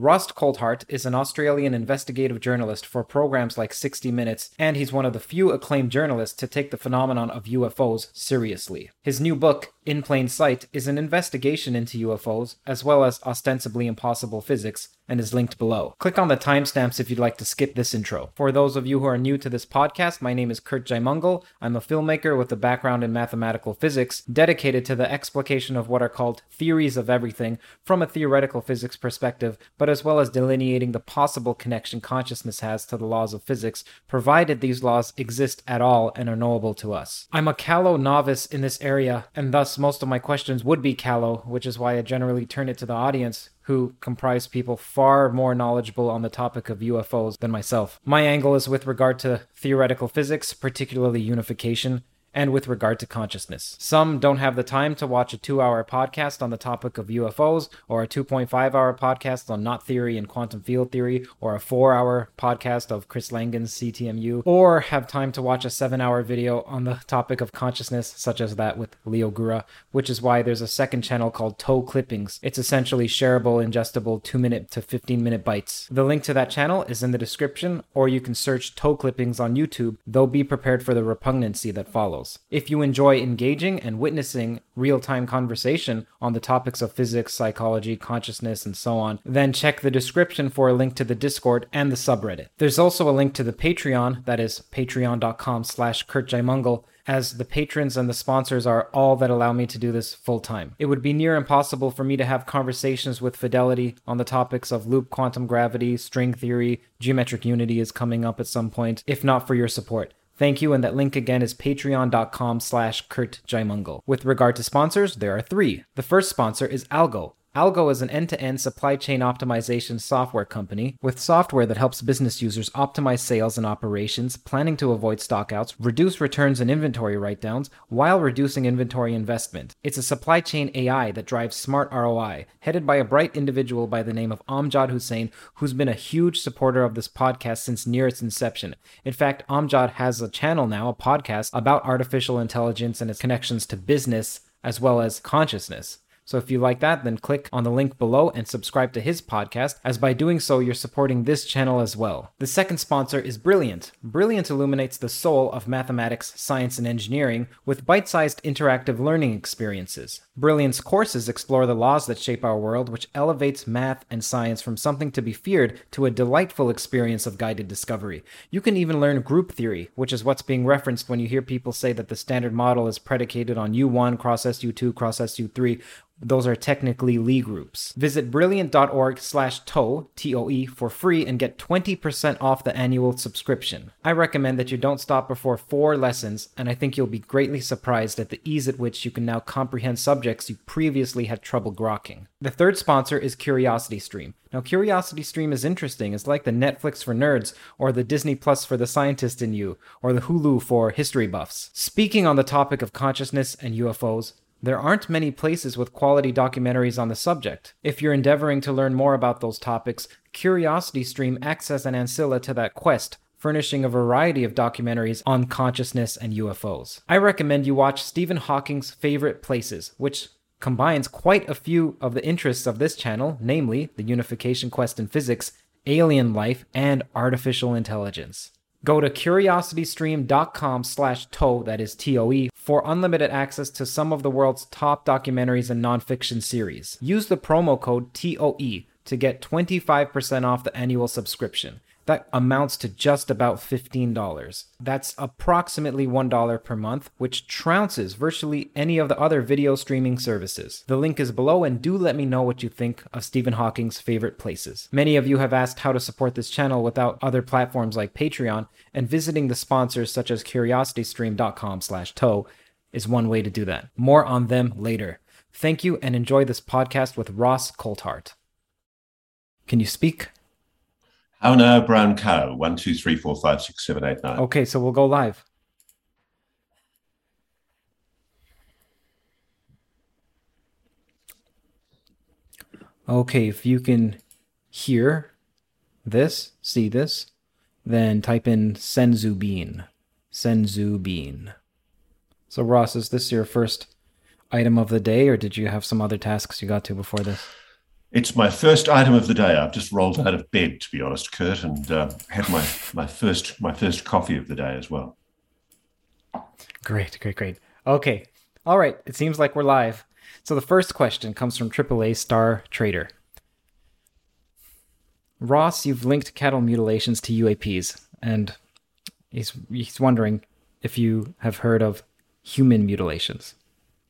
Ross Coulthart is an Australian investigative journalist for programs like 60 Minutes, and he's one of the few acclaimed journalists to take the phenomenon of UFOs seriously. His new book, In Plain Sight, is an investigation into UFOs, as well as ostensibly impossible physics, and is linked below. Click on the timestamps if you'd like to skip this intro. For those of you who are new to this podcast, my name is Curt Jaimungal. I'm a filmmaker with a background in mathematical physics, dedicated to the explication of what are called theories of everything from a theoretical physics perspective, but as well as delineating the possible connection consciousness has to the laws of physics, provided these laws exist at all and are knowable to us. I'm a callow novice in this area, and thus most of my questions would be callow, which is why I generally turn it to the audience who comprise people far more knowledgeable on the topic of UFOs than myself. My angle is with regard to theoretical physics, particularly unification, and with regard to consciousness. Some don't have the time to watch a two hour podcast on the topic of UFOs, or a 2.5 hour podcast on knot theory and quantum field theory, or a four hour podcast of Chris Langan's CTMU, or have time to watch a seven hour video on the topic of consciousness, such as that with Leo Gura, which is why there's a second channel called Toe Clippings. It's essentially shareable, ingestible 2 minute to 15 minute bites. The link to that channel is in the description, or you can search Toe Clippings on YouTube, though be prepared for the repugnancy that follows. If you enjoy engaging and witnessing real time conversation on the topics of physics, psychology, consciousness, and so on, then check the description for a link to the Discord and the subreddit. There's also a link to the Patreon, that is patreon.com slash curtjaimungal, as the patrons and the sponsors are all that allow me to do this full time. It would be near impossible for me to have conversations with Fidelity on the topics of loop quantum gravity, string theory, geometric unity is coming up at some point, if not for your support. Thank you, and that link again is patreon.com slash Curt With regard to sponsors, there are three. The first sponsor is Algo, Algo is an end to end supply chain optimization software company with software that helps business users optimize sales and operations, planning to avoid stockouts, reduce returns and inventory write downs, while reducing inventory investment. It's a supply chain AI that drives smart ROI, headed by a bright individual by the name of Amjad Hussain, who's been a huge supporter of this podcast since near its inception. In fact, Amjad has a channel now, a podcast, about artificial intelligence and its connections to business as well as consciousness. So if you like that, then click on the link below and subscribe to his podcast, as by doing so, you're supporting this channel as well. The second sponsor is Brilliant. Brilliant illuminates the soul of mathematics, science, and engineering with bite sized interactive learning experiences. Brilliant's courses explore the laws that shape our world, which elevates math and science from something to be feared to a delightful experience of guided discovery. You can even learn group theory, which is what's being referenced when you hear people say that the standard model is predicated on U1 cross SU2 cross SU3 those are technically Lie groups. Visit brilliant.org slash TOE, T-O-E, for free and get 20% off the annual subscription. I recommend that you don't stop before four lessons, and I think you'll be greatly surprised at the ease at which you can now comprehend subjects you previously had trouble grokking. The third sponsor is CuriosityStream. Now, CuriosityStream is interesting. It's like the Netflix for nerds, or the Disney Plus for the scientist in you, or the Hulu for history buffs. Speaking on the topic of consciousness and UFOs, there aren't many places with quality documentaries on the subject. If you're endeavoring to learn more about those topics, CuriosityStream acts as an ancilla to that quest, furnishing a variety of documentaries on consciousness and UFOs. I recommend you watch Stephen Hawking's Favorite Places, which combines quite a few of the interests of this channel, namely the unification quest in physics, alien life, and artificial intelligence. Go to curiositystream.com slash TOE, that is T-O-E, for unlimited access to some of the world's top documentaries and nonfiction series. Use the promo code TOE to get 25% off the annual subscription. That amounts to just about $15. That's approximately $1 per month, which trounces virtually any of the other video streaming services. The link is below, and do let me know what you think of Stephen Hawking's favorite places. Many of you have asked how to support this channel without other platforms like Patreon, and visiting the sponsors such as curiositystream.com slash toe is one way to do that. More on them later. Thank you and enjoy this podcast with Ross Coulthart. Can you speak? Oh no, brown cow. One, two, three, four, five, six, seven, eight, nine. Okay, so we'll go live. Okay, if you can hear this, see this, then type in Senzu bean. Senzu bean. So, Ross, is this your first item of the day, or did you have some other tasks you got to before this? It's my first item of the day. I've just rolled out of bed, to be honest, Curt, and uh, had my, my first my first coffee of the day as well. Great, great, great. Okay, all right. It seems like we're live. So the first question comes from AAA Star Trader. Ross, you've linked cattle mutilations to UAPs, and he's he's wondering if you have heard of human mutilations,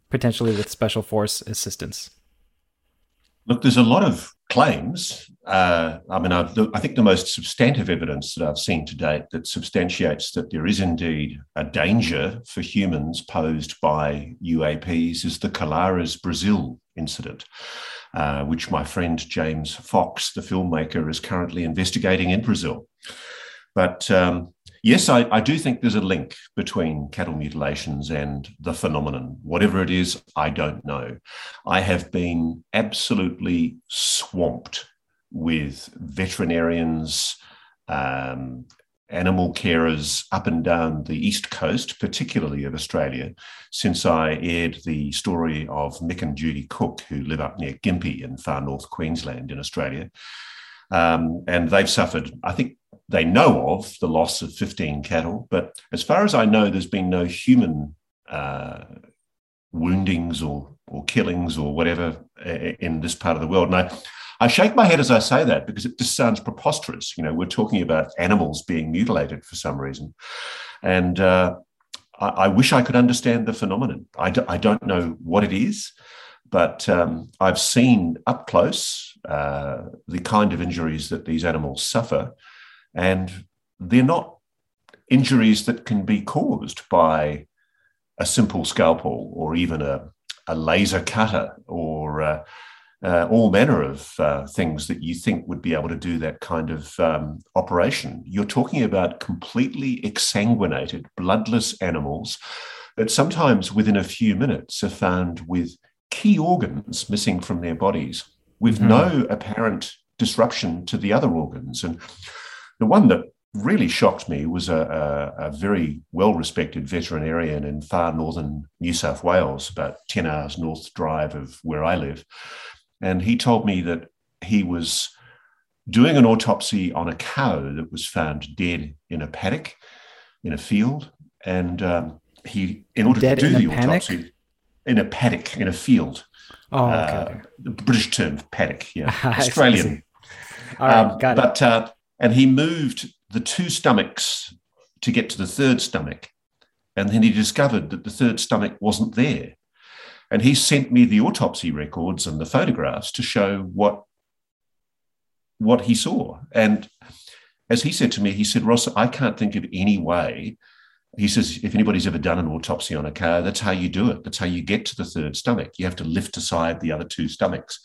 potentially with special force assistance. Look, there's a lot of claims. Uh, I mean, I've, I think the most substantive evidence that I've seen to date that substantiates that there is indeed a danger for humans posed by UAPs is the Colares Brazil incident, uh, which my friend James Fox, the filmmaker, is currently investigating in Brazil. But um, yes, I, I, do think there's a link between cattle mutilations and the phenomenon. Whatever it is, I don't know. I have been absolutely swamped with veterinarians, um, animal carers up and down the east coast, particularly of Australia, since I aired the story of Mick and Judy Cook, who live up near Gympie in far north Queensland in Australia. Um, and they've suffered, I think, they know of the loss of 15 cattle, but as far as I know, there's been no human uh, woundings or, or killings or whatever uh, in this part of the world. And I, I shake my head as I say that because it just sounds preposterous. You know, we're talking about animals being mutilated for some reason. And uh, I, I, wish I could understand the phenomenon. I d- I don't know what it is, but um, I've seen up close uh, the kind of injuries that these animals suffer. And they're not injuries that can be caused by a simple scalpel or even a, a laser cutter or uh, uh, all manner of uh, things that you think would be able to do that kind of um, operation. You're talking about completely exsanguinated, bloodless animals that sometimes within a few minutes are found with key organs missing from their bodies with mm-hmm. no apparent disruption to the other organs. And the one that really shocked me was a, a, a very well respected veterinarian in far northern New South Wales, about 10 hours north drive of where I live. And he told me that he was doing an autopsy on a cow that was found dead in a paddock in a field. And um, he, in order dead to do the autopsy, in a paddock in a field. Oh, okay. Uh, the British term paddock, yeah, Australian. All right, um, got it. But uh, and he moved the two stomachs to get to the third stomach. And then he discovered that the third stomach wasn't there. And he sent me the autopsy records and the photographs to show what, what he saw. And as he said to me, he said, Ross, I can't think of any way. He says, if anybody's ever done an autopsy on a cow, that's how you do it. That's how you get to the third stomach. You have to lift aside the other two stomachs.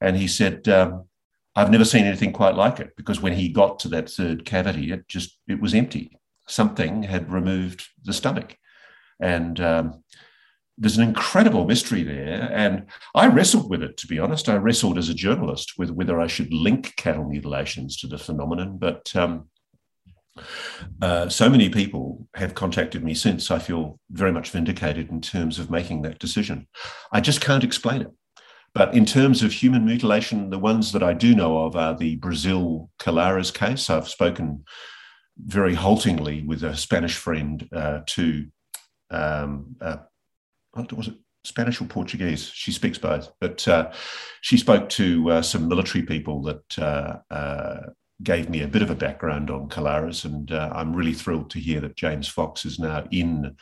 And he said, um, I've never seen anything quite like it because when he got to that third cavity, it just it was empty. Something had removed the stomach, and um, there's an incredible mystery there. And I wrestled with it, to be honest. I wrestled as a journalist with whether I should link cattle mutilations to the phenomenon, but um, Uh, so many people have contacted me since. I feel very much vindicated in terms of making that decision. I just can't explain it. But in terms of human mutilation, the ones that I do know of are the Brazil Colares case. I've spoken very haltingly with a Spanish friend uh, to, um, uh, was it, Spanish or Portuguese? She speaks both, but uh, she spoke to uh, some military people that uh, uh, gave me a bit of a background on Colares, and uh, I'm really thrilled to hear that James Fox is now in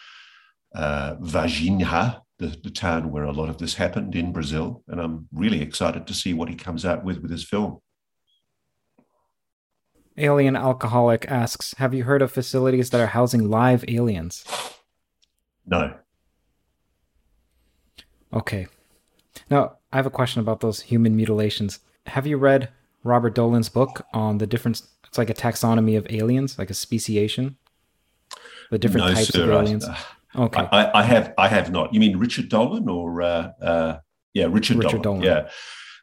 uh, Varginha, the, the town where a lot of this happened in Brazil, and I'm really excited to see what he comes out with with his film. Alien Alcoholic asks Have you heard of facilities that are housing live aliens? No. Okay. Now, I have a question about those human mutilations. Have you read Robert Dolan's book on the different, it's like a taxonomy of aliens, like a speciation? The different no, types sir, of aliens? I, okay. I, I, have I have not. You mean Richard Dolan or, uh, uh, yeah, Richard, Richard Dolan. Dolan. Yeah.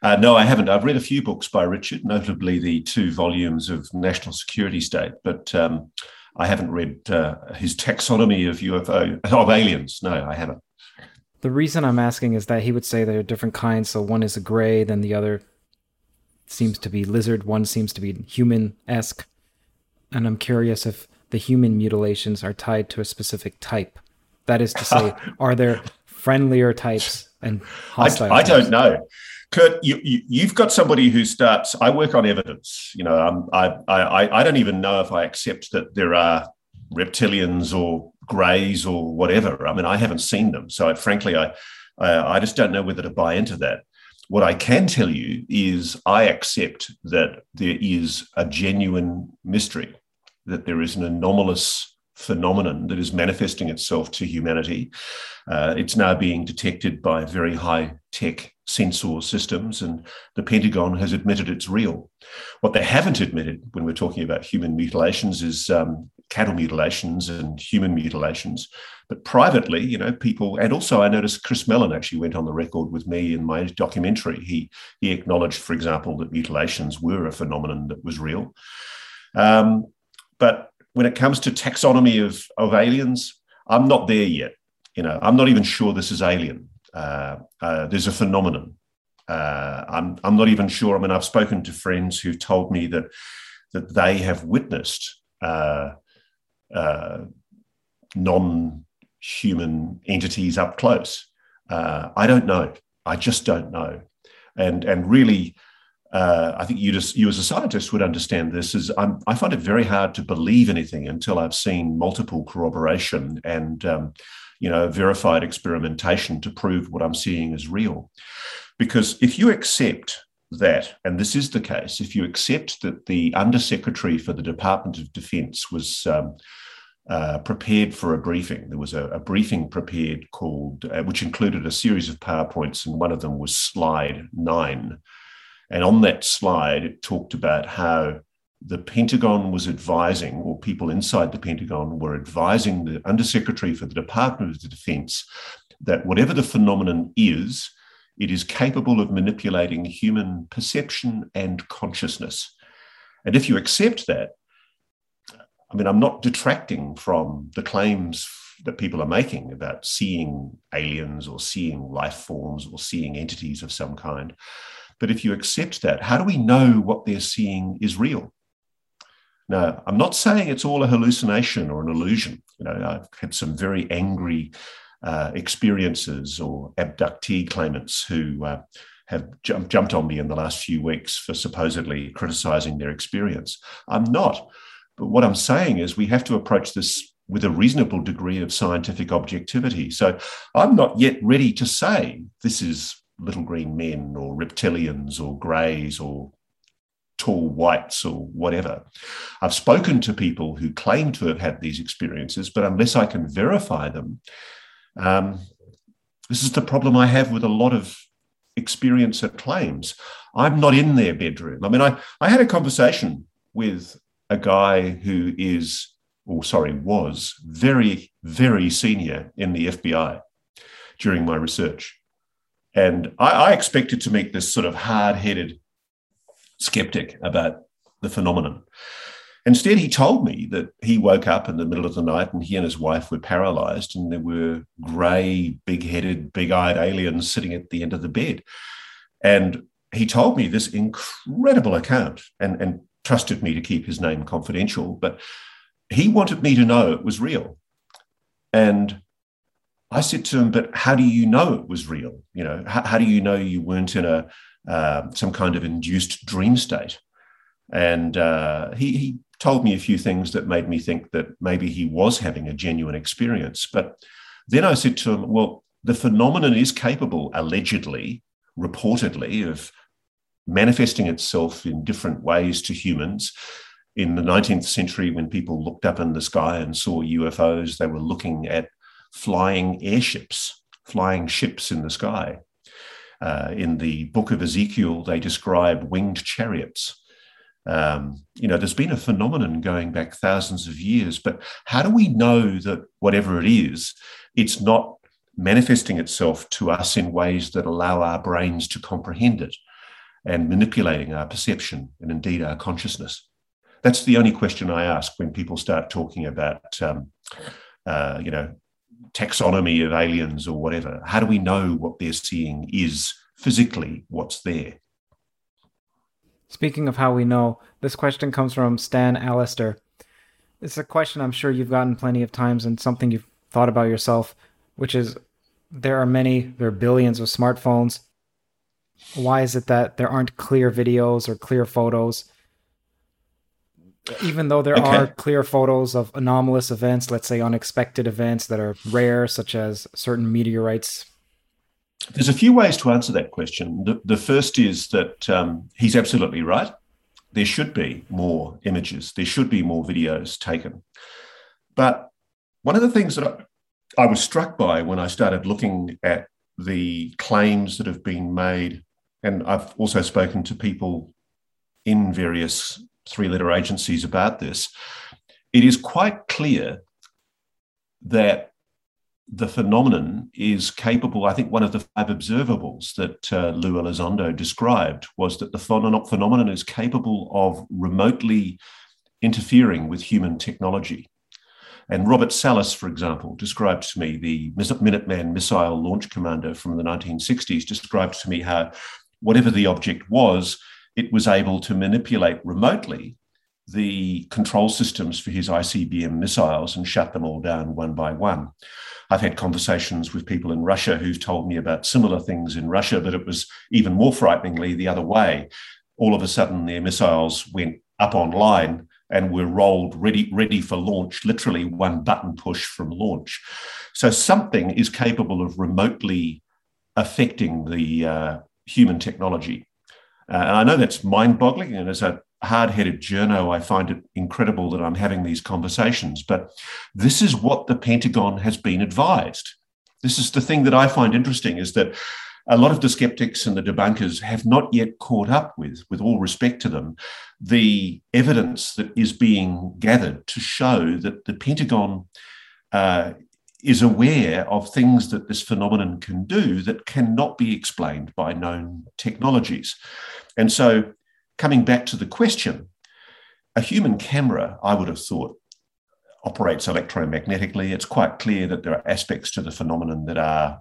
Uh, no, I haven't. I've read a few books by Richard, notably the two volumes of National Security State, but um, I haven't read uh, his taxonomy of UFO of aliens. No, I haven't. The reason I'm asking is that he would say there are different kinds. So one is a gray, then the other seems to be lizard, one seems to be human esque. And I'm curious if the human mutilations are tied to a specific type. That is to say, are there friendlier types and hostile? I, I don't know. Curt, you, you, have got somebody who starts. I work on evidence. You know, um, I, I, I don't even know if I accept that there are reptilians or greys or whatever. I mean, I haven't seen them, so frankly, I, I, I just don't know whether to buy into that. What I can tell you is, I accept that there is a genuine mystery, that there is an anomalous phenomenon that is manifesting itself to humanity. Uh, it's now being detected by very high tech sensor systems, and the Pentagon has admitted it's real. What they haven't admitted when we're talking about human mutilations is um, cattle mutilations and human mutilations. But privately, you know, people, and also I noticed Chris Mellon actually went on the record with me in my documentary. He he acknowledged, for example, that mutilations were a phenomenon that was real. Um, but when it comes to taxonomy of, of aliens, I'm not there yet. You know, I'm not even sure this is alien. Uh, uh, there's a phenomenon. Uh, I'm, I'm not even sure. I mean, I've spoken to friends who've told me that that they have witnessed uh, non-human entities up close. Uh, I don't know. I just don't know. And and really, uh, I think you just you as a scientist would understand this. Is I'm, i find it very hard to believe anything until I've seen multiple corroboration and um, you know verified experimentation to prove what I'm seeing is real. Because if you accept that, and this is the case, if you accept that the Undersecretary for the Department of Defense was um, uh, prepared for a briefing, there was a, a briefing prepared called, uh, which included a series of PowerPoints, and one of them was slide nine. And on that slide, it talked about how the Pentagon was advising, or people inside the Pentagon were advising the Undersecretary for the Department of Defense that whatever the phenomenon is, it is capable of manipulating human perception and consciousness. And if you accept that, I mean, I'm not detracting from the claims that people are making about seeing aliens or seeing life forms or seeing entities of some kind. But if you accept that, how do we know what they're seeing is real? Now, I'm not saying it's all a hallucination or an illusion. You know, I've had some very angry uh, experiences or abductee claimants who uh, have jump, jumped on me in the last few weeks for supposedly criticizing their experience. I'm not. But what I'm saying is we have to approach this with a reasonable degree of scientific objectivity. So I'm not yet ready to say this is little green men or reptilians or greys or tall whites or whatever. I've spoken to people who claim to have had these experiences, but unless I can verify them, um, this is the problem I have with a lot of experiencer claims. I'm not in their bedroom. I mean, I, I had a conversation with a guy who is, or sorry, was very, very senior in the FBI during my research. And I, I expected to meet this sort of hard headed skeptic about the phenomenon. Instead, he told me that he woke up in the middle of the night and he and his wife were paralyzed, and there were grey, big headed, big eyed aliens sitting at the end of the bed. And he told me this incredible account and, and trusted me to keep his name confidential, but he wanted me to know it was real. And I said to him, "But how do you know it was real? You know, how, how do you know you weren't in a uh, some kind of induced dream state?" And uh, he, he told me a few things that made me think that maybe he was having a genuine experience. But then I said to him, well, the phenomenon is capable, allegedly, reportedly, of manifesting itself in different ways to humans. In the 19th century, when people looked up in the sky and saw UFOs, they were looking at flying airships, flying ships in the sky. Uh, in the book of Ezekiel, they describe winged chariots. Um, you know, there's been a phenomenon going back thousands of years, but how do we know that whatever it is, it's not manifesting itself to us in ways that allow our brains to comprehend it and manipulating our perception and indeed our consciousness? That's the only question I ask when people start talking about, um, uh, you know, taxonomy of aliens or whatever. How do we know what they're seeing is physically what's there? Speaking of how we know, this question comes from Stan Allister. It's a question I'm sure you've gotten plenty of times and something you've thought about yourself, which is there are many, there are billions of smartphones. Why is it that there aren't clear videos or clear photos? Even though there okay. are clear photos of anomalous events, let's say unexpected events that are rare, such as certain meteorites there's a few ways to answer that question. The, the first is that um, he's absolutely right. There should be more images, there should be more videos taken. But one of the things that I, I was struck by when I started looking at the claims that have been made, and I've also spoken to people in various three letter agencies about this, it is quite clear that the phenomenon is capable. I think one of the five observables that uh, Lou Elizondo described was that the phenomenon is capable of remotely interfering with human technology. And Robert Salas, for example, described to me the Minuteman missile launch commander from the 1960s, described to me how whatever the object was, it was able to manipulate remotely the control systems for his ICBM missiles and shut them all down one by one. I've had conversations with people in Russia who've told me about similar things in Russia, but it was even more frighteningly the other way. All of a sudden, their missiles went up online and were rolled ready, ready for launch, literally one button push from launch. So something is capable of remotely affecting the uh, human technology. Uh, and I know that's mind boggling. And as a hard headed journo, I find it incredible that I'm having these conversations. But this is what the Pentagon has been advised. This is the thing that I find interesting is that a lot of the skeptics and the debunkers have not yet caught up with, with all respect to them, the evidence that is being gathered to show that the Pentagon uh, is aware of things that this phenomenon can do that cannot be explained by known technologies. And so coming back to the question, a human camera, I would have thought, operates electromagnetically. It's quite clear that there are aspects to the phenomenon that are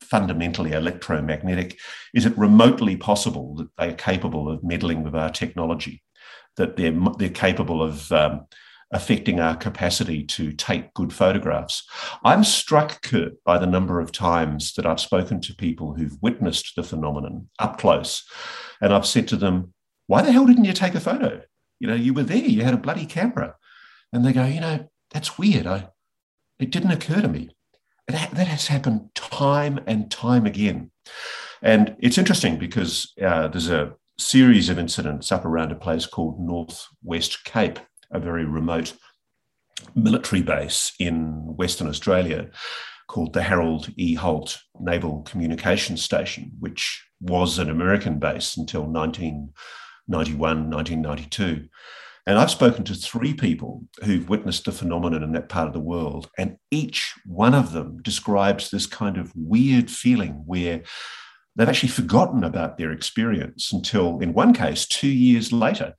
fundamentally electromagnetic. Is it remotely possible that they are capable of meddling with our technology, that they're, they're capable of um, affecting our capacity to take good photographs? I'm struck, Curt, by the number of times that I've spoken to people who've witnessed the phenomenon up close. And I've said to them, why the hell didn't you take a photo? You know, you were there, you had a bloody camera. And they go, you know, that's weird. I, it didn't occur to me. That, that has happened time and time again. And it's interesting because uh, there's a series of incidents up around a place called Northwest Cape, a very remote military base in Western Australia called the Harold E. Holt Naval Communications Station, which was an American base until 1991, 1992. And I've spoken to three people who've witnessed the phenomenon in that part of the world, and each one of them describes this kind of weird feeling where they've actually forgotten about their experience until, in one case, two years later,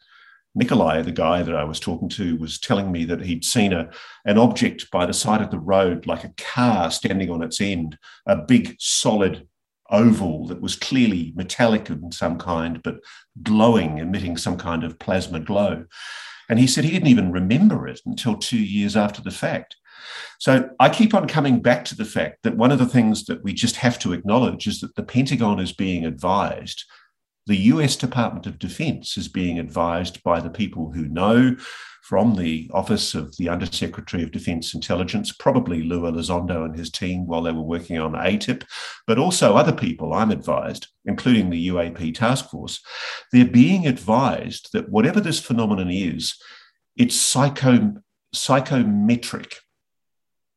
Nikolai, the guy that I was talking to, was telling me that he'd seen a, an object by the side of the road, like a car standing on its end, a big solid oval that was clearly metallic in some kind, but glowing, emitting some kind of plasma glow. And he said he didn't even remember it until two years after the fact. So I keep on coming back to the fact that one of the things that we just have to acknowledge is that the Pentagon is being advised the US Department of Defense is being advised by the people who know from the Office of the Undersecretary of Defense Intelligence, probably Lou Elizondo and his team while they were working on AATIP, but also other people I'm advised, including the UAP task force. They're being advised that whatever this phenomenon is, it's psycho, psychometric,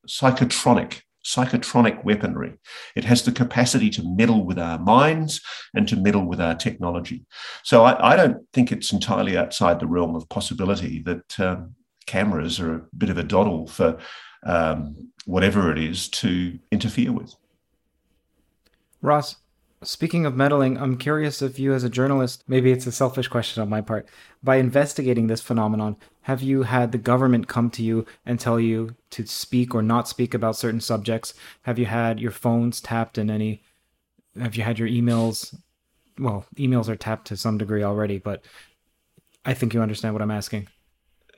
psychotronic psychotronic weaponry. It has the capacity to meddle with our minds and to meddle with our technology. So I, I don't think it's entirely outside the realm of possibility that um, cameras are a bit of a doddle for um, whatever it is to interfere with. Ross, Speaking of meddling, I'm curious if you, as a journalist, maybe it's a selfish question on my part, by investigating this phenomenon, have you had the government come to you and tell you to speak or not speak about certain subjects? Have you had your phones tapped in any? Have you had your emails? Well, emails are tapped to some degree already, but I think you understand what I'm asking.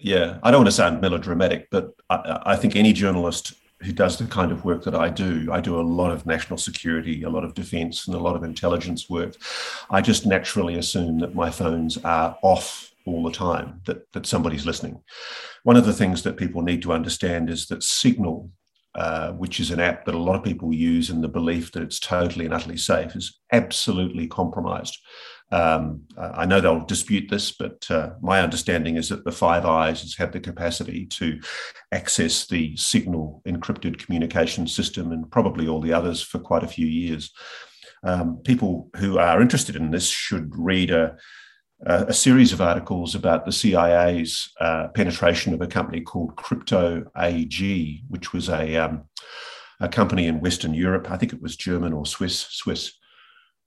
Yeah, I don't want to sound melodramatic, but I, I think any journalist who does the kind of work that I do. I do a lot of national security, a lot of defense, and a lot of intelligence work. I just naturally assume that my phones are off all the time, that, that somebody's listening. One of the things that people need to understand is that Signal, uh, which is an app that a lot of people use in the belief that it's totally and utterly safe, is absolutely compromised. Um, I know they'll dispute this, but uh, my understanding is that the Five Eyes has had the capacity to access the Signal encrypted communication system and probably all the others for quite a few years. Um, people who are interested in this should read a, a series of articles about the CIA's uh, penetration of a company called Crypto AG, which was a, um, a company in Western Europe. I think it was German or Swiss. Swiss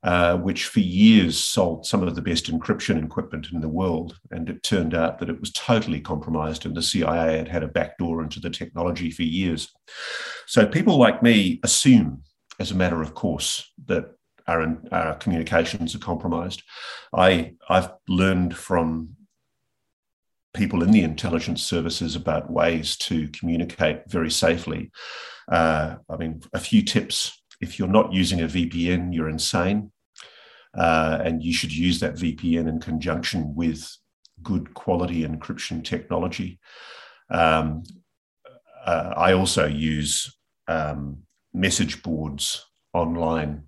uh, which for years sold some of the best encryption equipment in the world. And it turned out that it was totally compromised, and the CIA had had a backdoor into the technology for years. So people like me assume, as a matter of course, that our, our communications are compromised. I, I've learned from people in the intelligence services about ways to communicate very safely. Uh, I mean, a few tips if you're not using a VPN, you're insane. Uh, and you should use that VPN in conjunction with good quality encryption technology. Um, uh, I also use um, message boards online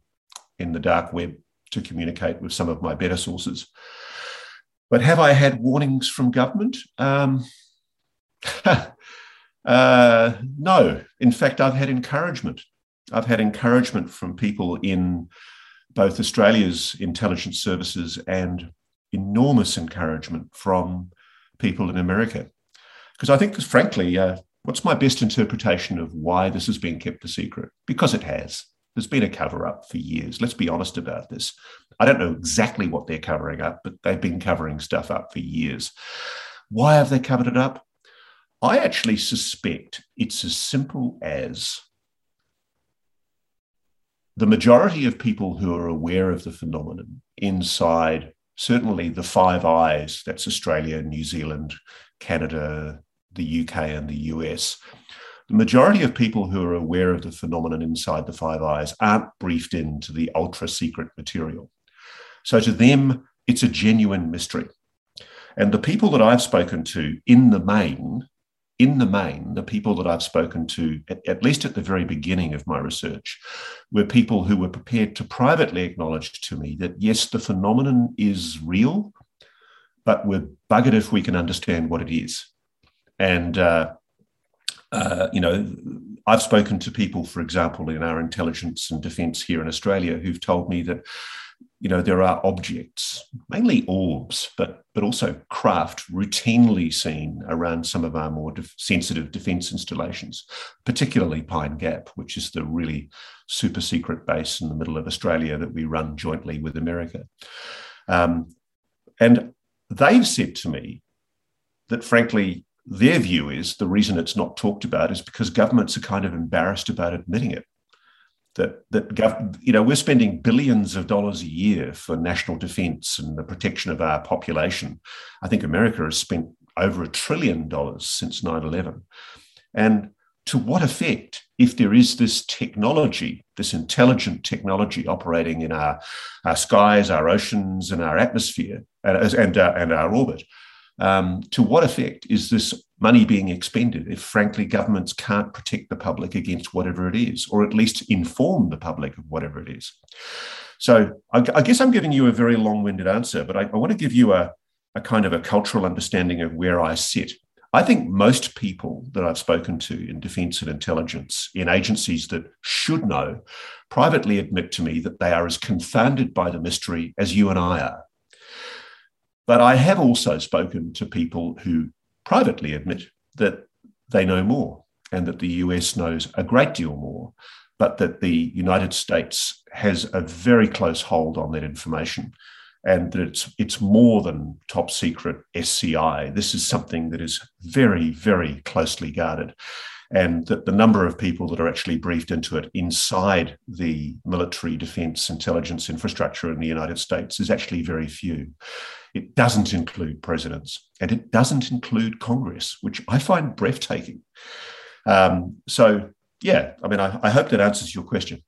in the dark web to communicate with some of my better sources. But have I had warnings from government? Um, uh, no. In fact, I've had encouragement. I've had encouragement from people in both Australia's intelligence services and enormous encouragement from people in America. Because I think, frankly, uh, what's my best interpretation of why this has been kept a secret? Because it has. There's been a cover up for years. Let's be honest about this. I don't know exactly what they're covering up, but they've been covering stuff up for years. Why have they covered it up? I actually suspect it's as simple as the majority of people who are aware of the phenomenon inside certainly the five eyes that's australia new zealand canada the uk and the us the majority of people who are aware of the phenomenon inside the five eyes aren't briefed into the ultra secret material so to them it's a genuine mystery and the people that i've spoken to in the main in the main, the people that I've spoken to, at, least at the very beginning of my research, were people who were prepared to privately acknowledge to me that yes, the phenomenon is real, but we're buggered if we can understand what it is. And, uh, uh, you know, I've spoken to people, for example, in our intelligence and defense here in Australia, who've told me that you know, there are objects, mainly orbs, but, but also craft routinely seen around some of our more def- sensitive defence installations, particularly Pine Gap, which is the really super secret base in the middle of Australia that we run jointly with America. Um, and they've said to me that frankly, their view is the reason it's not talked about is because governments are kind of embarrassed about admitting it. That that gov- you know we're spending billions of dollars a year for national defence and the protection of our population. I think America has spent over a trillion dollars since 9/11, and to what effect, if there is this technology, this intelligent technology operating in our, our skies, our oceans, and our atmosphere, and, and, uh, and our orbit, um, to what effect is this money being expended if, frankly, governments can't protect the public against whatever it is, or at least inform the public of whatever it is? So I, I guess I'm giving you a very long winded answer, but I, I want to give you a, a kind of a cultural understanding of where I sit. I think most people that I've spoken to in defense and intelligence, in agencies that should know, privately admit to me that they are as confounded by the mystery as you and I are. But I have also spoken to people who privately admit that they know more and that the US knows a great deal more, but that the United States has a very close hold on that information and that it's it's more than top secret SCI. This is something that is very, very closely guarded. And that the number of people that are actually briefed into it inside the military defense intelligence infrastructure in the United States is actually very few. It doesn't include presidents and it doesn't include Congress, which I find breathtaking. Um, so, yeah, I mean, I, I hope that answers your question.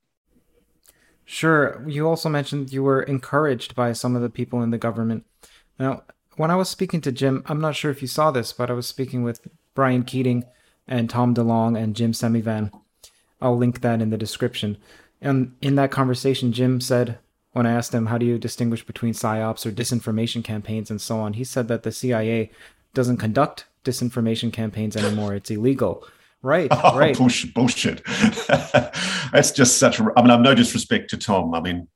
Sure. You also mentioned you were encouraged by some of the people in the government. Now, when I was speaking to Jim, I'm not sure if you saw this, but I was speaking with Brian Keating and Tom DeLonge and Jim Semivan. I'll link that in the description. And in that conversation, Jim said, when I asked him, how do you distinguish between psyops or disinformation campaigns and so on, he said that the CIA doesn't conduct disinformation campaigns anymore. It's illegal. Right, oh, right. Bullshit. bullshit. That's just such. A, I mean, I'm no disrespect to Tom. I mean,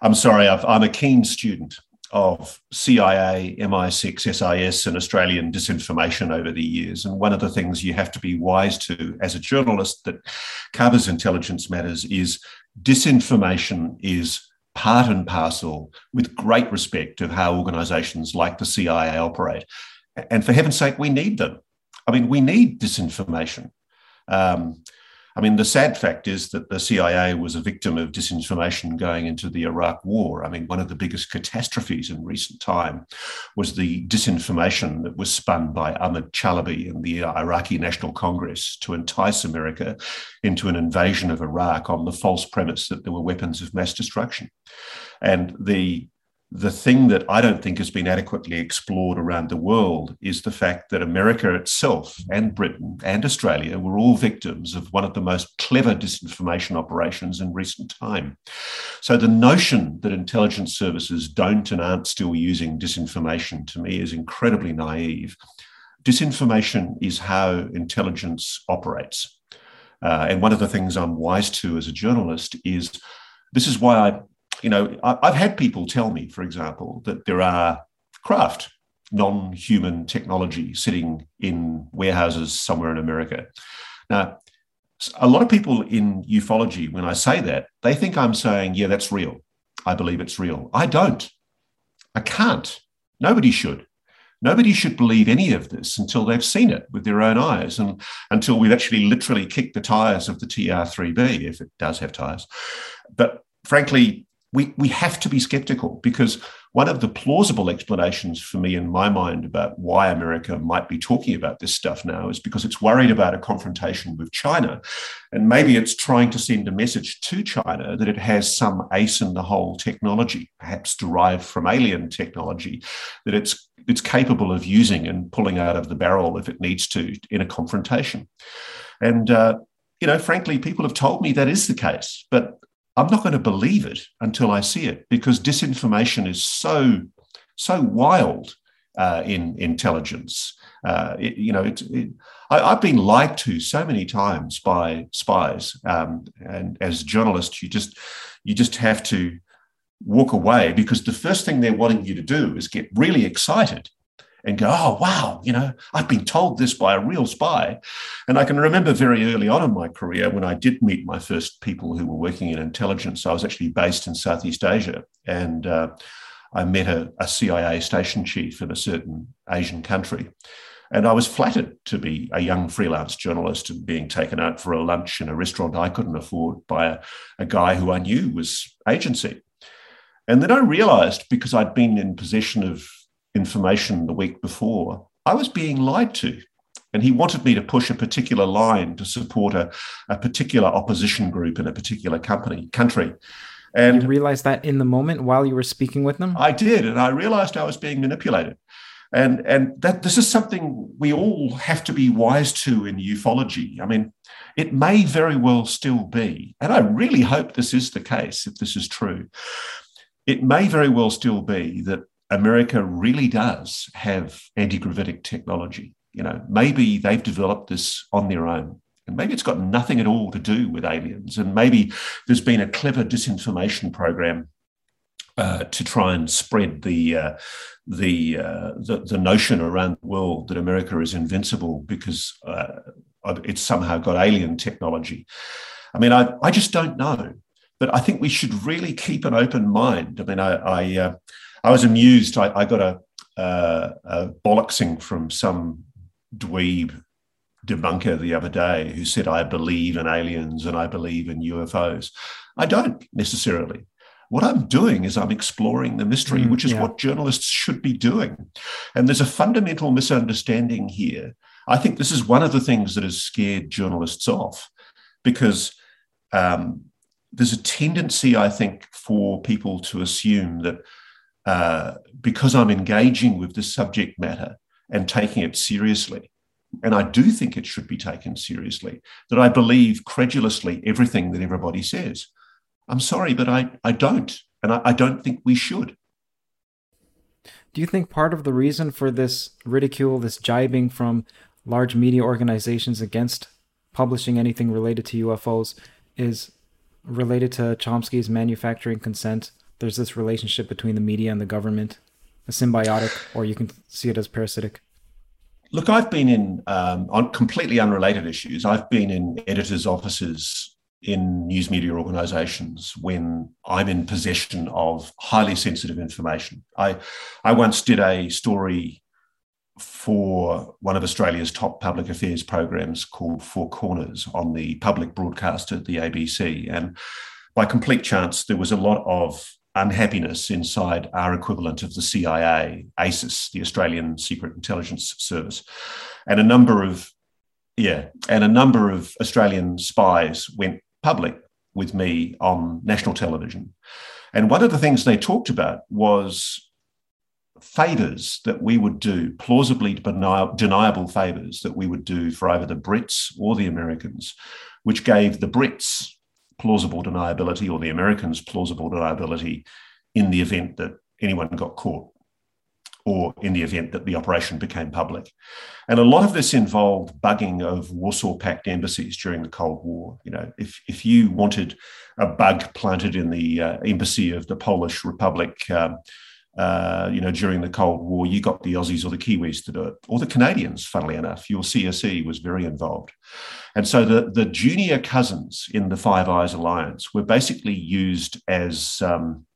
I'm sorry. i am a keen student of CIA, MI6, SIS, and Australian disinformation over the years. And one of the things you have to be wise to as a journalist that covers intelligence matters is disinformation is part and parcel with great respect of how organizations like the CIA operate. And for heaven's sake, we need them. I mean, we need disinformation. Um, I mean, the sad fact is that the CIA was a victim of disinformation going into the Iraq War. I mean, one of the biggest catastrophes in recent time was the disinformation that was spun by Ahmad Chalabi and the Iraqi National Congress to entice America into an invasion of Iraq on the false premise that there were weapons of mass destruction. And the the thing that I don't think has been adequately explored around the world is the fact that America itself and Britain and Australia were all victims of one of the most clever disinformation operations in recent time. So the notion that intelligence services don't and aren't still using disinformation to me is incredibly naive. Disinformation is how intelligence operates. Uh, and one of the things I'm wise to as a journalist is this is why I you know, I've had people tell me, for example, that there are craft, non human technology sitting in warehouses somewhere in America. Now, a lot of people in ufology, when I say that, they think I'm saying, yeah, that's real. I believe it's real. I don't. I can't. Nobody should. Nobody should believe any of this until they've seen it with their own eyes and until we've actually literally kicked the tires of the TR3B, if it does have tires. But frankly, we, we have to be skeptical because one of the plausible explanations for me in my mind about why America might be talking about this stuff now is because it's worried about a confrontation with China. And maybe it's trying to send a message to China that it has some ace in the hole technology, perhaps derived from alien technology, that it's it's capable of using and pulling out of the barrel if it needs to in a confrontation. And uh, you know, frankly, people have told me that is the case, but I'm not going to believe it until I see it because disinformation is so so wild uh, in intelligence. Uh, it, you know, it, I, have been lied to so many times by spies, um, and as journalists, you just you just have to walk away because the first thing they're wanting you to do is get really excited and go, oh, wow, you know, I've been told this by a real spy. And I can remember very early on in my career when I did meet my first people who were working in intelligence. I was actually based in Southeast Asia and uh, I met a, a CIA station chief in a certain Asian country. And I was flattered to be a young freelance journalist and being taken out for a lunch in a restaurant I couldn't afford by a, a guy who I knew was agency. And then I realized because I'd been in possession of information the week before, I was being lied to. And he wanted me to push a particular line to support a, a particular opposition group in a particular company country. And you realized that in the moment while you were speaking with them? I did. And I realized I was being manipulated. And, and that this is something we all have to be wise to in ufology. I mean, it may very well still be, and I really hope this is the case if this is true. It may very well still be that America really does have anti gravitic technology. You know, maybe they've developed this on their own. And maybe it's got nothing at all to do with aliens. And maybe there's been a clever disinformation program uh, to try and spread the, uh, the, uh, the, the notion around the world that America is invincible because uh, it's somehow got alien technology. I mean, I, I just don't know, but I think we should really keep an open mind. I mean, I I, uh, I was amused. I, I got a, uh, a bollocksing from some dweeb debunker the other day who said, I believe in aliens and I believe in UFOs. I don't necessarily. What I'm doing is I'm exploring the mystery, mm, which is yeah. what journalists should be doing. And there's a fundamental misunderstanding here. I think this is one of the things that has scared journalists off because um, there's a tendency, I think, for people to assume that uh, because I'm engaging with the subject matter and taking it seriously, and I do think it should be taken seriously, that I believe credulously everything that everybody says. I'm sorry, but I, I don't. And I, I don't think we should. Do you think part of the reason for this ridicule, this jibing from large media organizations against publishing anything related to UFOs is related to Chomsky's manufacturing consent? There's this relationship between the media and the government, a symbiotic, or you can see it as parasitic. Look, I've been in um, on completely unrelated issues. I've been in editors' offices in news media organizations when I'm in possession of highly sensitive information. I, I once did a story for one of Australia's top public affairs programs called Four Corners on the public broadcaster, the ABC. And by complete chance, there was a lot of unhappiness inside our equivalent of the CIA, ASIS, the Australian Secret Intelligence Service. And a number of, yeah, and a number of Australian spies went public with me on national television. And one of the things they talked about was favors that we would do, plausibly deniable favors that we would do for either the Brits or the Americans, which gave the Brits plausible deniability or the Americans plausible deniability in the event that anyone got caught or in the event that the operation became public. And a lot of this involved bugging of Warsaw Pact embassies during the Cold War. You know, if, if you wanted a bug planted in the uh, embassy of the Polish Republic, um, uh, you know, during the Cold War, you got the Aussies or the Kiwis to do it, or the Canadians, funnily enough. Your CSE was very involved. And so the, the junior cousins in the Five Eyes Alliance were basically used as um,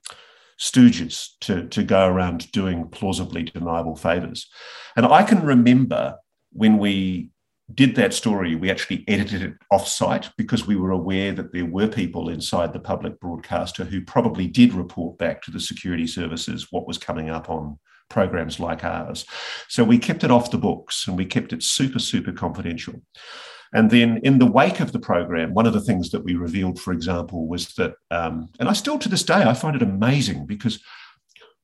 stooges to, to go around doing plausibly deniable favors. And I can remember when we did that story, we actually edited it off-site because we were aware that there were people inside the public broadcaster who probably did report back to the security services what was coming up on programs like ours. So we kept it off the books and we kept it super, super confidential. And then in the wake of the program, one of the things that we revealed, for example, was that, um, and I still to this day, I find it amazing because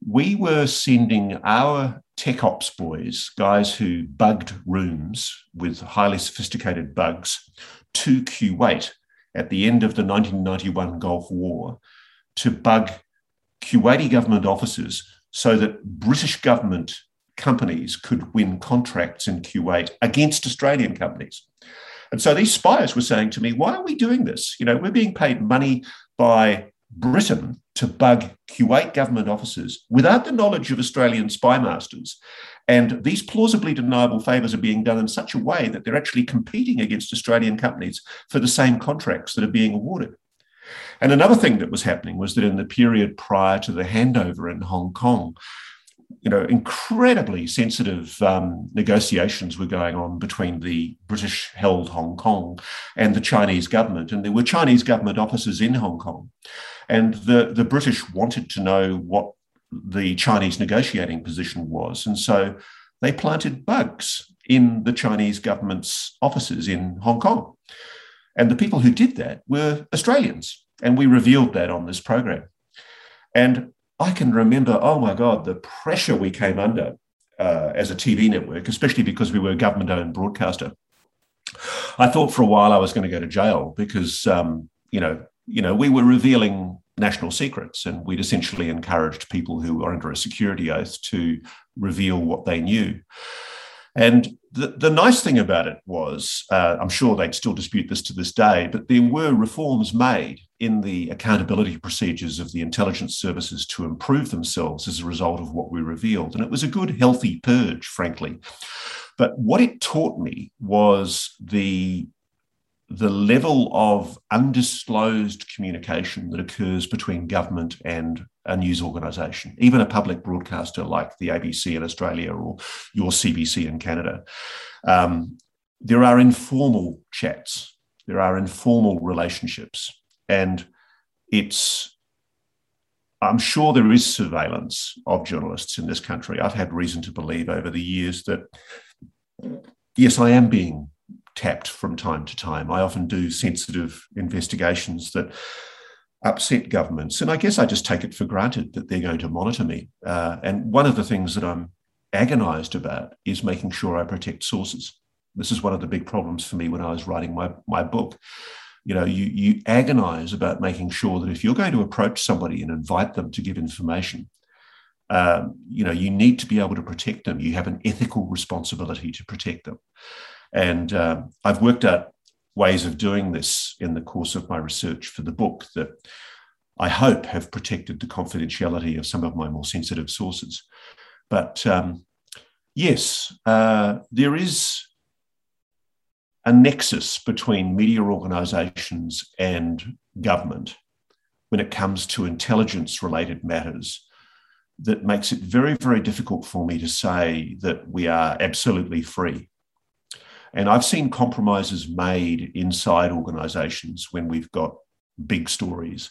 we were sending our tech ops boys, guys who bugged rooms with highly sophisticated bugs, to Kuwait at the end of the 1991 Gulf War to bug Kuwaiti government offices so that British government companies could win contracts in Kuwait against Australian companies. And so these spies were saying to me, why are we doing this? You know, we're being paid money by Britain to bug Kuwait government officers without the knowledge of Australian spy masters. And these plausibly deniable favours are being done in such a way that they're actually competing against Australian companies for the same contracts that are being awarded. And another thing that was happening was that in the period prior to the handover in Hong Kong, you know, incredibly sensitive um, negotiations were going on between the British held Hong Kong and the Chinese government. And there were Chinese government officers in Hong Kong. And the, the British wanted to know what the Chinese negotiating position was. And so they planted bugs in the Chinese government's offices in Hong Kong. And the people who did that were Australians. And we revealed that on this program. And I can remember, oh my God, the pressure we came under uh, as a TV network, especially because we were a government owned broadcaster. I thought for a while I was going to go to jail because, um, you know, you know, we were revealing national secrets and we'd essentially encouraged people who were under a security oath to reveal what they knew. And the, the nice thing about it was, uh, I'm sure they'd still dispute this to this day, but there were reforms made in the accountability procedures of the intelligence services to improve themselves as a result of what we revealed. And it was a good, healthy purge, frankly. But what it taught me was the the level of undisclosed communication that occurs between government and a news organisation, even a public broadcaster like the ABC in Australia or your CBC in Canada. Um, there are informal chats, there are informal relationships, and it's I'm sure there is surveillance of journalists in this country. I've had reason to believe over the years that, yes, I am being tapped from time to time. I often do sensitive investigations that upset governments. And I guess I just take it for granted that they're going to monitor me. Uh, and one of the things that I'm agonized about is making sure I protect sources. This is one of the big problems for me when I was writing my, my book. You know, you, you agonize about making sure that if you're going to approach somebody and invite them to give information, um, you know, you need to be able to protect them. You have an ethical responsibility to protect them. And uh, I've worked out ways of doing this in the course of my research for the book that I hope have protected the confidentiality of some of my more sensitive sources. But um, yes, uh, there is a nexus between media organizations and government when it comes to intelligence related matters that makes it very, very difficult for me to say that we are absolutely free and I've seen compromises made inside organizations when we've got big stories,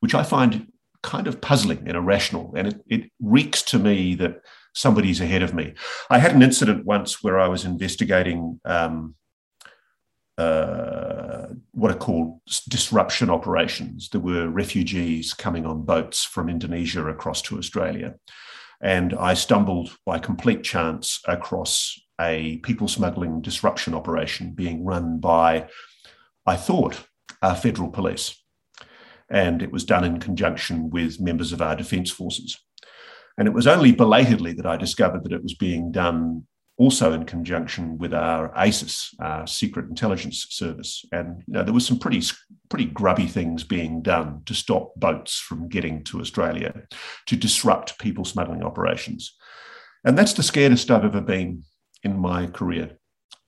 which I find kind of puzzling and irrational. And it, it reeks to me that somebody's ahead of me. I had an incident once where I was investigating um, uh, what are called disruption operations. There were refugees coming on boats from Indonesia across to Australia. And I stumbled by complete chance across a people smuggling disruption operation being run by, I thought, our federal police. And it was done in conjunction with members of our defence forces. And it was only belatedly that I discovered that it was being done also in conjunction with our ASIS, our Secret Intelligence Service. And you know, there was some pretty, pretty grubby things being done to stop boats from getting to Australia, to disrupt people smuggling operations. And that's the scariest I've ever been in my career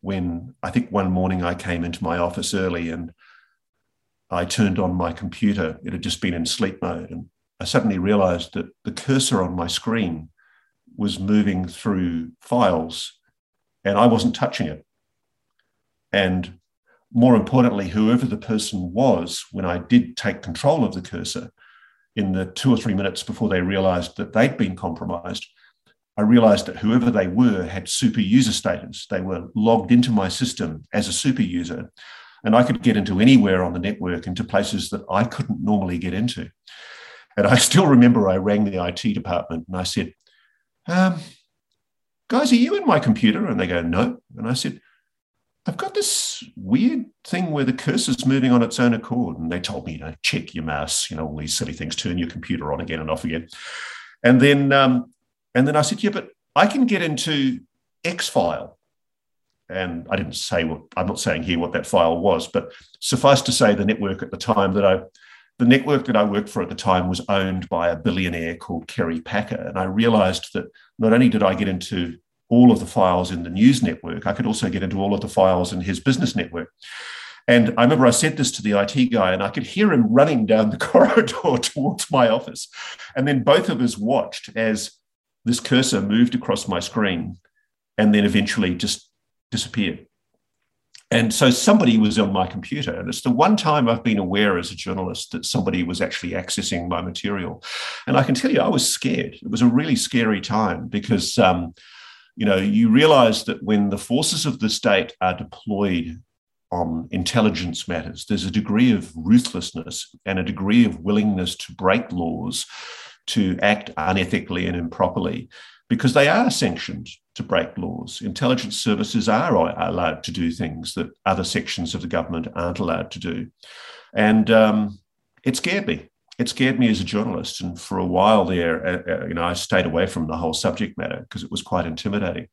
when I think one morning I came into my office early and I turned on my computer. It had just been in sleep mode. And I suddenly realized that the cursor on my screen was moving through files and I wasn't touching it. And more importantly, whoever the person was, when I did take control of the cursor in the two or three minutes before they realized that they'd been compromised, I realized that whoever they were had super user status. They were logged into my system as a super user, and I could get into anywhere on the network, into places that I couldn't normally get into. And I still remember I rang the IT department and I said, um, Guys, are you in my computer? And they go, No. And I said, I've got this weird thing where the cursor's moving on its own accord. And they told me, you know, check your mouse, you know, all these silly things, turn your computer on again and off again. And then um, and then I said, yeah, but I can get into X file. And I didn't say what I'm not saying here what that file was, but suffice to say, the network at the time that I, the network that I worked for at the time was owned by a billionaire called Kerry Packer. And I realized that not only did I get into all of the files in the news network, I could also get into all of the files in his business network. And I remember I said this to the IT guy, and I could hear him running down the corridor towards my office. And then both of us watched as this cursor moved across my screen and then eventually just disappeared. And so somebody was on my computer. And it's the one time I've been aware as a journalist that somebody was actually accessing my material. And I can tell you, I was scared. It was a really scary time because, um, you know, you realize that when the forces of the state are deployed on intelligence matters, there's a degree of ruthlessness and a degree of willingness to break laws, to act unethically and improperly because they are sanctioned to break laws. Intelligence services are allowed to do things that other sections of the government aren't allowed to do. And um, it scared me. It scared me as a journalist. And for a while there, uh, uh you know, I stayed away from the whole subject matter because it was quite intimidating.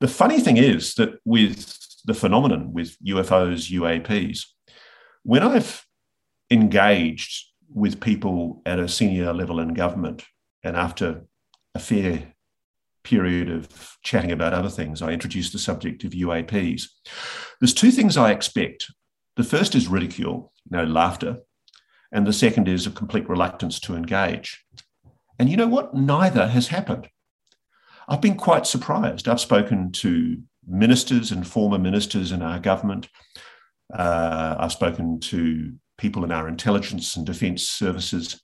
The funny thing is that with the phenomenon with UFOs, UAPs, when I've engaged with people at a senior level in government, and after a fair period of chatting about other things, I introduced the subject of UAPs. There's two things I expect. The first is ridicule, you know, laughter, and the second is a complete reluctance to engage. And you know what? Neither has happened. I've been quite surprised. I've spoken to ministers and former ministers in our government. Uh, I've spoken to people in our intelligence and defence services.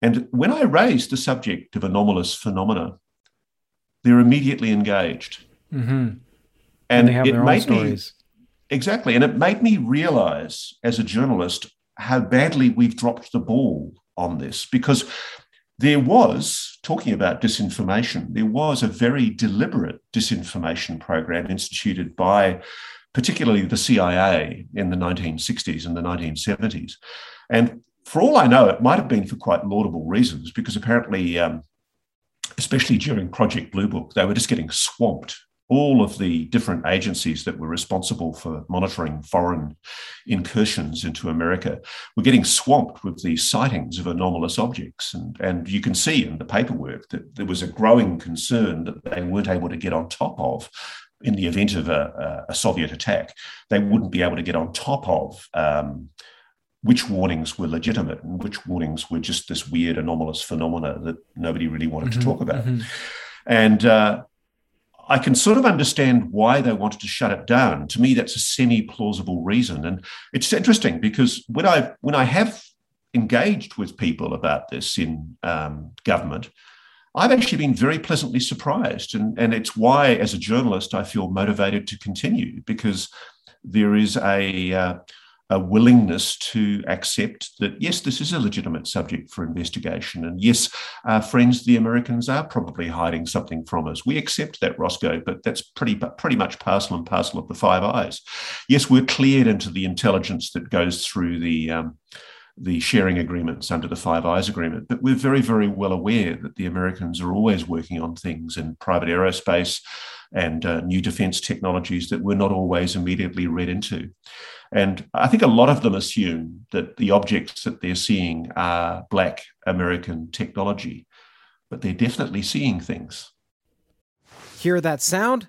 And when I raised the subject of anomalous phenomena, they're immediately engaged. Mm-hmm. And, and it made me exactly, and it made me realize as a journalist how badly we've dropped the ball on this because there was talking about disinformation. There was a very deliberate disinformation program instituted by, particularly the CIA in the 1960s and the 1970s, and for all I know, it might have been for quite laudable reasons because apparently um, especially during Project Blue Book, they were just getting swamped. All of the different agencies that were responsible for monitoring foreign incursions into America were getting swamped with these sightings of anomalous objects. And, and you can see in the paperwork that there was a growing concern that they weren't able to get on top of in the event of a, a, Soviet attack. They wouldn't be able to get on top of um, which warnings were legitimate and which warnings were just this weird anomalous phenomena that nobody really wanted mm-hmm, to talk about. Mm-hmm. And uh, I can sort of understand why they wanted to shut it down. To me, that's a semi-plausible reason, and it's interesting because when I when I have engaged with people about this in um, government, I've actually been very pleasantly surprised, and and it's why, as a journalist, I feel motivated to continue because there is a uh, a willingness to accept that, yes, this is a legitimate subject for investigation. And yes, our friends, the Americans, are probably hiding something from us. We accept that, Roscoe, but that's pretty, pretty much parcel and parcel of the Five Eyes. Yes, we're cleared into the intelligence that goes through the. Um, the sharing agreements under the Five Eyes Agreement. But we're very, very well aware that the Americans are always working on things in private aerospace and uh, new defense technologies that we're not always immediately read into. And I think a lot of them assume that the objects that they're seeing are Black American technology, but they're definitely seeing things. Hear that sound?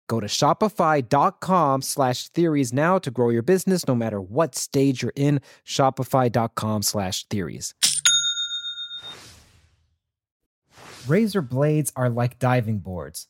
Go to shopify.com slash theories now to grow your business no matter what stage you're in. Shopify.com slash theories. Razor blades are like diving boards.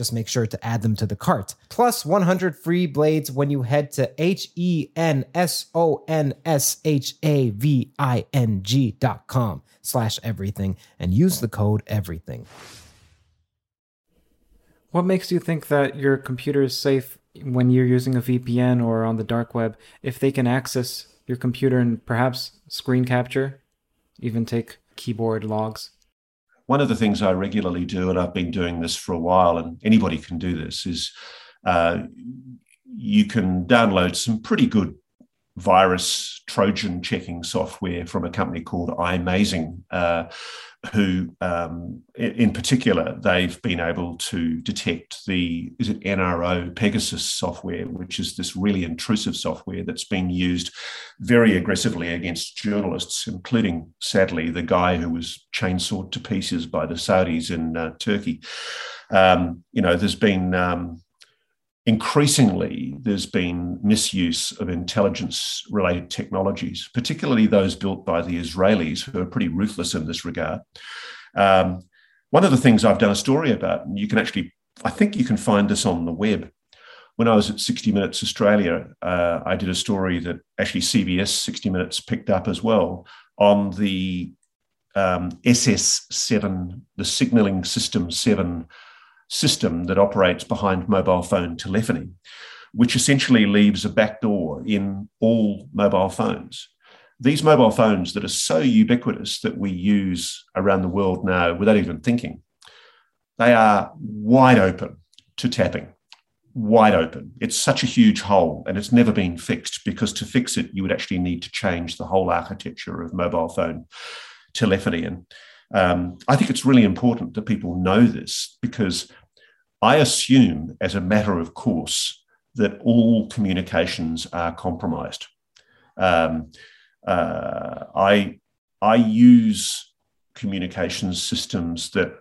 Just make sure to add them to the cart. Plus 100 free blades when you head to H E N S O N S H A V I N G dot com slash everything and use the code everything. What makes you think that your computer is safe when you're using a VPN or on the dark web if they can access your computer and perhaps screen capture, even take keyboard logs? One of the things I regularly do, and I've been doing this for a while, and anybody can do this, is uh, you can download some pretty good virus Trojan checking software from a company called iMazing. Uh, who, um, in particular, they've been able to detect the is it NRO Pegasus software, which is this really intrusive software that's been used very aggressively against journalists, including, sadly, the guy who was chainsawed to pieces by the Saudis in uh, Turkey. Um, you know, there's been um, increasingly there's been misuse of intelligence related technologies, particularly those built by the Israelis, who are pretty ruthless in this regard. Um, one of the things I've done a story about, and you can actually, I think you can find this on the web. When I was at 60 Minutes Australia, uh, I did a story that actually CBS 60 Minutes picked up as well on the um, SS7, the signaling system 7 system that operates behind mobile phone telephony, which essentially leaves a backdoor in all mobile phones. These mobile phones that are so ubiquitous that we use around the world now without even thinking, they are wide open to tapping, wide open. It's such a huge hole and it's never been fixed because to fix it, you would actually need to change the whole architecture of mobile phone telephony. And um, I think it's really important that people know this because I assume, as a matter of course, that all communications are compromised. Um, uh, I I use communications systems that,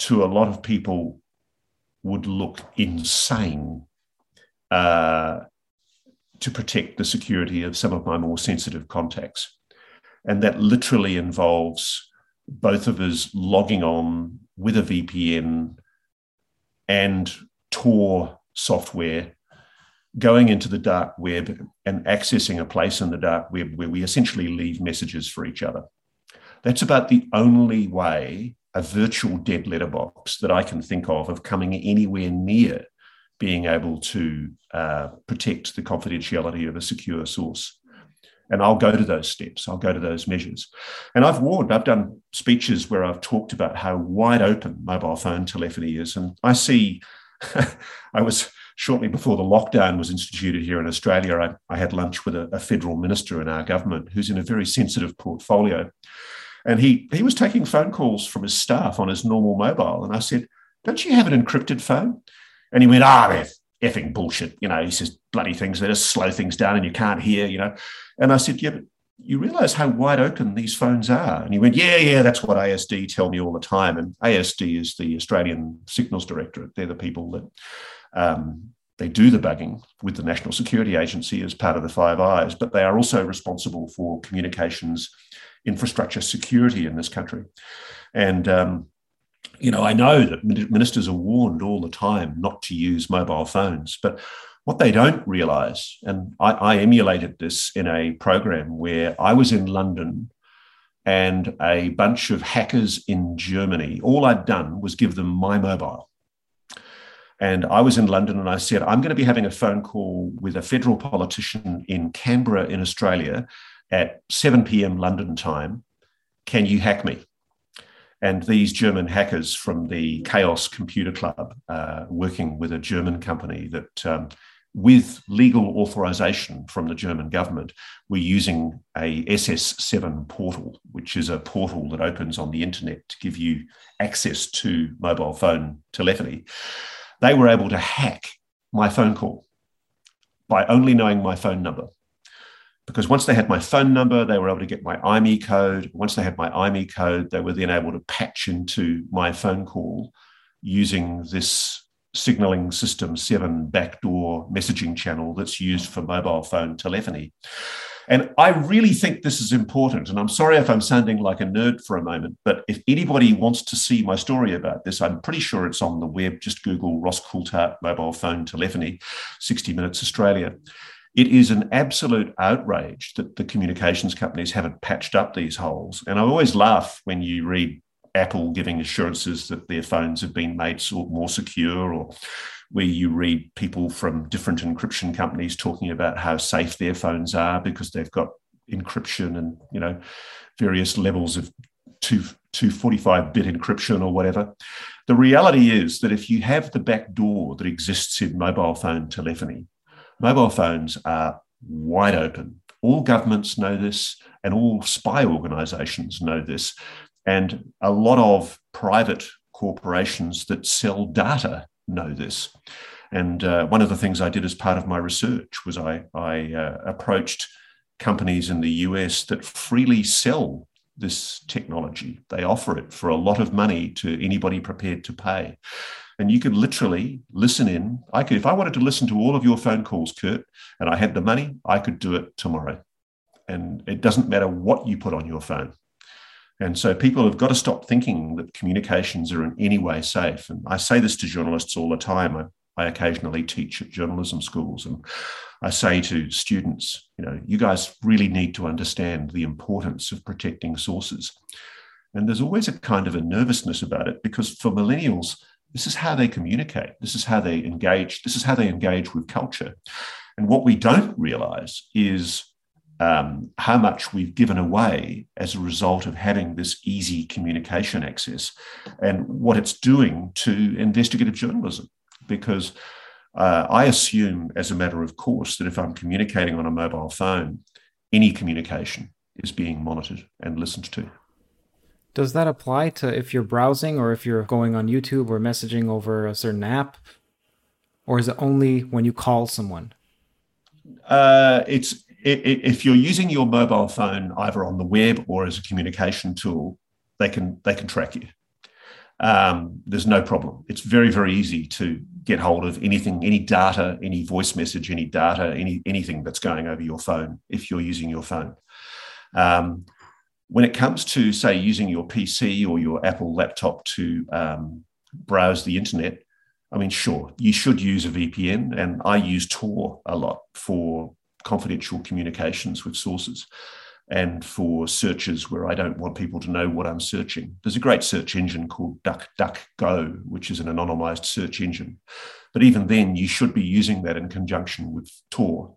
to a lot of people, would look insane uh, to protect the security of some of my more sensitive contacts, and that literally involves both of us logging on with a VPN and Tor software going into the dark web and accessing a place in the dark web where we essentially leave messages for each other. That's about the only way a virtual dead letterbox that I can think of of coming anywhere near being able to uh, protect the confidentiality of a secure source. And I'll go to those steps, I'll go to those measures. And I've warned, I've done speeches where I've talked about how wide open mobile phone telephony is. And I see, I was shortly before the lockdown was instituted here in Australia, I, I had lunch with a, a, federal minister in our government who's in a very sensitive portfolio. And he, he was taking phone calls from his staff on his normal mobile. And I said, Don't you have an encrypted phone? And he went, Ah, oh, effing bullshit. You know, he says bloody things that just slow things down and you can't hear, you know. And I said, yeah, but you realize how wide open these phones are? And he went, yeah, yeah, that's what ASD tell me all the time. And ASD is the Australian Signals Directorate. They're the people that um, they do the bugging with the National Security Agency as part of the Five Eyes, but they are also responsible for communications infrastructure security in this country. And um, you know, I know that ministers are warned all the time not to use mobile phones, but What they don't realize, and I, I emulated this in a program where I was in London and a bunch of hackers in Germany, all I'd done was give them my mobile. And I was in London and I said, I'm going to be having a phone call with a federal politician in Canberra, in Australia, at 7 p.m. London time. Can you hack me? And these German hackers from the Chaos Computer Club, uh, working with a German company that, um, with legal authorization from the German government, we're using a SS7 portal, which is a portal that opens on the internet to give you access to mobile phone telephony they were able to hack my phone call by only knowing my phone number. Because once they had my phone number, they were able to get my IMEI code. Once they had my IMEI code, they were then able to patch into my phone call using this signaling system 7 backdoor messaging channel that's used for mobile phone telephony. And I really think this is important. And I'm sorry if I'm sounding like a nerd for a moment, but if anybody wants to see my story about this, I'm pretty sure it's on the web. Just Google Ross Coulthart mobile phone telephony, 60 Minutes Australia. It is an absolute outrage that the communications companies haven't patched up these holes. And I always laugh when you read Apple giving assurances that their phones have been made more secure or where you read people from different encryption companies talking about how safe their phones are because they've got encryption and you know various levels of 2 245 bit encryption or whatever. The reality is that if you have the back door that exists in mobile phone telephony mobile phones are wide open. All governments know this and all spy organizations know this and a lot of private corporations that sell data know this. And uh, one of the things I did as part of my research was I, I uh, approached companies in the US that freely sell this technology. They offer it for a lot of money to anybody prepared to pay. And you could literally listen in. I could, if I wanted to listen to all of your phone calls, Curt, and I had the money, I could do it tomorrow. And it doesn't matter what you put on your phone. And so people have got to stop thinking that communications are in any way safe. And I say this to journalists all the time. I, I occasionally teach at journalism schools and I say to students, you know, you guys really need to understand the importance of protecting sources. And there's always a kind of a nervousness about it because for millennials, this is how they communicate. This is how they engage. This is how they engage with culture. And what we don't realize is um, how much we've given away as a result of having this easy communication access and what it's doing to investigative journalism. Because uh, I assume, as a matter of course, that if I'm communicating on a mobile phone, any communication is being monitored and listened to. Does that apply to if you're browsing or if you're going on YouTube or messaging over a certain app? Or is it only when you call someone? Uh, it's if you're using your mobile phone either on the web or as a communication tool, they can they can track you. Um, there's no problem. It's very very easy to get hold of anything, any data, any voice message, any data, any anything that's going over your phone if you're using your phone. Um, when it comes to say using your PC or your Apple laptop to um, browse the internet, I mean, sure, you should use a VPN, and I use Tor a lot for confidential communications with sources and for searches where I don't want people to know what I'm searching. There's a great search engine called DuckDuckGo, which is an anonymized search engine. But even then, you should be using that in conjunction with Tor.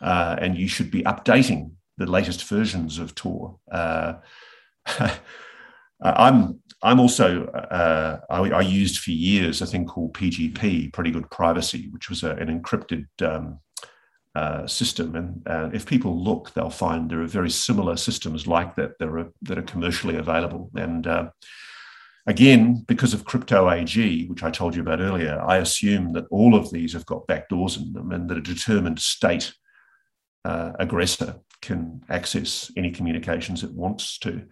Uh, and you should be updating the latest versions of Tor. Uh, I'm I'm also uh, I, I, used for years a thing called PGP, Pretty Good Privacy, which was a, an encrypted um, uh, system. And uh, if people look, they'll find there are very similar systems like that that are, that are commercially available. And uh, again, because of crypto AG, which I told you about earlier, I assume that all of these have got backdoors in them and that a determined state uh, aggressor can access any communications it wants to.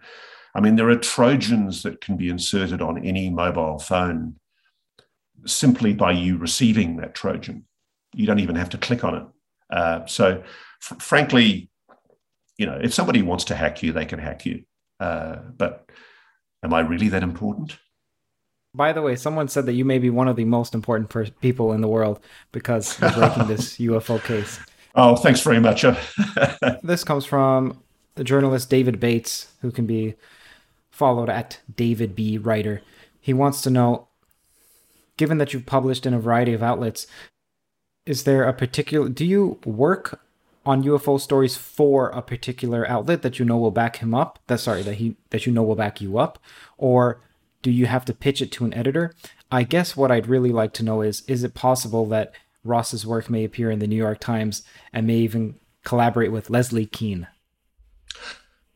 I mean, there are Trojans that can be inserted on any mobile phone simply by you receiving that Trojan. You don't even have to click on it uh, so, f- frankly, you know, if somebody wants to hack you, they can hack you. Uh, but am I really that important? By the way, someone said that you may be one of the most important per- people in the world because you're breaking this UFO case. Oh, thanks very much. this comes from the journalist David Bates, who can be followed at David B. Writer. He wants to know given that you've published in a variety of outlets, is there a particular do you work on UFO stories for a particular outlet that you know will back him up? That sorry, that he that you know will back you up, or do you have to pitch it to an editor? I guess what I'd really like to know is is it possible that Ross's work may appear in the New York Times and may even collaborate with Leslie Kean?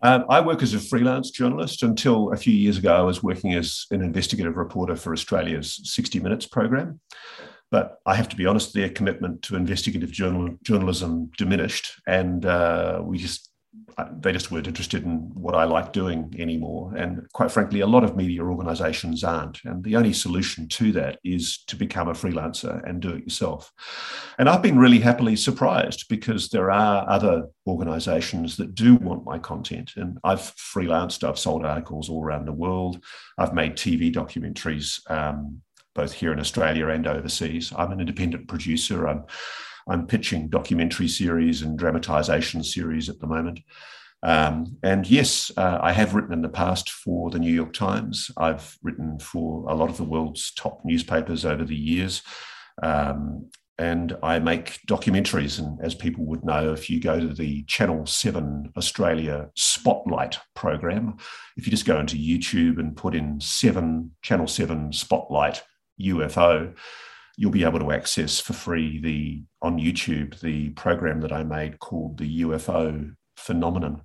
Um, I work as a freelance journalist. Until a few years ago, I was working as an investigative reporter for Australia's 60 Minutes program. But I have to be honest, their commitment to investigative journal, journalism diminished, and uh, we just they just weren't interested in what I like doing anymore. And quite frankly, a lot of media organizations aren't. And the only solution to that is to become a freelancer and do it yourself. And I've been really happily surprised because there are other organizations that do want my content. And I've freelanced, I've sold articles all around the world, I've made TV documentaries. Um, both here in Australia and overseas. I'm an independent producer. I'm I'm pitching documentary series and dramatization series at the moment. Um, and yes, uh, I have written in the past for the New York Times. I've written for a lot of the world's top newspapers over the years. Um, and I make documentaries. And as people would know, if you go to the Channel 7 Australia Spotlight program, if you just go into YouTube and put in 7 Channel 7 Spotlight UFO, you'll be able to access for free the on YouTube the program that I made called the UFO phenomenon.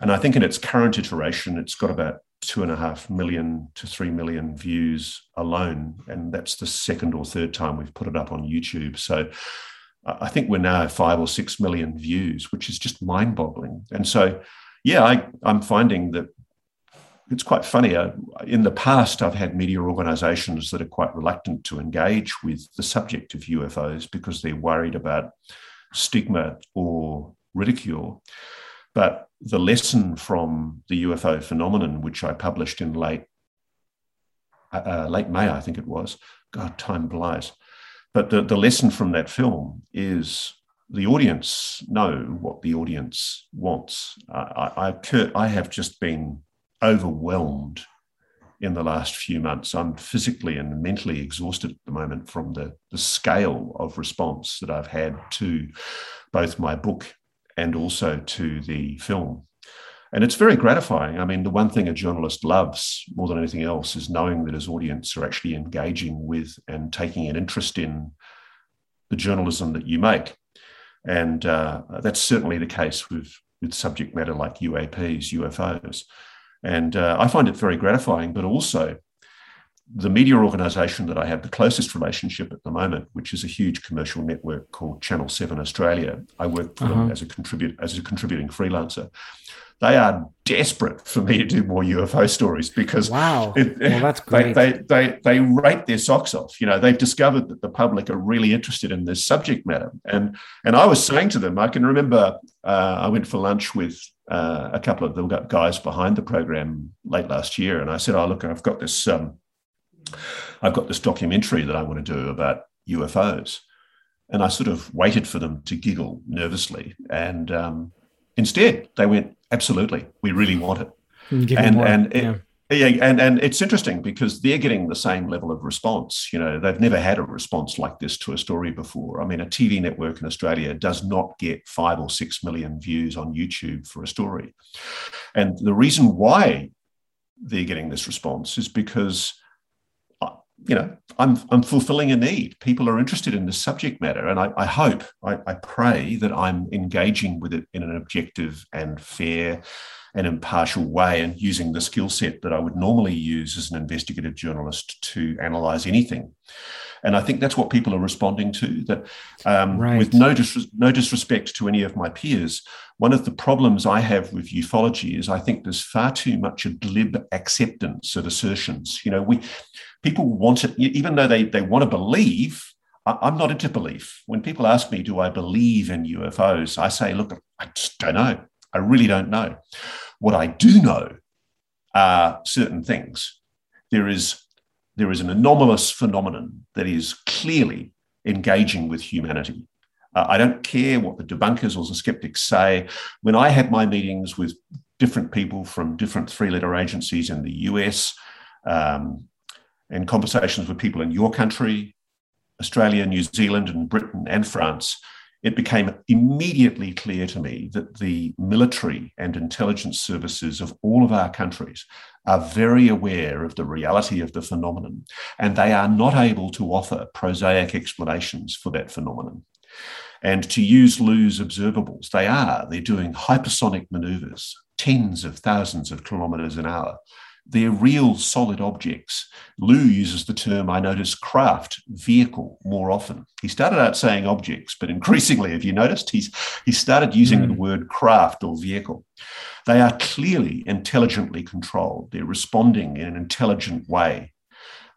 And I think in its current iteration, it's got about two and a half million to three million views alone. And that's the second or third time we've put it up on YouTube. So I think we're now five or six million views, which is just mind boggling. And so, yeah, I, I'm finding that it's quite funny. Uh, in the past, I've had media organizations that are quite reluctant to engage with the subject of UFOs because they're worried about stigma or ridicule. But the lesson from the UFO phenomenon, which I published in late uh, uh, late May, I think it was. God, time flies. But the, the lesson from that film is the audience know what the audience wants. I, I, I have just been overwhelmed in the last few months. I'm physically and mentally exhausted at the moment from the, the scale of response that I've had to both my book and also to the film. And it's very gratifying. I mean, the one thing a journalist loves more than anything else is knowing that his audience are actually engaging with and taking an interest in the journalism that you make. And uh, that's certainly the case with, with subject matter like UAPs, UFOs. And uh, I find it very gratifying, but also the media organization that I have the closest relationship at the moment, which is a huge commercial network called Channel 7 Australia. I work for uh-huh. them as a contribute as a contributing freelancer. They are desperate for me to do more UFO stories because wow, it, well, that's great. They, they, they they rate their socks off. You know, they've discovered that the public are really interested in this subject matter. And and I was saying to them, I can remember uh, I went for lunch with uh, a couple of the guys behind the program late last year, and I said, "Oh, look, I've got this, um, I've got this documentary that I want to do about UFOs," and I sort of waited for them to giggle nervously, and um, instead they went, "Absolutely, we really want it," and and it, yeah. Yeah, and, and it's interesting because they're getting the same level of response. You know, they've never had a response like this to a story before. I mean, a TV network in Australia does not get five or six million views on YouTube for a story. And the reason why they're getting this response is because uh, you know I'm, I'm fulfilling a need people are interested in this subject matter and i, I hope I, I, pray that i'm engaging with it in an objective and fair an impartial way and using the skill set that I would normally use as an investigative journalist to analyze anything. And I think that's what people are responding to. That, um, right. with no, dis- no disrespect to any of my peers, one of the problems I have with ufology is I think there's far too much a glib acceptance of assertions. You know, we people want it, even though they they want to believe. I'm not into belief. When people ask me, "Do I believe in UFOs?" I say, "Look, I just don't know. I really don't know." What I do know are certain things. There is there is an anomalous phenomenon that is clearly engaging with humanity. Uh, I don't care what the debunkers or the skeptics say. When I had my meetings with different people from different three letter agencies in the US um, and conversations with people in your country, Australia, New Zealand, and Britain and France, it became immediately clear to me that the military and intelligence services of all of our countries are very aware of the reality of the phenomenon, and they are not able to offer prosaic explanations for that phenomenon. And to use Lou's observables, they are, they're doing hypersonic maneuvers, tens of thousands of kilometers an hour, they're real solid objects. Lue uses the term, I notice, craft, vehicle more often. He started out saying objects, but increasingly, have you noticed, he's, he started using mm. the word craft or vehicle. They are clearly intelligently controlled. They're responding in an intelligent way.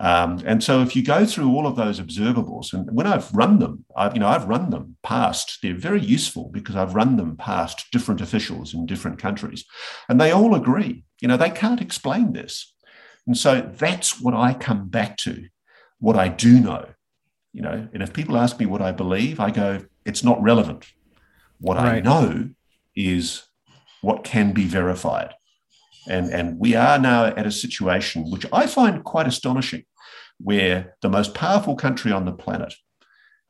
Um, and so if you go through all of those observables, and when I've run them, I've, you know, I've run them past, they're very useful because I've run them past different officials in different countries, and they all agree, you know, they can't explain this. And so that's what I come back to, what I do know, you know, and if people ask me what I believe, I go, it's not relevant. What right. I know is what can be verified. And, and we are now at a situation which I find quite astonishing, where the most powerful country on the planet,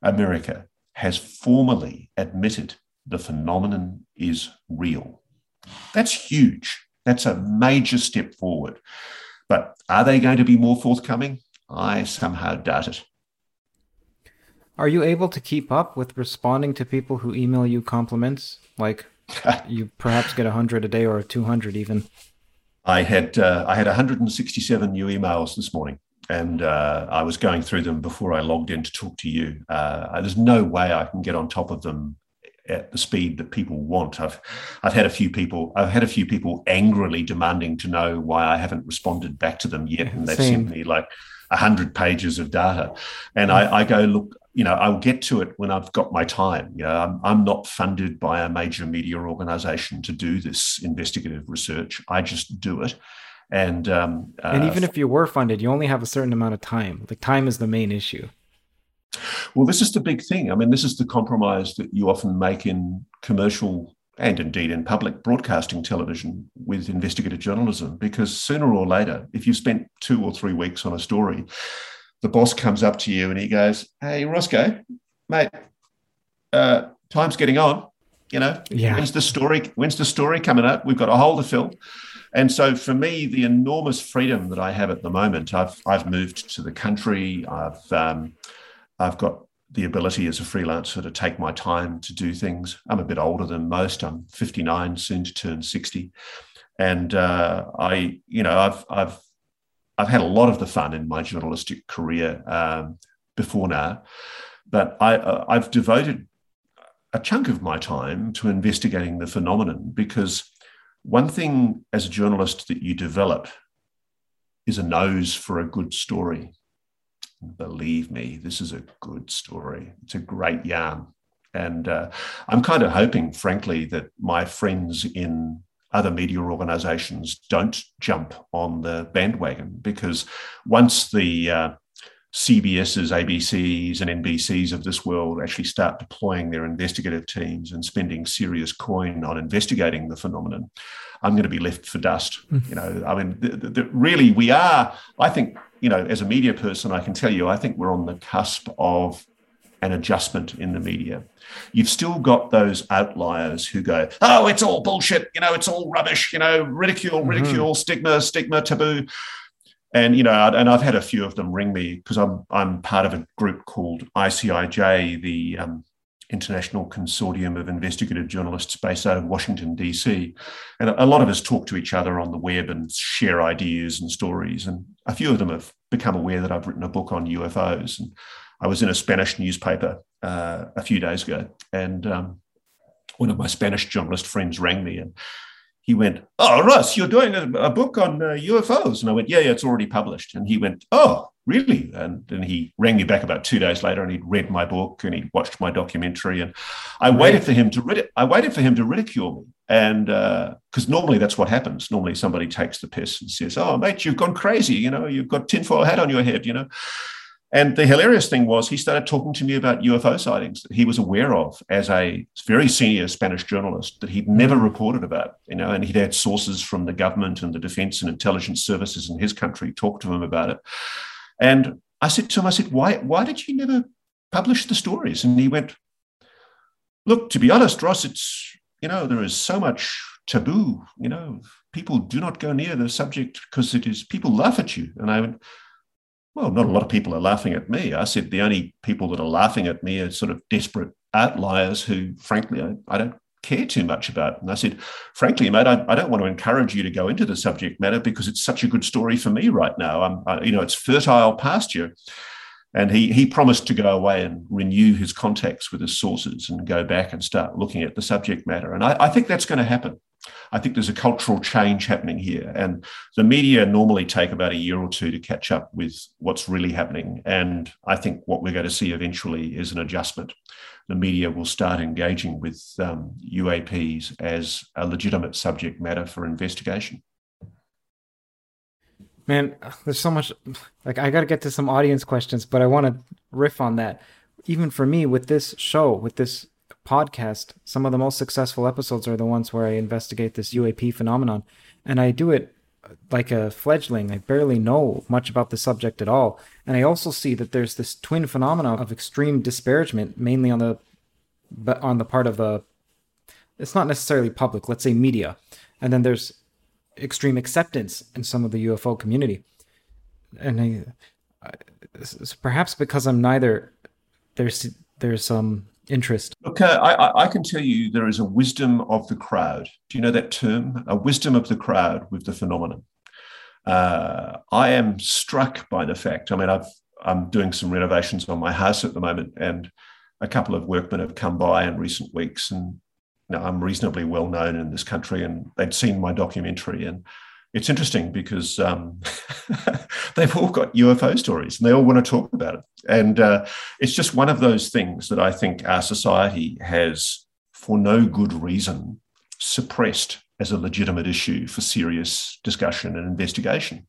America, has formally admitted the phenomenon is real. That's huge. That's a major step forward. But are they going to be more forthcoming? I somehow doubt it. Are you able to keep up with responding to people who email you compliments? Like you perhaps get 100 a day or 200 even. I had uh, I had 167 new emails this morning, and uh, I was going through them before I logged in to talk to you. Uh, there's no way I can get on top of them at the speed that people want. I've I've had a few people I've had a few people angrily demanding to know why I haven't responded back to them yet, and they've Same. sent me like hundred pages of data, and I, I go look you know, I'll get to it when I've got my time. You know, I'm, I'm not funded by a major media organization to do this investigative research. I just do it. And um, uh, and even if you were funded, you only have a certain amount of time. Like time is the main issue. Well, this is the big thing. I mean, this is the compromise that you often make in commercial and indeed in public broadcasting television with investigative journalism, because sooner or later, if you've spent two or three weeks on a story, the boss comes up to you and he goes, "Hey, Roscoe, mate, uh, time's getting on. You know, yeah. when's the story? When's the story coming up? We've got a hole to fill." And so, for me, the enormous freedom that I have at the moment, I've I've moved to the country. I've um, I've got the ability as a freelancer to take my time to do things. I'm a bit older than most. I'm 59, soon to turn 60, and uh, I, you know, I've I've I've had a lot of the fun in my journalistic career um, before now, but I, uh, I've devoted a chunk of my time to investigating the phenomenon because one thing as a journalist that you develop is a nose for a good story. Believe me, this is a good story. It's a great yarn. And uh, I'm kind of hoping, frankly, that my friends in other media organizations don't jump on the bandwagon because once the uh, CBS's, ABC's, and NBC's of this world actually start deploying their investigative teams and spending serious coin on investigating the phenomenon, I'm going to be left for dust. Mm-hmm. You know, I mean, the, the, really, we are. I think, you know, as a media person, I can tell you, I think we're on the cusp of an adjustment in the media. You've still got those outliers who go, oh, it's all bullshit, you know, it's all rubbish, you know, ridicule, mm-hmm. ridicule, mm-hmm. stigma, stigma, taboo. And you know, and I've had a few of them ring me because I'm I'm part of a group called ICIJ, the um, International Consortium of Investigative Journalists based out of Washington, D.C. And a lot of us talk to each other on the web and share ideas and stories. And a few of them have become aware that I've written a book on UFOs. And I was in a Spanish newspaper uh, a few days ago, and um, one of my Spanish journalist friends rang me and he went, "Oh, Russ, you're doing a, a book on uh, UFOs," and I went, "Yeah, yeah, it's already published." And he went, "Oh, really? And then he rang me back about two days later, and he'd read my book and he'd watched my documentary, and I waited for him to rid- I waited for him to ridicule me, and because uh, normally that's what happens. Normally somebody takes the piss and says, "Oh, mate, you've gone crazy. You know, you've got tinfoil hat on your head. You know." And the hilarious thing was, he started talking to me about UFO sightings that he was aware of as a very senior Spanish journalist that he'd never reported about, you know, and he'd had sources from the government and the defense and intelligence services in his country talk to him about it. And I said to him, I said, why, why did you never publish the stories? And he went, look, to be honest, Ross, it's, you know, there is so much taboo, you know, people do not go near the subject because it is, people laugh at you. And I went, well, not a lot of people are laughing at me. I said the only people that are laughing at me are sort of desperate outliers who, frankly, I, I don't care too much about. And I said, frankly, mate, I, I, don't want to encourage you to go into the subject matter because it's such a good story for me right now. I'm, I, you know, it's fertile pasture. And he he promised to go away and renew his contacts with his sources and go back and start looking at the subject matter. And I, I think that's going to happen. I think there's a cultural change happening here. And the media normally take about a year or two to catch up with what's really happening. And I think what we're going to see eventually is an adjustment. The media will start engaging with um, UAPs as a legitimate subject matter for investigation. Man, there's so much. Like, I got to get to some audience questions, but I want to riff on that. Even for me, with this show, with this podcast, some of the most successful episodes are the ones where I investigate this UAP phenomenon. And I do it uh, like a fledgling. I barely know much about the subject at all. And I also see that there's this twin phenomenon of extreme disparagement, mainly on the but on the part of the it's not necessarily public, let's say media. And then there's extreme acceptance in some of the UFO community. And I, I perhaps because I'm neither there's there's some interest? Okay, I, I, can tell you there is a wisdom of the crowd. Do you know that term? A wisdom of the crowd with the phenomenon. Uh, I am struck by the fact. I mean, I've I'm doing some renovations on my house at the moment, and a couple of workmen have come by in recent weeks, and you know, I'm reasonably well known in this country, and they'd seen my documentary, and it's interesting because um, they've all got UFO stories and they all want to talk about it. And uh, it's just one of those things that I think our society has, for no good reason, suppressed as a legitimate issue for serious discussion and investigation.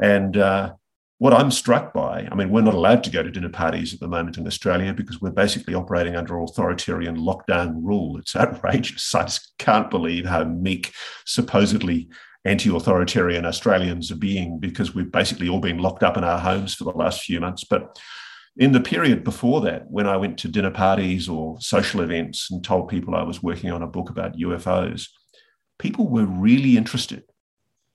And uh, what I'm struck by, I mean, we're not allowed to go to dinner parties at the moment in Australia because we're basically operating under authoritarian lockdown rule. It's outrageous. I just can't believe how meek, supposedly anti authoritarian Australians are being because we've basically all been locked up in our homes for the last few months. But in the period before that, when I went to dinner parties or social events and told people I was working on a book about UFOs, people were really interested.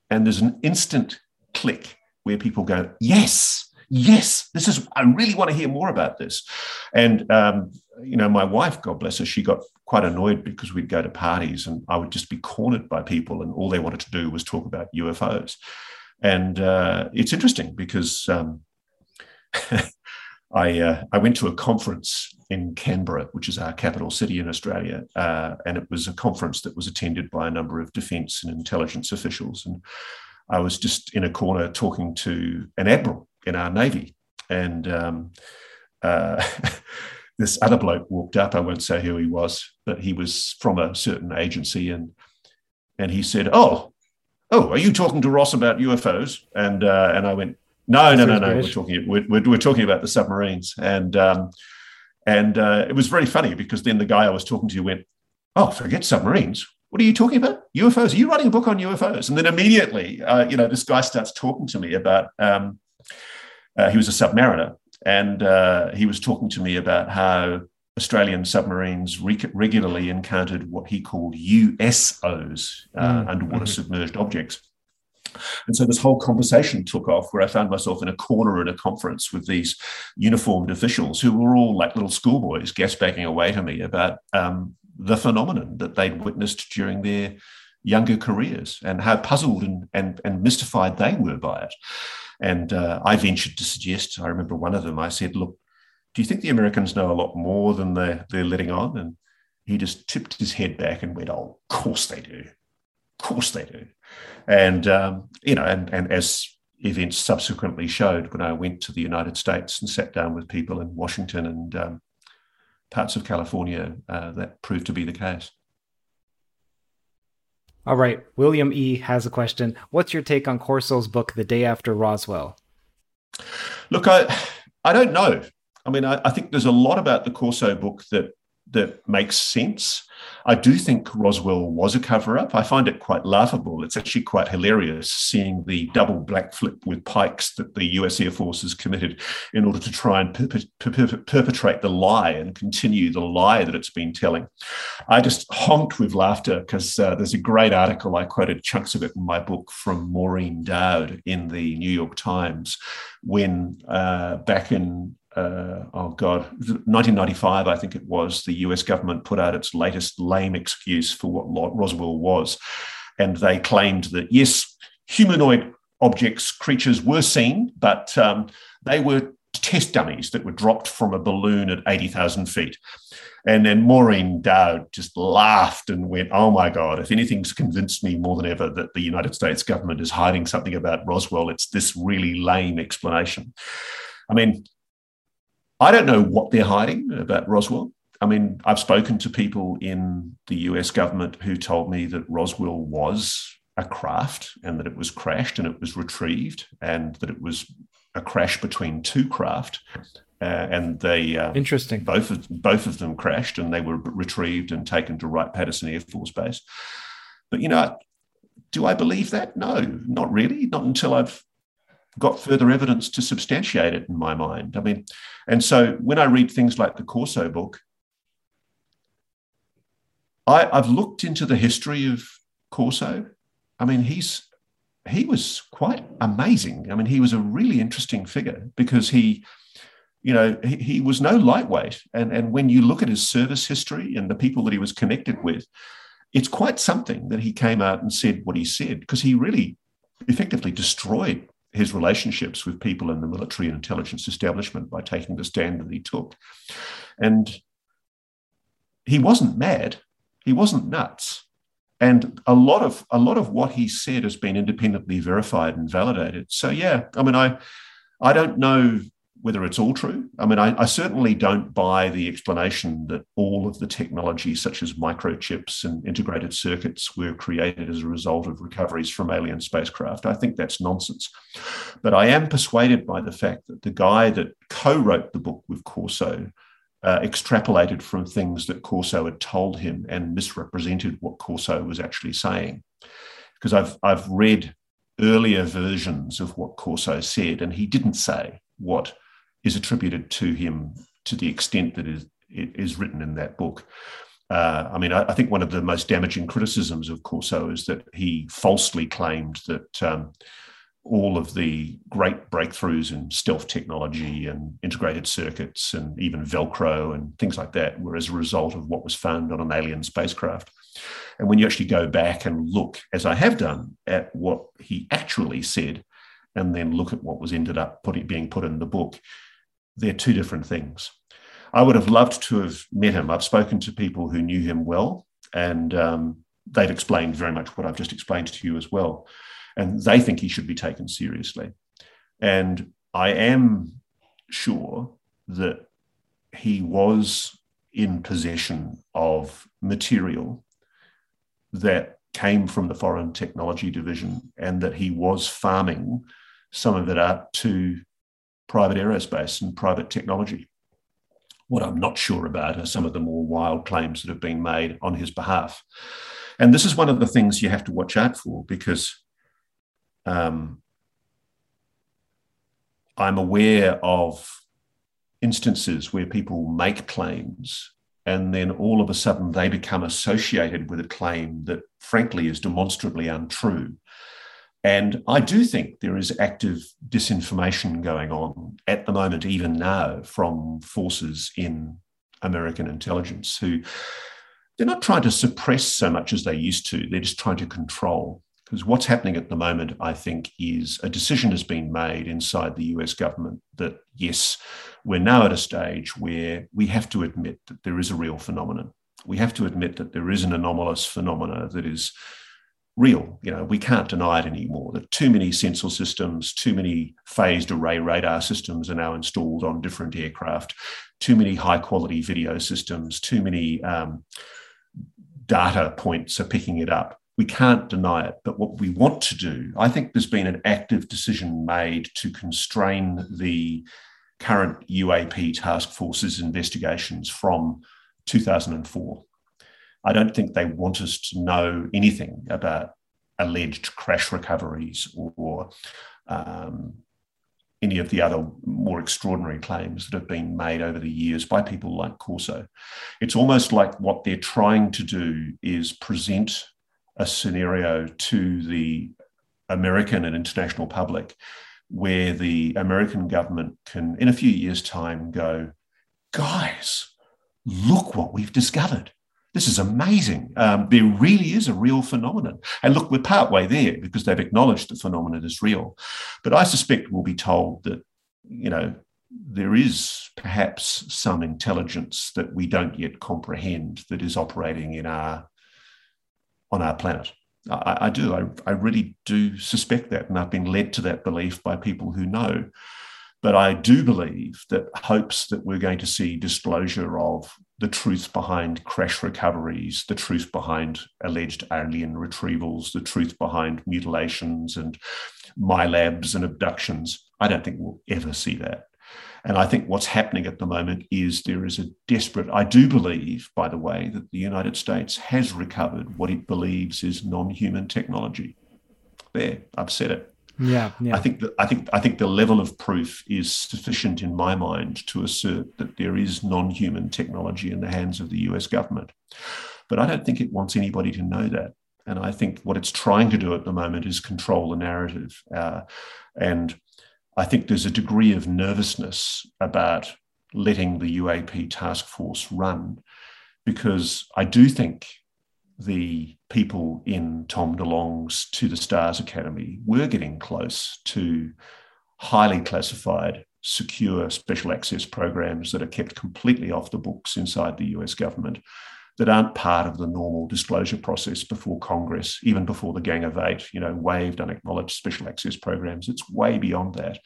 And there's an instant click where people go, Yes, yes, this is, I really want to hear more about this. And, um, you know, my wife, God bless her, she got quite annoyed because we'd go to parties and I would just be cornered by people and all they wanted to do was talk about UFOs. And uh, it's interesting because um, I, uh, I went to a conference in Canberra, which is our capital city in Australia, uh, and it was a conference that was attended by a number of defence and intelligence officials. And I was just in a corner talking to an admiral in our navy, and um, uh, this other bloke walked up. I won't say who he was, but he was from a certain agency, and and he said, "Oh, oh, are you talking to Ross about UFOs?" And uh, and I went, "No, no, no, no. We're talking we're, we're, we're, talking about the submarines." And um, and uh, it was very funny because then the guy I was talking to went, "Oh, forget submarines. What are you talking about? UFOs? Are you writing a book on UFOs?" And then immediately, uh, you know, this guy starts talking to me about. Um, uh, he was a submariner, and uh, he was talking to me about how Australian submarines re- regularly encountered what he called USOs, uh, mm. underwater mm-hmm. submerged objects. And so this whole conversation took off where I found myself in a corner at a conference with these uniformed officials who were all like little schoolboys gasbacking away to me about um, the phenomenon that they'd witnessed during their younger careers and how puzzled and, and, and mystified they were by it. And uh, I ventured to suggest, I remember one of them, I said, look, do you think the Americans know a lot more than they're, they're letting on? And he just tipped his head back and went, oh, of course they do. Of course they do. And, um, you know, and, and as events subsequently showed when I went to the United States and sat down with people in Washington and um, parts of California, uh, that proved to be the case. All right. William E. has a question. What's your take on Corso's book, The Day After Roswell? Look, I, I don't know. I mean, I, I think there's a lot about the Corso book that that makes sense. I do think Roswell was a cover up. I find it quite laughable. It's actually quite hilarious seeing the double black flip with pikes that the US Air Force has committed in order to try and per- per- per- perpetrate the lie and continue the lie that it's been telling. I just honked with laughter because uh, there's a great article, I quoted chunks of it in my book from Maureen Dowd in the New York Times when uh, back in uh, oh God, 1995, I think it was, the US government put out its latest lame excuse for what Roswell was. And they claimed that, yes, humanoid objects, creatures were seen, but um, they were test dummies that were dropped from a balloon at 80,000 feet. And then Maureen Dowd just laughed and went, Oh my God, if anything's convinced me more than ever that the United States government is hiding something about Roswell, it's this really lame explanation. I mean, I don't know what they're hiding about Roswell. I mean, I've spoken to people in the US government who told me that Roswell was a craft and that it was crashed and it was retrieved and that it was a crash between two craft. Uh, and they uh, interesting both of both of them crashed and they were retrieved and taken to Wright Patterson Air Force Base. But you know, do I believe that? No, not really. Not until I've got further evidence to substantiate it in my mind. I mean, and so when I read things like the Corso book, I, I've looked into the history of Corso. I mean, he's he was quite amazing. I mean, he was a really interesting figure because he, you know, he, he was no lightweight. And, and when you look at his service history and the people that he was connected with, it's quite something that he came out and said what he said because he really effectively destroyed his relationships with people in the military and intelligence establishment by taking the stand that he took. And he wasn't mad, he wasn't nuts. And a lot of a lot of what he said has been independently verified and validated. So yeah, I mean, I I don't know whether it's all true. I mean, I, I, certainly don't buy the explanation that all of the technology, such as microchips and integrated circuits, were created as a result of recoveries from alien spacecraft. I think that's nonsense. But I am persuaded by the fact that the guy that co wrote the book with Corso. Uh, extrapolated from things that Corso had told him and misrepresented what Corso was actually saying. Because I've, I've read earlier versions of what Corso said, and he didn't say what is attributed to him to the extent that is, is written in that book. Uh, I mean, I, I, think one of the most damaging criticisms of Corso is that he falsely claimed that um, all of the great breakthroughs in stealth technology and integrated circuits and even Velcro and things like that were as a result of what was found on an alien spacecraft. And when you actually go back and look, as I have done, at what he actually said, and then look at what was ended up putting, being put in the book, they're two different things. I would have loved to have met him. I've spoken to people who knew him well, and um, they've explained very much what I've just explained to you as well. And they think he should be taken seriously. And I am sure that he was in possession of material that came from the Foreign Technology Division and that he was farming some of it up to private aerospace and private technology. What I'm not sure about are some of the more wild claims that have been made on his behalf. And this is one of the things you have to watch out for because um, I'm aware of instances where people make claims and then all of a sudden they become associated with a claim that, frankly, is demonstrably untrue. And I do think there is active disinformation going on at the moment, even now, from forces in American intelligence who they're not trying to suppress so much as they used to, they're just trying to control. Because what's happening at the moment, I think, is a decision has been made inside the US government that, yes, we're now at a stage where we have to admit that there is a real phenomenon. We have to admit that there is an anomalous phenomena that is real. You know, we can't deny it anymore. That too many sensor systems, too many phased array radar systems are now installed on different aircraft. Too many high quality video systems. Too many um, data points are picking it up. We can't deny it. But what we want to do, I think there's been an active decision made to constrain the current UAP task force's investigations from 2004. I don't think they want us to know anything about alleged crash recoveries or um, any of the other more extraordinary claims that have been made over the years by people like Corso. It's almost like what they're trying to do is present a scenario to the American and international public where the American government can, in a few years' time, go, guys, look what we've discovered. This is amazing. Um, there really is a real phenomenon. And look, we're partway there because they've acknowledged the phenomenon is real. But I suspect we'll be told that, you know, there is perhaps some intelligence that we don't yet comprehend that is operating in our on our planet. I, I do. I, I really do suspect that. And I've been led to that belief by people who know. But I do believe that hopes that we're going to see disclosure of the truth behind crash recoveries, the truth behind alleged alien retrievals, the truth behind mutilations and MILABs and abductions. I don't think we'll ever see that. And I think what's happening at the moment is there is a desperate, I do believe, by the way, that the United States has recovered what it believes is non human technology. There, I've said it. Yeah, yeah. I think that I think I think the level of proof is sufficient in my mind to assert that there is non-human technology in the hands of the US government. But I don't think it wants anybody to know that. And I think what it's trying to do at the moment is control the narrative. Uh, and I think there's a degree of nervousness about letting the UAP task force run because I do think the people in Tom DeLonge's To the Stars Academy were getting close to highly classified, secure special access programs that are kept completely off the books inside the US government that aren't part of the normal disclosure process before Congress, even before the Gang of Eight, you know, waived unacknowledged special access programs. It's way beyond that.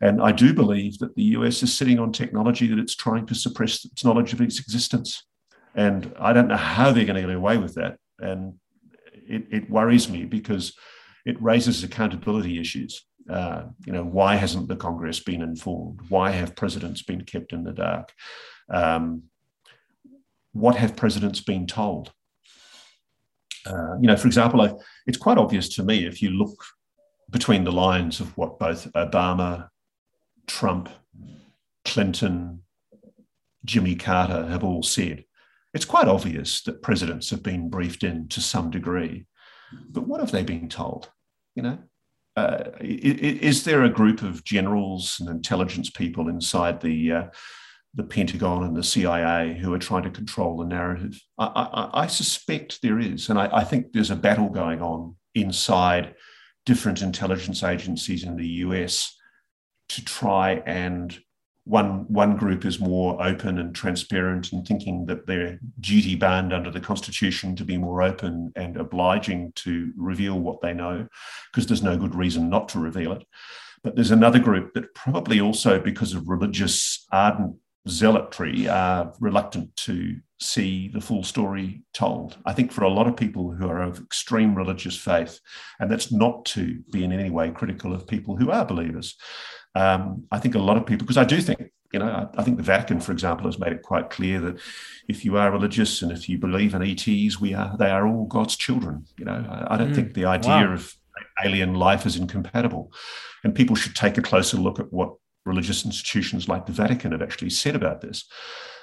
And I do believe that the US is sitting on technology that it's trying to suppress its knowledge of its existence. And I don't know how they're going to get away with that. And it, it worries me because it raises accountability issues. Uh, you know, why hasn't the Congress been informed? Why have presidents been kept in the dark? Um, what have presidents been told? Uh, you know, for example, I, it's quite obvious to me if you look between the lines of what both Obama, Trump, Clinton, Jimmy Carter have all said it's quite obvious that presidents have been briefed in to some degree. But what have they been told? You know, uh, is there a group of generals and intelligence people inside the uh, the Pentagon and the CIA who are trying to control the narrative? I, I, I suspect there is, and I, I, think there's a battle going on inside different intelligence agencies in the US to try and one one group is more open and transparent and thinking that they're duty bound under the constitution to be more open and obliging to reveal what they know because there's no good reason not to reveal it. But there's another group that probably also because of religious ardent zealotry are reluctant to see the full story told. I think for a lot of people who are of extreme religious faith and that's not to be in any way critical of people who are believers um, I think a lot of people, because I do think, you know, I, I, think the Vatican, for example, has made it quite clear that if you are religious and if you believe in ETs, we are they are all God's children. You know, I, I don't mm, think the idea wow. of alien life is incompatible, and people should take a closer look at what religious institutions like the Vatican have actually said about this.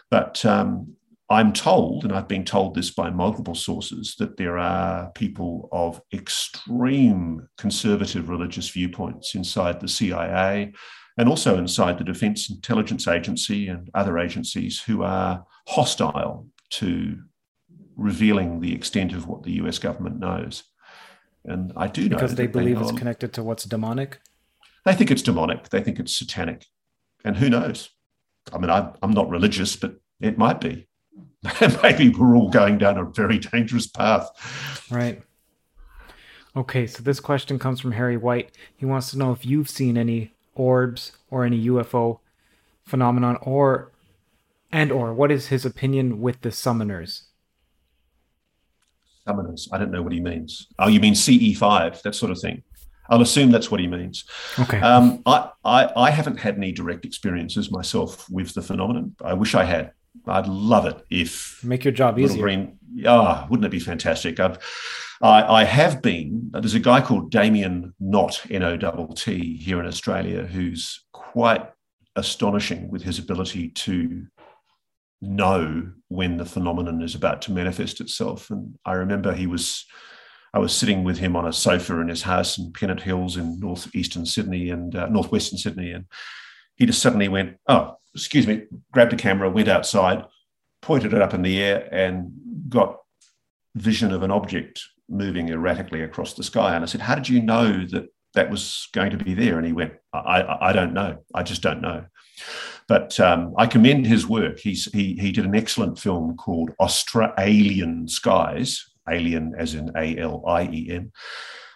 But um, I'm told, and I've been told this by multiple sources, that there are people of extreme conservative religious viewpoints inside the CIA and also inside the Defense Intelligence Agency and other agencies who are hostile to revealing the extent of what the US government knows. And I do know because they believe they it's connected to what's demonic. They think it's demonic. They think it's satanic, and who knows? I mean, I, I'm not religious, but it might be. maybe we're all going down a very dangerous path. Right. Okay, so this question comes from Harry White. He wants to know if you've seen any orbs or any UFO phenomenon or and or what is his opinion with the summoners? Summoners. I don't know what he means. Oh, you mean CE5, that sort of thing. I'll assume that's what he means. Okay. Um, I, I, I haven't had any direct experiences myself with the phenomenon. I wish I had. I'd love it if make your job easier. Green, ah, wouldn't it be fantastic? I've, I, I have been. There's a guy called Damien Nott, N O T T, here in Australia, who's quite astonishing with his ability to know when the phenomenon is about to manifest itself. And I remember he was I was sitting with him on a sofa in his house in Pennant Hills in northeastern Sydney and uh, northwestern Sydney, and he just suddenly went, "Oh, excuse me," grabbed a camera, went outside, pointed it up in the air, and got vision of an object moving erratically across the sky. And I said, "How did you know that that was going to be there?" And he went, "I, I, I don't know. I just don't know." But um, I commend his work. He's, he, he did an excellent film called Australien Skies, alien as in A L I E N.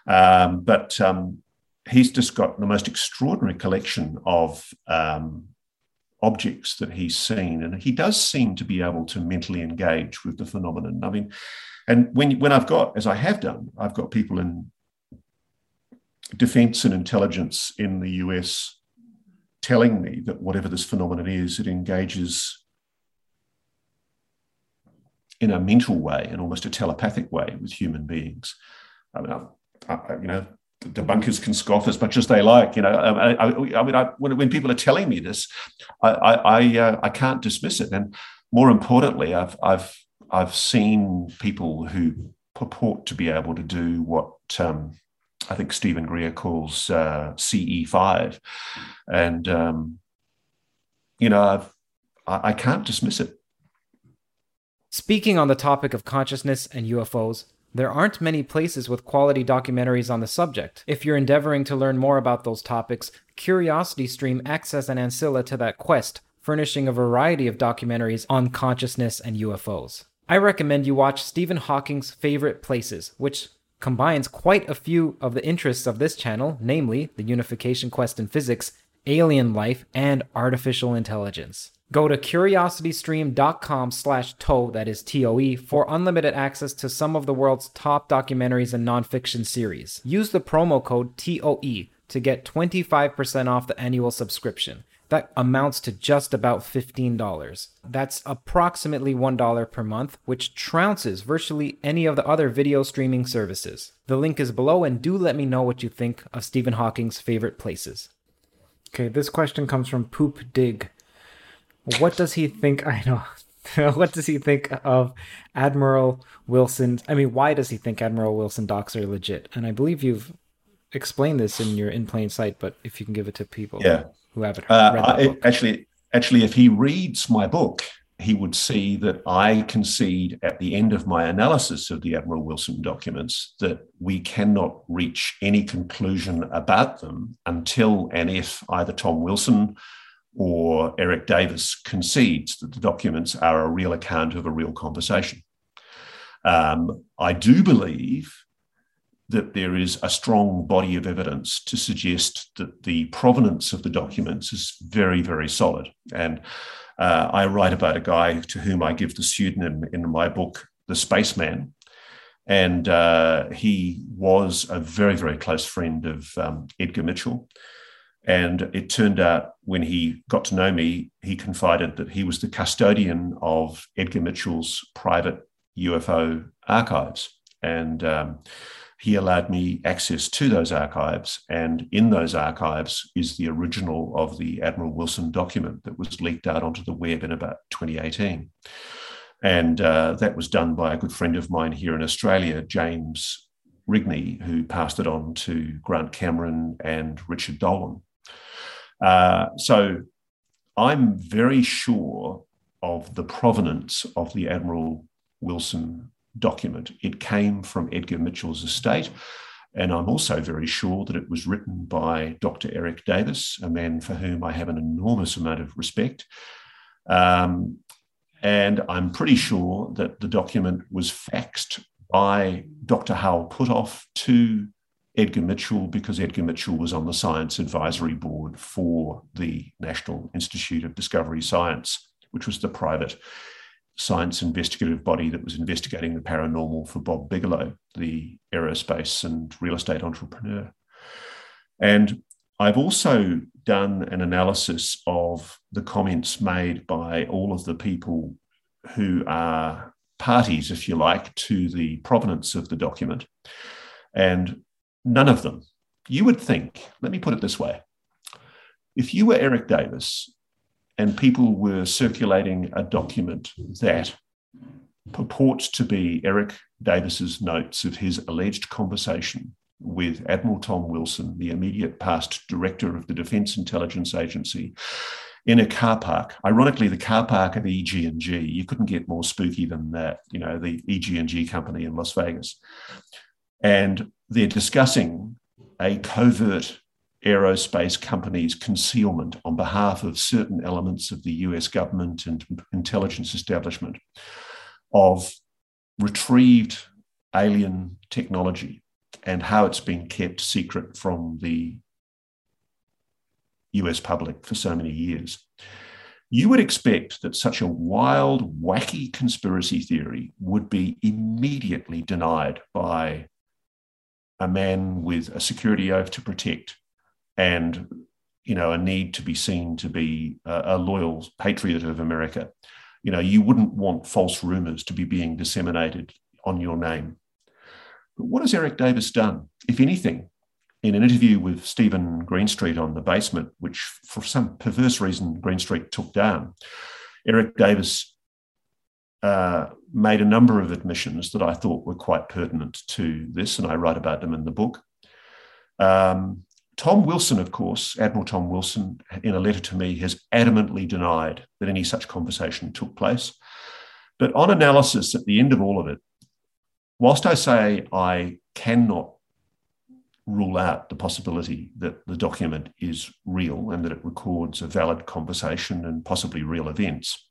Um, but um, he's just got the most extraordinary collection of um, objects that he's seen, and he does seem to be able to mentally engage with the phenomenon. I mean, and when when I've got, as I have done, I've got people in defense and intelligence in the US telling me that whatever this phenomenon is, it engages in a mental way and almost a telepathic way with human beings. I mean, I, I, you know, debunkers can scoff as much as they like. You know, I, I mean, when, when, people are telling me this, I I, uh, I can't dismiss it. And more importantly, I've I've I've seen people who purport to be able to do what um, I think Stephen Greer calls uh, CE5, and um, you know, I've, I, I can't dismiss it. Speaking on the topic of consciousness and UFOs, there aren't many places with quality documentaries on the subject. If you're endeavoring to learn more about those topics, CuriosityStream acts as an ancilla to that quest, furnishing a variety of documentaries on consciousness and UFOs. I recommend you watch Stephen Hawking's Favorite Places, which combines quite a few of the interests of this channel, namely the unification quest in physics, alien life, and artificial intelligence. Go to curiositystream.com slash TOE, that is T-O-E, for unlimited access to some of the world's top documentaries and nonfiction series. Use the promo code TOE to get 25% off the annual subscription. That amounts to just about $15. That's approximately $1 per month, which trounces virtually any of the other video streaming services. The link is below, and do let me know what you think of Stephen Hawking's favorite places. Okay, this question comes from Poop Dig. What does he think? I know. what does he think of Admiral Wilson? I mean, why does he think Admiral Wilson docs are legit? And I believe you've explained this in your in plain sight, but if you can give it to people yeah. who haven't uh, read that book. actually, actually, if he reads my book, he would see that I concede at the end of my analysis of the Admiral Wilson documents that we cannot reach any conclusion about them until and if either Tom Wilson or Eric Davis concedes that the documents are a real account of a real conversation. Um, I do believe that there is a strong body of evidence to suggest that the provenance of the documents is very, very solid. And uh, I write about a guy to whom I give the pseudonym in my book, The Spaceman. And uh, he was a very, very close friend of um, Edgar Mitchell. And it turned out when he got to know me, he confided that he was the custodian of Edgar Mitchell's private UFO archives. And um, he allowed me access to those archives. And in those archives is the original of the Admiral Wilson document that was leaked out onto the web in about 2018. And uh, that was done by a good friend of mine here in Australia, James Rigney, who passed it on to Grant Cameron and Richard Dolan. Uh, so I'm very sure of the provenance of the Admiral Wilson document. It came from Edgar Mitchell's estate. And I'm also very sure that it was written by Dr. Eric Davis, a man for whom I have an enormous amount of respect. Um, and I'm pretty sure that the document was faxed by Dr. Hal Puthoff to Edgar Mitchell because Edgar Mitchell was on the science advisory board for the National Institute of Discovery Science, which was the private science investigative body that was investigating the paranormal for Bob Bigelow, the aerospace and real estate entrepreneur. And I've also done an analysis of the comments made by all of the people who are parties, if you like, to the provenance of the document. And none of them, you would think, let me put it this way if you were Eric Davis and people were circulating a document that purports to be Eric Davis's notes of his alleged conversation with Admiral Tom Wilson, the immediate past director of the Defence Intelligence Agency, in a car park. Ironically, the car park of EG&G. You couldn't get more spooky than that. You know, the EG&G company in Las Vegas, and they're discussing a covert aerospace company's concealment on behalf of certain elements of the US government and intelligence establishment of retrieved alien technology and how it's been kept secret from the US public for so many years. You would expect that such a wild, wacky conspiracy theory would be immediately denied by a man with a security oath to protect and you know a need to be seen to be a, a loyal patriot of America. You know, you wouldn't want false rumors to be being disseminated on your name. But what has Eric Davis done, if anything? In an interview with Steven Greenstreet on the basement, which for some perverse reason Greenstreet took down, Eric Davis uh, made a number of admissions that I thought were quite pertinent to this, and I write about them in the book. Um, Tom Wilson, of course, Admiral Tom Wilson, in a letter to me, has adamantly denied that any such conversation took place. But on analysis, at the end of all of it, whilst I say I cannot rule out the possibility that the document is real and that it records a valid conversation and possibly real events,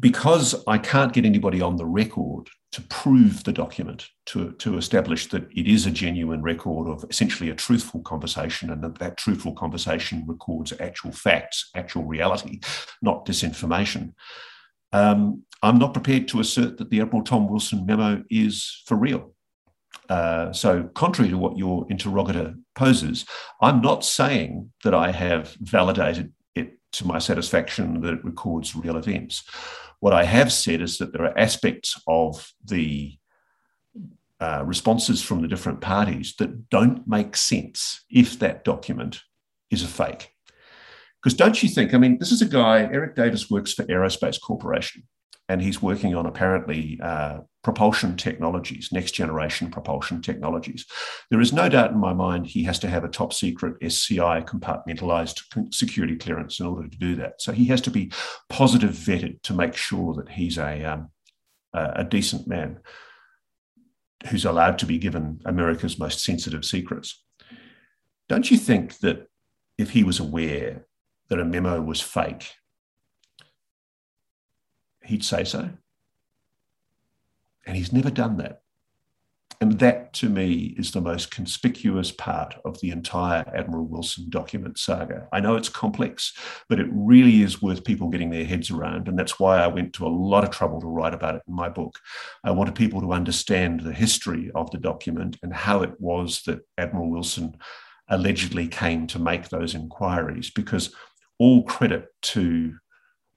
because I can't get anybody on the record to prove the document, to, to establish that it is a genuine record of essentially a truthful conversation, and that that truthful conversation records actual facts, actual reality, not disinformation. Um, I'm not prepared to assert that the Admiral Tom Wilson memo is for real. Uh, so, contrary to what your interrogator poses, I'm not saying that I have validated it to my satisfaction that it records real events. What I have said is that there are aspects of the uh, responses from the different parties that don't make sense if that document is a fake. Because don't you think, I mean, this is a guy, Eric Davis works for Aerospace Corporation and he's working on apparently uh, propulsion technologies, next generation propulsion technologies. There is no doubt in my mind he has to have a top secret SCI compartmentalized security clearance in order to do that. So he has to be positive vetted to make sure that he's a, um, a decent man who's allowed to be given America's most sensitive secrets. Don't you think that if he was aware that a memo was fake, he'd say so. And he's never done that. And that to me is the most conspicuous part of the entire Admiral Wilson document saga. I know it's complex, but it really is worth people getting their heads around. And that's why I went to a lot of trouble to write about it in my book. I wanted people to understand the history of the document and how it was that Admiral Wilson allegedly came to make those inquiries, because all credit to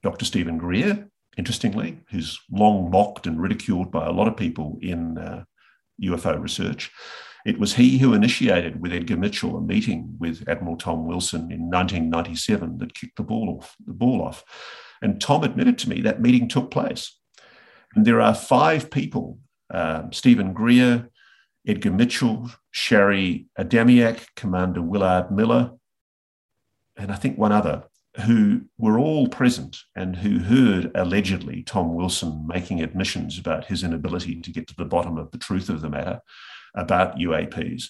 Dr. Stephen Greer, interestingly, who's long mocked and ridiculed by a lot of people in uh, UFO research. It was he who initiated with Edgar Mitchell a meeting with Admiral Tom Wilson in 1997 that kicked the ball off. The ball off. And Tom admitted to me that meeting took place. And there are five people um, Stephen Greer, Edgar Mitchell, Shari Adamiak, Commander Willard Miller, and I think one other who were all present and who heard allegedly Tom Wilson making admissions about his inability to get to the bottom of the truth of the matter about UAPs.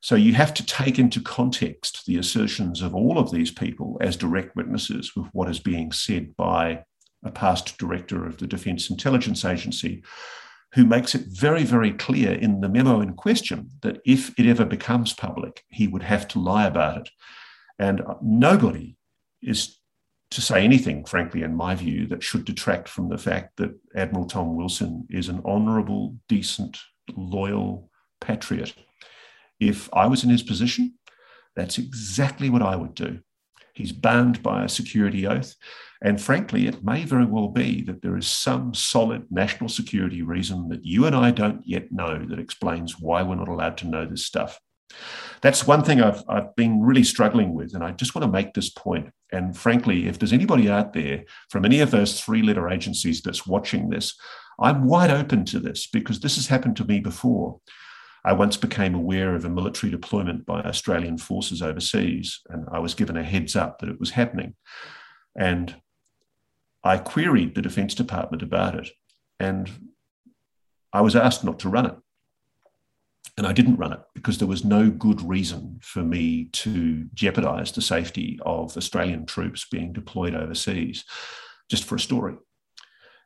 So you have to take into context the assertions of all of these people as direct witnesses with what is being said by a past director of the Defence Intelligence Agency who makes it very, very clear in the memo in question that if it ever becomes public, he would have to lie about it. And nobody is to say anything, frankly, in my view, that should detract from the fact that Admiral Tom Wilson is an honourable, decent, loyal patriot. If I was in his position, that's exactly what I would do. He's bound by a security oath. And frankly, it may very well be that there is some solid national security reason that you and I don't yet know that explains why we're not allowed to know this stuff. That's one thing I've, I've been really struggling with. And I just want to make this point. And frankly, if there's anybody out there from any of those three letter agencies that's watching this, I'm wide open to this because this has happened to me before. I once became aware of a military deployment by Australian forces overseas, and I was given a heads up that it was happening. And I queried the Defence Department about it, and I was asked not to run it. And I didn't run it because there was no good reason for me to jeopardize the safety of Australian troops being deployed overseas just for a story.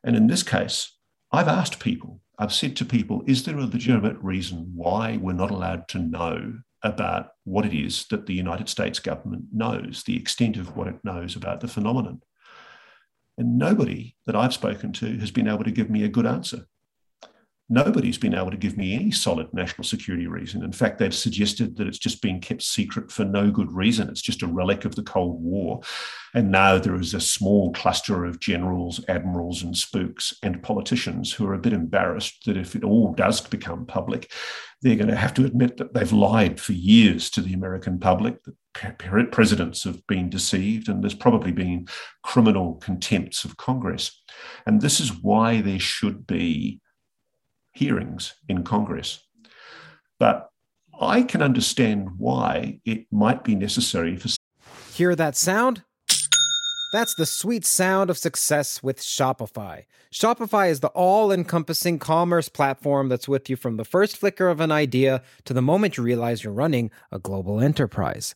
And in this case, I've asked people, I've said to people, is there a legitimate reason why we're not allowed to know about what it is that the United States government knows, the extent of what it knows about the phenomenon? And nobody that I've spoken to has been able to give me a good answer nobody's been able to give me any solid national security reason. In fact, they've suggested that it's just being kept secret for no good reason. It's just a relic of the Cold War. And now there is a small cluster of generals, admirals, and spooks and politicians who are a bit embarrassed that if it all does become public, they're going to have to admit that they've lied for years to the American public, that presidents have been deceived, and there's probably been criminal contempts of Congress. And this is why there should be hearings in Congress. But I can understand why it might be necessary for. Hear that sound? That's the sweet sound of success with Shopify. Shopify is the all encompassing commerce platform that's with you from the first flicker of an idea to the moment you realize you're running a global enterprise.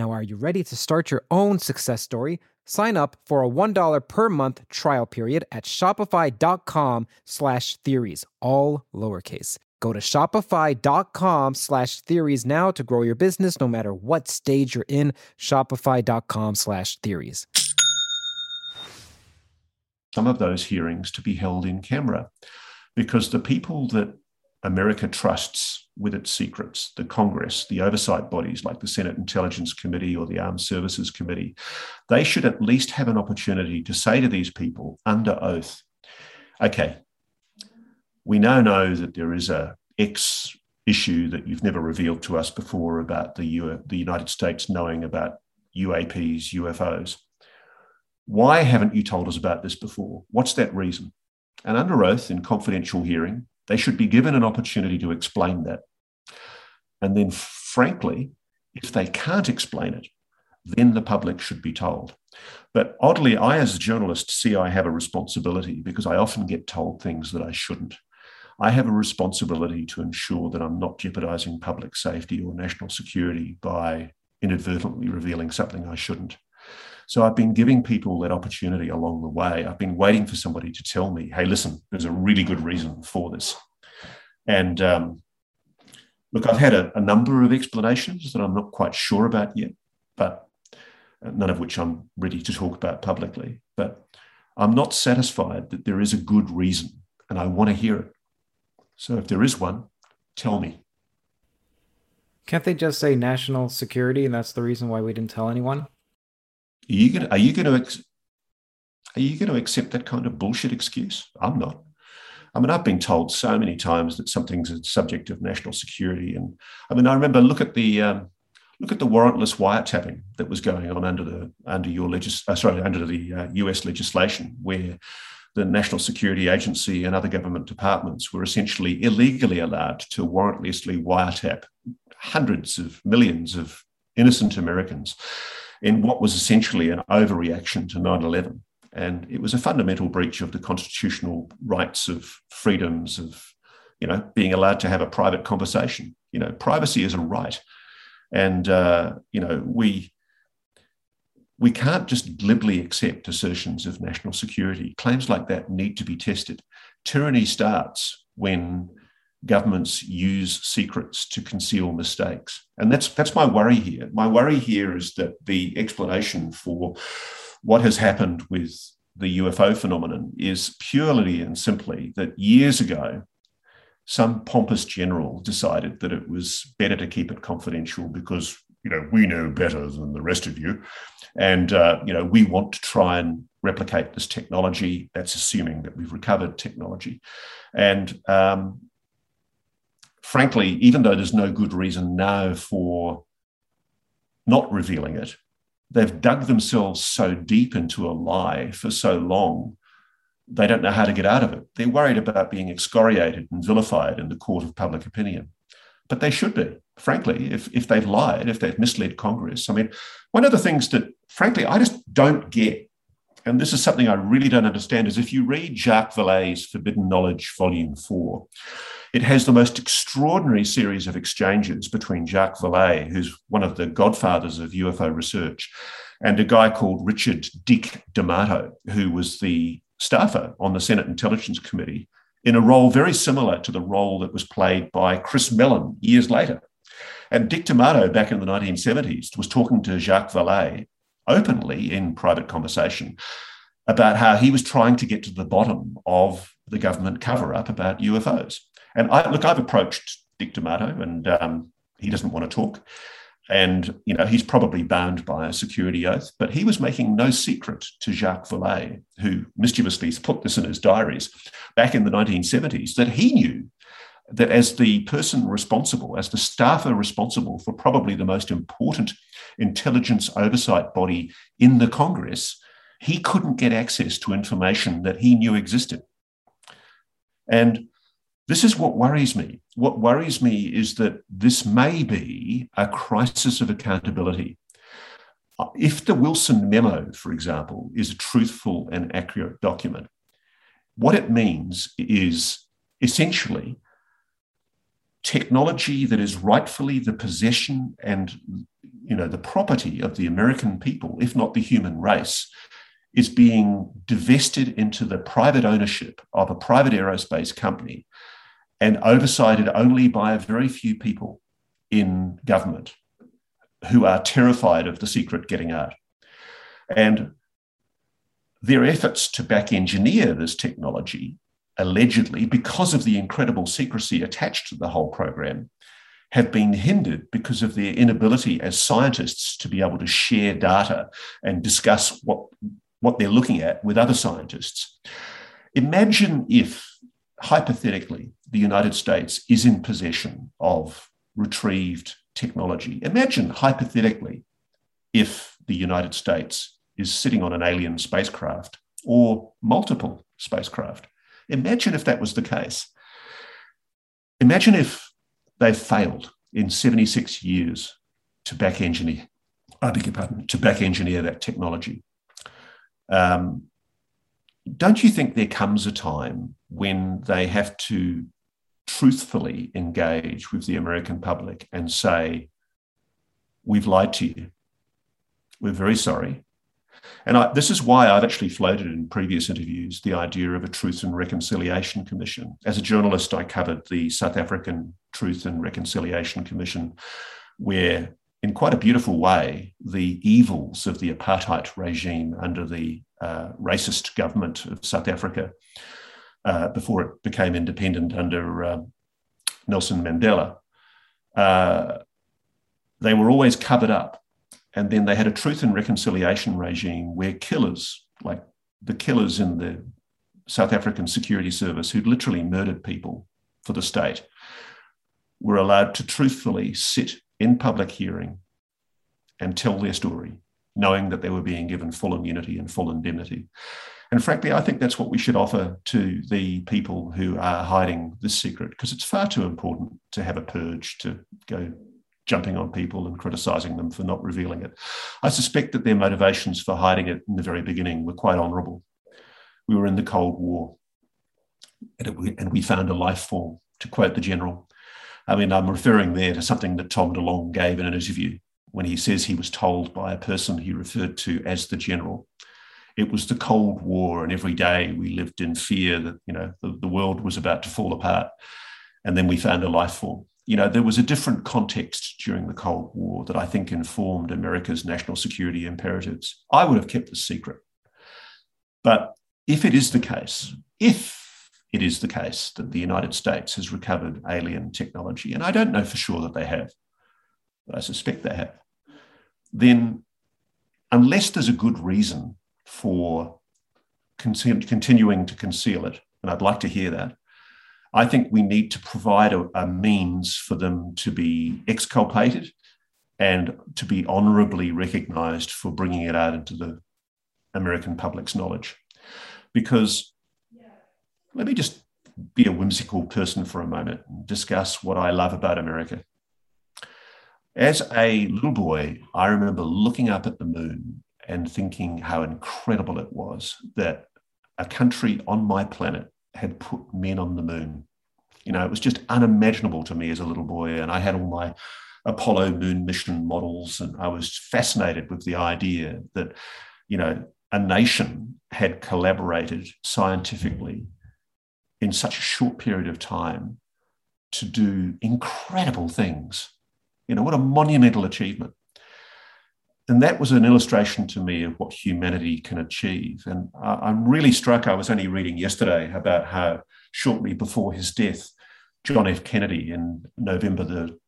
Now, are you ready to start your own success story? Sign up for a $1 per month trial period at shopify.com slash theories, all lowercase. Go to shopify.com slash theories now to grow your business no matter what stage you're in. Shopify.com slash theories. Some of those hearings to be held in camera because the people that America trusts with its secrets, the Congress, the oversight bodies like the Senate Intelligence Committee or the Armed Services Committee, they should at least have an opportunity to say to these people under oath, okay, we now know that there is a X issue that you've never revealed to us before about the, U- the United States knowing about UAPs, UFOs. Why haven't you told us about this before? What's that reason? And under oath in confidential hearing, they should be given an opportunity to explain that. And then, frankly, if they can't explain it, then the public should be told. But oddly, I, as a journalist, see I have a responsibility because I often get told things that I shouldn't. I have a responsibility to ensure that I'm not jeopardizing public safety or national security by inadvertently revealing something I shouldn't. So I've been giving people that opportunity along the way. I've been waiting for somebody to tell me, hey, listen, there's a really good reason for this. And um, look, I've had a, a number of explanations that I'm not quite sure about yet, but none of which I'm ready to talk about publicly. But I'm not satisfied that there is a good reason, and I want to hear it. So if there is one, tell me. Can't they just say national security and that's the reason why we didn't tell anyone? Are you going to, are you going to, ex- are you going to accept that kind of bullshit excuse? I'm not. I mean, I've been told so many times that something's a subject of national security, and I mean, I remember look at the um, look at the warrantless wiretapping that was going on under the under your legis- uh, sorry under the uh, U.S. legislation, where the National Security Agency and other government departments were essentially illegally allowed to warrantlessly wiretap hundreds of millions of innocent Americans in what was essentially an overreaction to 9 11. And it was a fundamental breach of the constitutional rights of freedoms of, you know, being allowed to have a private conversation. You know, privacy is a right. And, uh, you know, we, we can't just glibly accept assertions of national security. Claims like that need to be tested. Tyranny starts when governments use secrets to conceal mistakes. And that's, that's my worry here. My worry here is that the explanation for what has happened with the UFO phenomenon is purely and simply that years ago, some pompous general decided that it was better to keep it confidential because you know we know better than the rest of you, and uh, you know we want to try and replicate this technology. That's assuming that we've recovered technology, and um, frankly, even though there's no good reason now for not revealing it, they've dug themselves so deep into a lie for so long, they don't know how to get out of it. They're worried about being excoriated and vilified in the court of public opinion. But they should be, frankly, if, if they've lied, if they've misled Congress. I mean, one of the things that, frankly, I just don't get, and this is something I really don't understand, is if you read Jacques Vallée's Forbidden Knowledge, Volume 4, it has the most extraordinary series of exchanges between Jacques Vallée, who's one of the godfathers of UFO research, and a guy called Richard Dick D'Amato, who was the staffer on the Senate Intelligence Committee in a role very similar to the role that was played by Chris Mellon years later. And Dick D'Amato, back in the 1970s, was talking to Jacques Vallée openly in private conversation about how he was trying to get to the bottom of the government cover up about UFOs. And I look, I've approached Dick D'Amato, and um, he doesn't want to talk. And you know he's probably bound by a security oath, but he was making no secret to Jacques Vallée, who mischievously put this in his diaries back in the 1970s, that he knew that as the person responsible, as the staffer responsible for probably the most important intelligence oversight body in the Congress, he couldn't get access to information that he knew existed. And this is what worries me. What worries me is that this may be a crisis of accountability. Uh, if the Wilson memo, for example, is a truthful and accurate document, what it means is essentially technology that is rightfully the possession and you know the property of the American people, if not the human race, is being divested into the private ownership of a private aerospace company and oversighted only by a very few people in government who are terrified of the secret getting out. And their efforts to back engineer this technology, allegedly, because of the incredible secrecy attached to the whole program, have been hindered because of their inability as scientists to be able to share data and discuss what, what they're looking at with other scientists. Imagine if, hypothetically, the United States is in possession of retrieved technology. Imagine, hypothetically, if the United States is sitting on an alien spacecraft or multiple spacecraft. Imagine if that was the case. Imagine if they failed in 76 years to back engineer, I beg your pardon, to back engineer that technology. Um, don't you think there comes a time when they have to truthfully engage with the American public and say, We've lied to you. We're very sorry. And I, this is why I've actually floated in previous interviews the idea of a Truth and Reconciliation Commission. As a journalist, I covered the South African Truth and Reconciliation Commission, where, in quite a beautiful way, the evils of the apartheid regime under the uh, racist government of South Africa uh, before it became independent under um, Nelson Mandela, uh, they were always covered up. And then they had a truth and reconciliation regime where killers, like the killers in the South African Security Service, who'd literally murdered people for the state, were allowed to truthfully sit in public hearing and tell their story, knowing that they were being given full immunity and full indemnity. And frankly, I think that's what we should offer to the people who are hiding this secret, because it's far too important to have a purge to go jumping on people and criticizing them for not revealing it. I suspect that their motivations for hiding it in the very beginning were quite honorable. We were in the Cold War, and, we found a life form, to quote the general. I mean, I'm referring there to something that Tom DeLonge gave in an interview when he says he was told by a person he referred to as the general it was the Cold War, and every day we lived in fear that you know the, the world was about to fall apart. And then we found a life form. You know, there was a different context during the Cold War that I think informed America's national security imperatives. I would have kept the secret. But if it is the case, if it is the case that the United States has recovered alien technology, and I don't know for sure that they have, but I suspect they have, then unless there's a good reason for con- continuing to conceal it, and I'd like to hear that. I think we need to provide a, a means for them to be exculpated and to be honorably recognized for bringing it out into the American public's knowledge. Because let me just be a whimsical person for a moment and discuss what I love about America. As a little boy, I remember looking up at the moon and thinking how incredible it was that a country on my planet had put men on the moon. You know, it was just unimaginable to me as a little boy. And I had all my Apollo moon mission models, and I was fascinated with the idea that, you know, a nation had collaborated scientifically in such a short period of time to do incredible things. You know, what a monumental achievement and that was an illustration to me of what humanity can achieve. And I'm really struck. I was only reading yesterday about how shortly before his death, John F. Kennedy in November the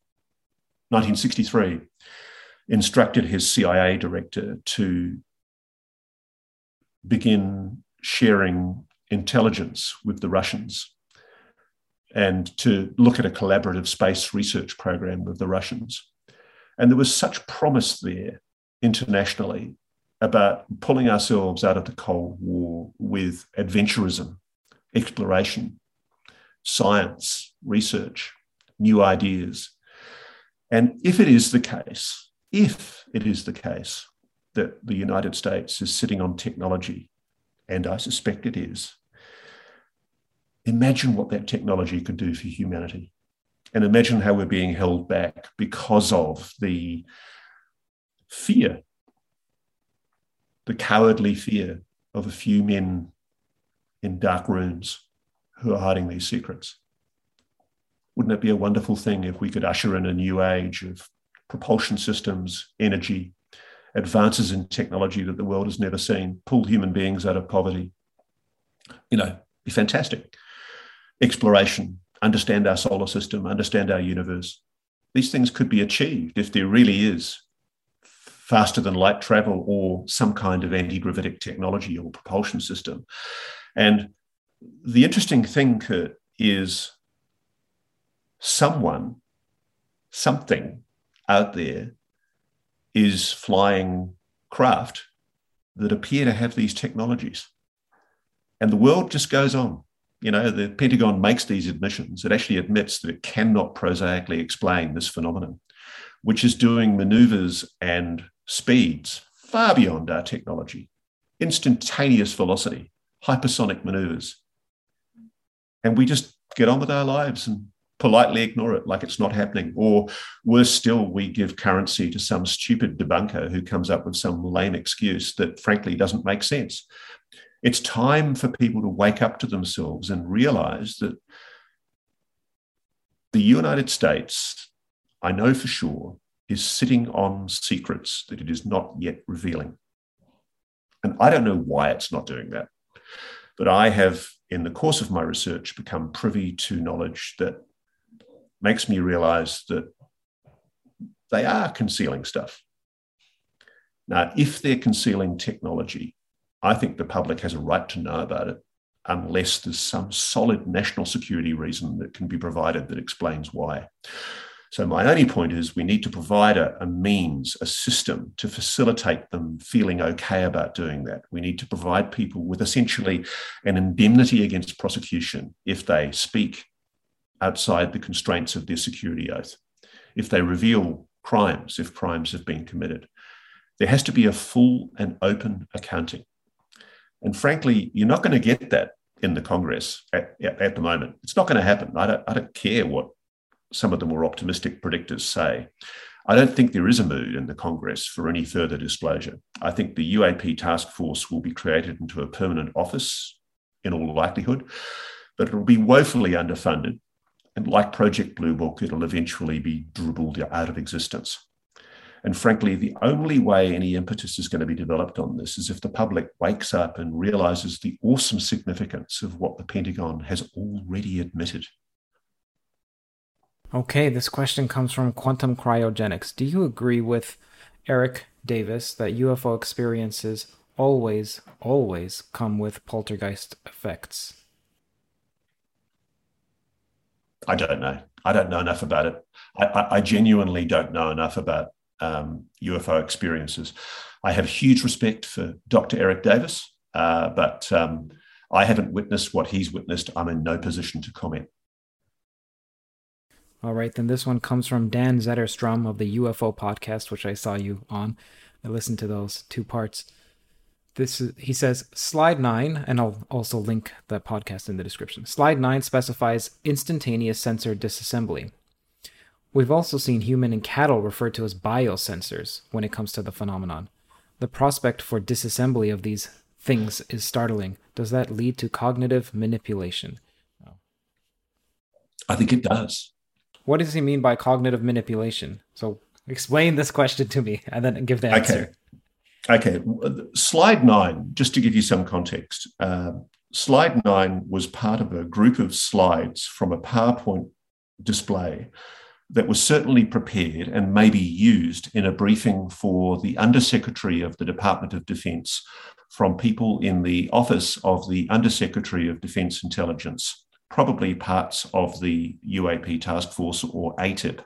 1963 instructed his CIA director to begin sharing intelligence with the Russians and to look at a collaborative space research program with the Russians. And there was such promise there internationally about pulling ourselves out of the Cold War with adventurism, exploration, science, research, new ideas. And if it is the case, if it is the case that the United States is sitting on technology, and I suspect it is, imagine what that technology could do for humanity. And imagine how we're being held back because of the fear, the cowardly fear of a few men in dark rooms who are hiding these secrets. Wouldn't it be a wonderful thing if we could usher in a new age of propulsion systems, energy, advances in technology that the world has never seen, pull human beings out of poverty? You know, be fantastic. Exploration, understand our solar system, understand our universe. These things could be achieved if there really is faster than light travel or some kind of anti gravitic technology or propulsion system. And the interesting thing, Curt, is someone, something out there is flying craft that appear to have these technologies. And the world just goes on. You know, the Pentagon makes these admissions. It actually admits that it cannot prosaically explain this phenomenon, which is doing maneuvers and speeds far beyond our technology, instantaneous velocity, hypersonic maneuvers. And we just get on with our lives and politely ignore it like it's not happening. Or worse still, we give currency to some stupid debunker who comes up with some lame excuse that frankly doesn't make sense. It's time for people to wake up to themselves and realize that the United States, I know for sure, is sitting on secrets that it is not yet revealing. And I don't know why it's not doing that. But I have, in the course of my research, become privy to knowledge that makes me realize that they are concealing stuff. Now, if they're concealing technology, I think the public has a right to know about it unless there's some solid national security reason that can be provided that explains why. So, my only point is we need to provide a, a, means, a system to facilitate them feeling okay about doing that. We need to provide people with essentially an indemnity against prosecution if they speak outside the constraints of their security oath, if they reveal crimes, if crimes have been committed. There has to be a full and open accounting. And frankly, you're not going to get that in the Congress at, at the moment. It's not going to happen. I don't, I don't care what some of the more optimistic predictors say. I don't think there is a mood in the Congress for any further disclosure. I think the UAP task force will be created into a permanent office in all likelihood, but it will be woefully underfunded. And like Project Blue Book, it'll eventually be dribbled out of existence. And frankly, the only way any impetus is going to be developed on this is if the public wakes up and realizes the awesome significance of what the Pentagon has already admitted. Okay, this question comes from Quantum Cryogenics. Do you agree with Eric Davis that UFO experiences always, always come with poltergeist effects? I don't know. I don't know enough about it. I, I, I genuinely don't know enough about um, UFO experiences. I have huge respect for Dr. Eric Davis, uh, but um, I haven't witnessed what he's witnessed. I'm in no position to comment. All right, then this one comes from Dan Zetterstrom of the UFO podcast, which I saw you on. I listened to those two parts. This is, he says slide 9 and I'll also link the podcast in the description. Slide 9 specifies instantaneous sensor disassembly. We've also seen human and cattle referred to as biosensors when it comes to the phenomenon. The prospect for disassembly of these things is startling. Does that lead to cognitive manipulation? I think it does. What does he mean by cognitive manipulation? So explain this question to me and then give the answer. Okay. Okay. Slide nine, just to give you some context. Uh, slide nine was part of a group of slides from a PowerPoint display that was certainly prepared and maybe used in a briefing for the Undersecretary of the Department of Defense from people in the office of the Undersecretary of Defense Intelligence probably parts of the UAP task force or AATIP,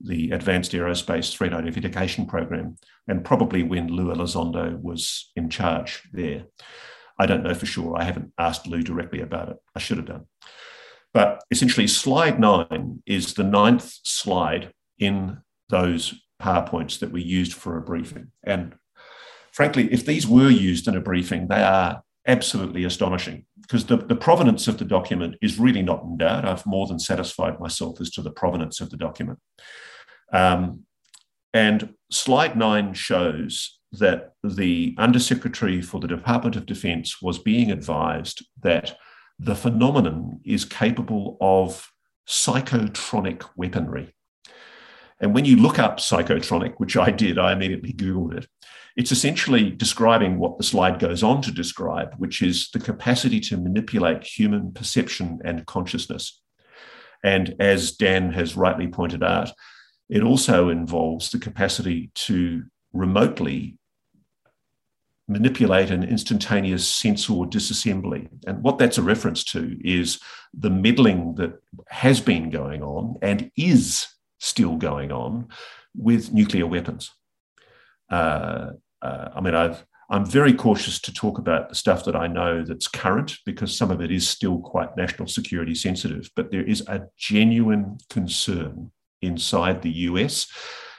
the Advanced Aerospace Threat Identification Program, and probably when Lue Elizondo was in charge there. I don't know for sure. I haven't asked Lue directly about it. I should have done. But essentially, slide nine is the ninth slide in those PowerPoints that we used for a briefing. And frankly, if these were used in a briefing, they are absolutely astonishing because the, the provenance of the document is really not in doubt. I've more than satisfied myself as to the provenance of the document. Um, and slide nine shows that the Undersecretary for the Department of Defense was being advised that the phenomenon is capable of psychotronic weaponry. And when you look up psychotronic, which I did, I immediately Googled it. It's essentially describing what the slide goes on to describe, which is the capacity to manipulate human perception and consciousness. And as Dan has rightly pointed out, it also involves the capacity to remotely manipulate an instantaneous sensor disassembly. And what that's a reference to is the meddling that has been going on and is still going on with nuclear weapons. Uh, uh, I mean, I've, I'm very cautious to talk about the stuff that I know that's current because some of it is still quite national security sensitive, but there is a genuine concern inside the US.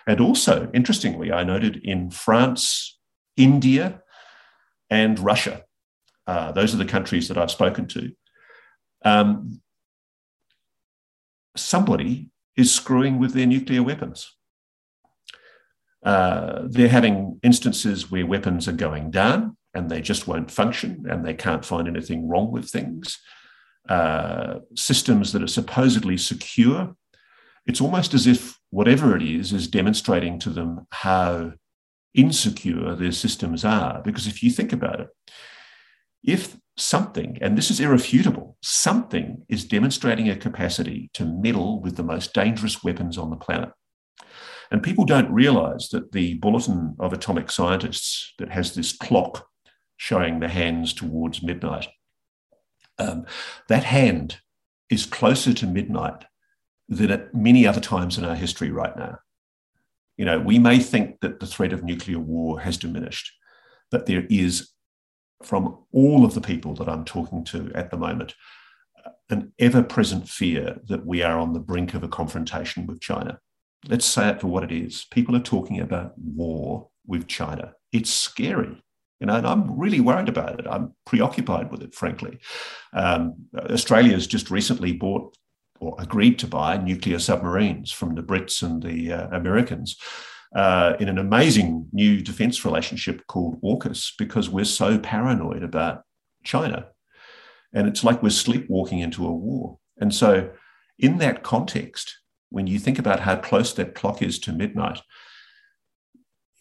And also, interestingly, I noted in France, India, and Russia. Uh, those are the countries that I've spoken to. Um, somebody is screwing with their nuclear weapons. Uh, they're having instances where weapons are going down and they just won't function and they can't find anything wrong with things. Uh, systems that are supposedly secure, it's almost as if whatever it is is demonstrating to them how insecure their systems are. Because if you think about it, if something, and this is irrefutable, something is demonstrating a capacity to meddle with the most dangerous weapons on the planet, And people don't realize that the Bulletin of Atomic Scientists that has this clock showing the hands towards midnight, um, that hand is closer to midnight than at many other times in our history right now. You know, we may think that the threat of nuclear war has diminished, but there is, from all of the people that I'm talking to at the moment, an ever present fear that we are on the brink of a confrontation with China. Let's say it for what it is. People are talking about war with China. It's scary. You know, and I'm really worried about it. I'm preoccupied with it, frankly. Um, Australia has just recently bought or agreed to buy nuclear submarines from the Brits and the uh, Americans uh, in an amazing new defense relationship called AUKUS because we're so paranoid about China. And it's like we're sleepwalking into a war. And so, in that context, when you think about how close that clock is to midnight,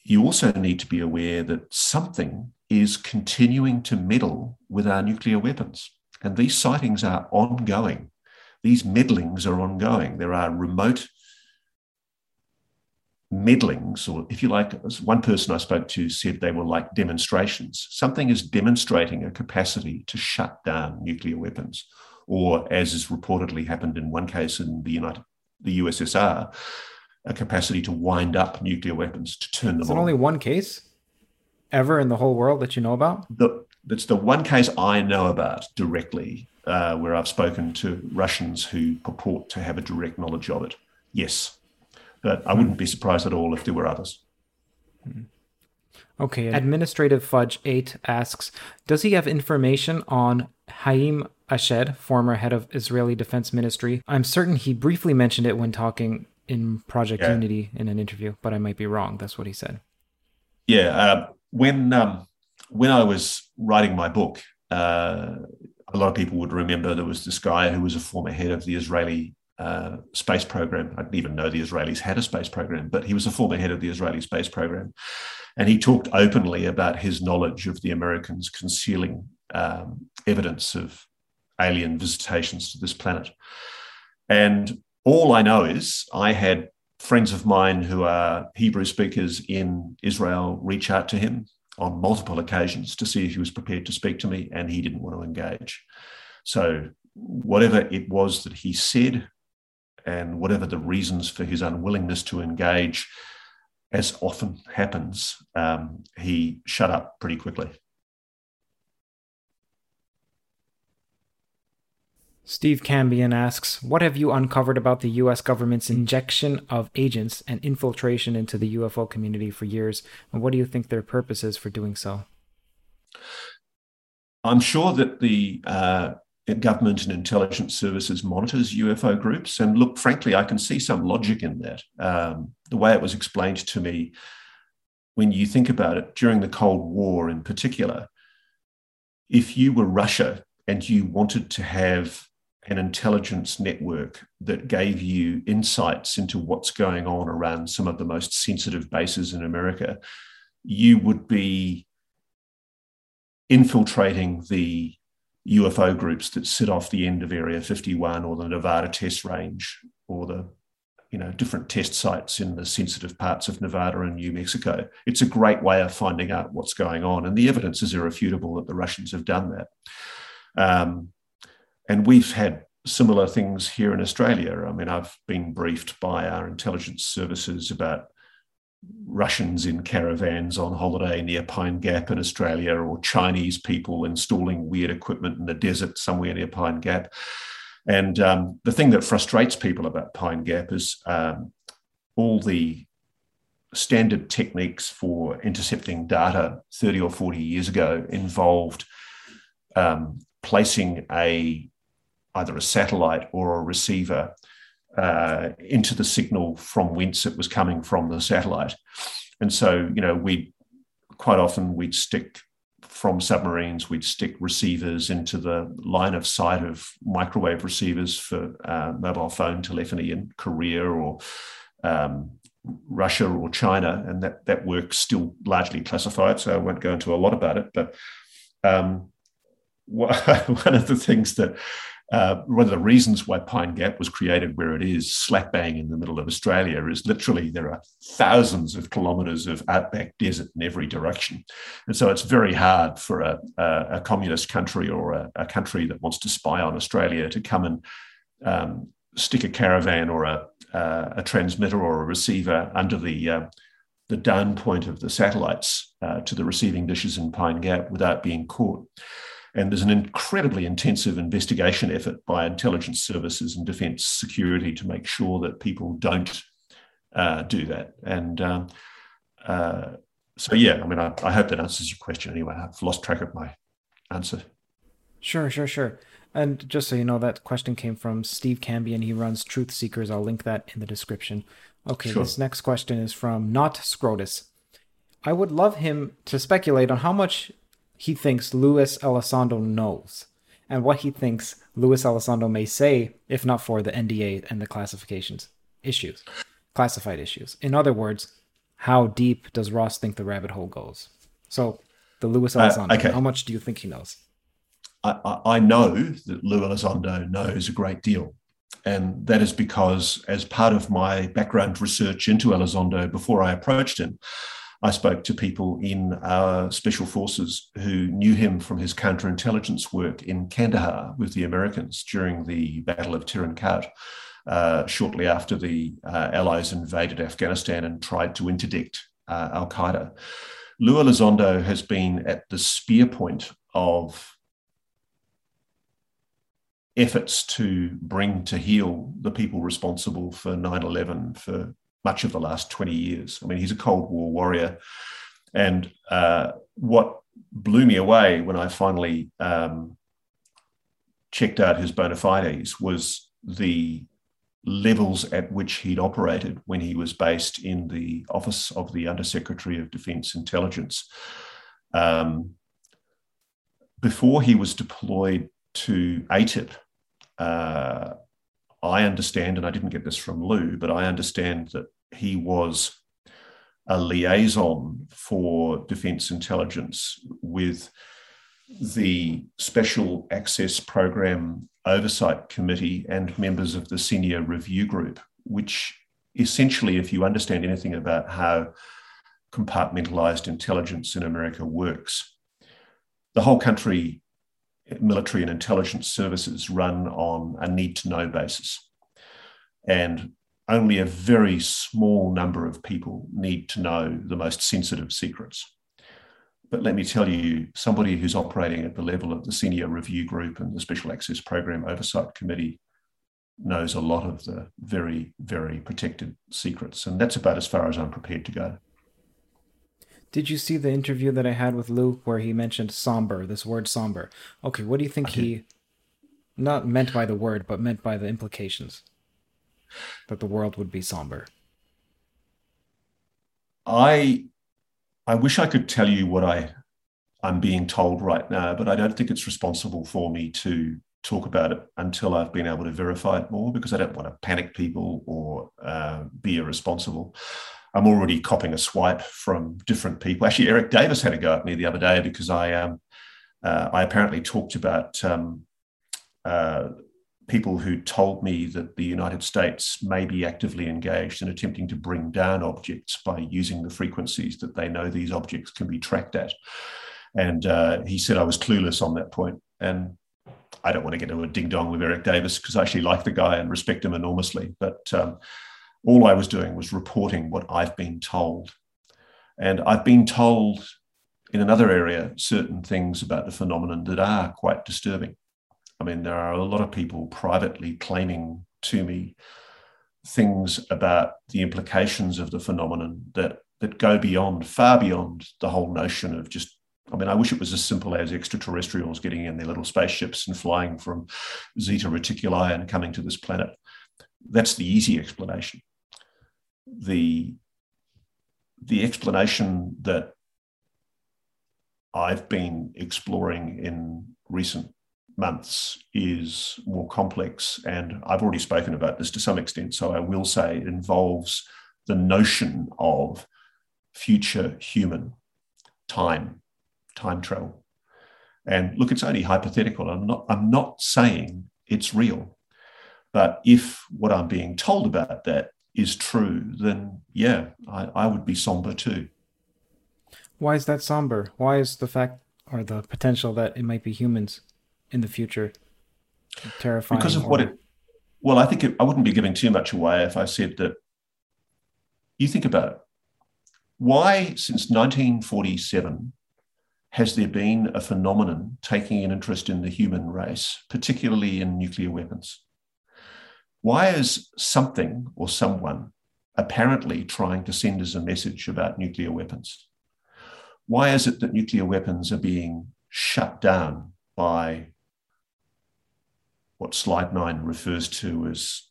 you also need to be aware that something is continuing to meddle with our nuclear weapons. And these sightings are ongoing. These meddlings are ongoing. There are remote meddlings, or if you like, one person I spoke to said they were like demonstrations. Something is demonstrating a capacity to shut down nuclear weapons, or as is reportedly happened in one case in the United, the USSR, a capacity to wind up nuclear weapons to turn them is on. only one case ever in the whole world that you know about? The, that's the one case I know about directly uh, where I've spoken to Russians who purport to have a direct knowledge of it. Yes. But I wouldn't be surprised at all if there were others. Okay. Administrative Fudge 8 asks Does he have information on Haim Eshed, former head of Israeli Defense Ministry? I'm certain he briefly mentioned it when talking in Project Yeah. Unity in an interview, but I might be wrong. That's what he said. Yeah. Uh, when, um, when I was writing my book, uh, a lot of people would remember there was this guy who was a former head of the Israeli uh, space program. I didn't even know the Israelis had a space program, but he was a former head of the Israeli space program. And he talked openly about his knowledge of the Americans concealing um, evidence of alien visitations to this planet. And all I know is I had friends of mine who are Hebrew speakers in Israel reach out to him on multiple occasions to see if he was prepared to speak to me, and he didn't want to engage. So, whatever it was that he said, and whatever the reasons for his unwillingness to engage, as often happens, um, he shut up pretty quickly. Steve Cambian asks, What have you uncovered about the US government's injection of agents and infiltration into the UFO community for years? And what do you think their purpose is for doing so? I'm sure that the uh, government and intelligence services monitors UFO groups. And look, frankly, I can see some logic in that. Um, the way it was explained to me, when you think about it, during the Cold War in particular, if you were Russia and you wanted to have an intelligence network that gave you insights into what's going on around some of the most sensitive bases in America, you would be infiltrating the UFO groups that sit off the end of Area 51 or the Nevada test range or the you know different test sites in the sensitive parts of Nevada and New Mexico. It's a great way of finding out what's going on, and the evidence is irrefutable that the Russians have done that. Um, and we've had similar things here in Australia. I mean, I've been briefed by our intelligence services about Russians in caravans on holiday near Pine Gap in Australia, or Chinese people installing weird equipment in the desert somewhere near Pine Gap. And um, the thing that frustrates people about Pine Gap is um, all the standard techniques for intercepting data 30 or 40 years ago involved um, placing a either a satellite or a receiver uh, into the signal from whence it was coming from the satellite. And so, you know, we quite often we'd stick from submarines, we'd stick receivers into the line of sight of microwave receivers for uh, mobile phone telephony in Korea or um, Russia or China, and that that work's still largely classified. So I won't go into a lot about it, but um, one of the things that uh, one of the reasons why Pine Gap was created where it is, slap bang in the middle of Australia, is literally there are thousands of kilometres of outback desert in every direction. And so it's very hard for a, a, a communist country or a, a, country that wants to spy on Australia to come and um, stick a caravan or a, transmitter or a receiver under the, uh, the down point of the satellites uh, to the receiving dishes in Pine Gap without being caught. And there's an incredibly intensive investigation effort by intelligence services and defense security to make sure that people don't uh, do that. And um, uh, so, yeah, I mean, I, I, hope that answers your question anyway. I've lost track of my answer. Sure, sure, sure. And just so you know, that question came from Steve Cambian. He runs Truth Seekers. I'll link that in the description. Okay, sure. this next question is from Not Scrotus. I would love him to speculate on how much he thinks Luis Elizondo knows and what he thinks Luis Elizondo may say if not for the NDA and the classifications issues, classified issues. In other words, how deep does Ross think the rabbit hole goes? So, the Luis uh, Elizondo, uh, okay. how much do you think he knows? I, I know that Lue Elizondo knows a great deal. And that is because, as part of my background research into Elizondo before I approached him, I spoke to people in our special forces who knew him from his counterintelligence work in Kandahar with the Americans during the Battle of Tarin Kowt, uh, shortly after the uh, Allies invaded Afghanistan and tried to interdict uh, Al Qaeda. Lue Elizondo has been at the spear point of efforts to bring to heel the people responsible for 9 11, for much of the last 20 years. I mean, he's a Cold War warrior. And uh, what blew me away when I finally um, checked out his bona fides was the levels at which he'd operated when he was based in the office of the Undersecretary of Defense Intelligence. Um, before he was deployed to AATIP, uh, I understand, and I didn't get this from Lue, but I understand that he was a liaison for defense intelligence with the Special Access Program Oversight Committee and members of the Senior Review Group, which essentially, if you understand anything about how compartmentalized intelligence in America works, the whole country military and intelligence services run on a need to know basis. And only a very small number of people need to know the most sensitive secrets. But let me tell you, somebody who's operating at the level of the Senior Review Group and the Special Access Program Oversight Committee knows a lot of the very, very protected secrets. And that's about as far as I'm prepared to go. Did you see the interview that I had with Luke where he mentioned somber, this word somber? Okay, what do you think he not meant by the word, but meant by the implications? That the world would be somber. I I wish I could tell you what I I'm being told right now, but I don't think it's responsible for me to talk about it until I've been able to verify it more because I don't want to panic people or uh, be irresponsible. I'm already copying a swipe from different people. Actually, Eric Davis had a go at me the other day because I um, uh, I apparently talked about um, uh, people who told me that the United States may be actively engaged in attempting to bring down objects by using the frequencies that they know these objects can be tracked at. And uh, he said I was clueless on that point. And I don't want to get into a ding dong with Eric Davis because I actually like the guy and respect him enormously. But um, all I was doing was reporting what I've been told. And I've been told in another area certain things about the phenomenon that are quite disturbing. I mean, there are a lot of people privately claiming to me things about the implications of the phenomenon that that go beyond, far beyond the whole notion of just. I mean, I wish it was as simple as extraterrestrials getting in their little spaceships and flying from Zeta Reticuli and coming to this planet. That's the easy explanation the the explanation that I've been exploring in recent months is more complex. And I've already spoken about this to some extent. So I will say it involves the notion of future human time, time travel. And look, it's only hypothetical. I'm not, I'm not saying it's real. But if what I'm being told about that is true, then yeah, I, I would be somber too. Why is that somber? Why is the fact or the potential that it might be humans in the future terrifying? Because of or... what it. Well, I think it, I wouldn't be giving too much away if I said that. You think about it. Why, since 1947, has there been a phenomenon taking an interest in the human race, particularly in nuclear weapons? Why is something or someone apparently trying to send us a message about nuclear weapons? Why is it that nuclear weapons are being shut down by what slide nine refers to as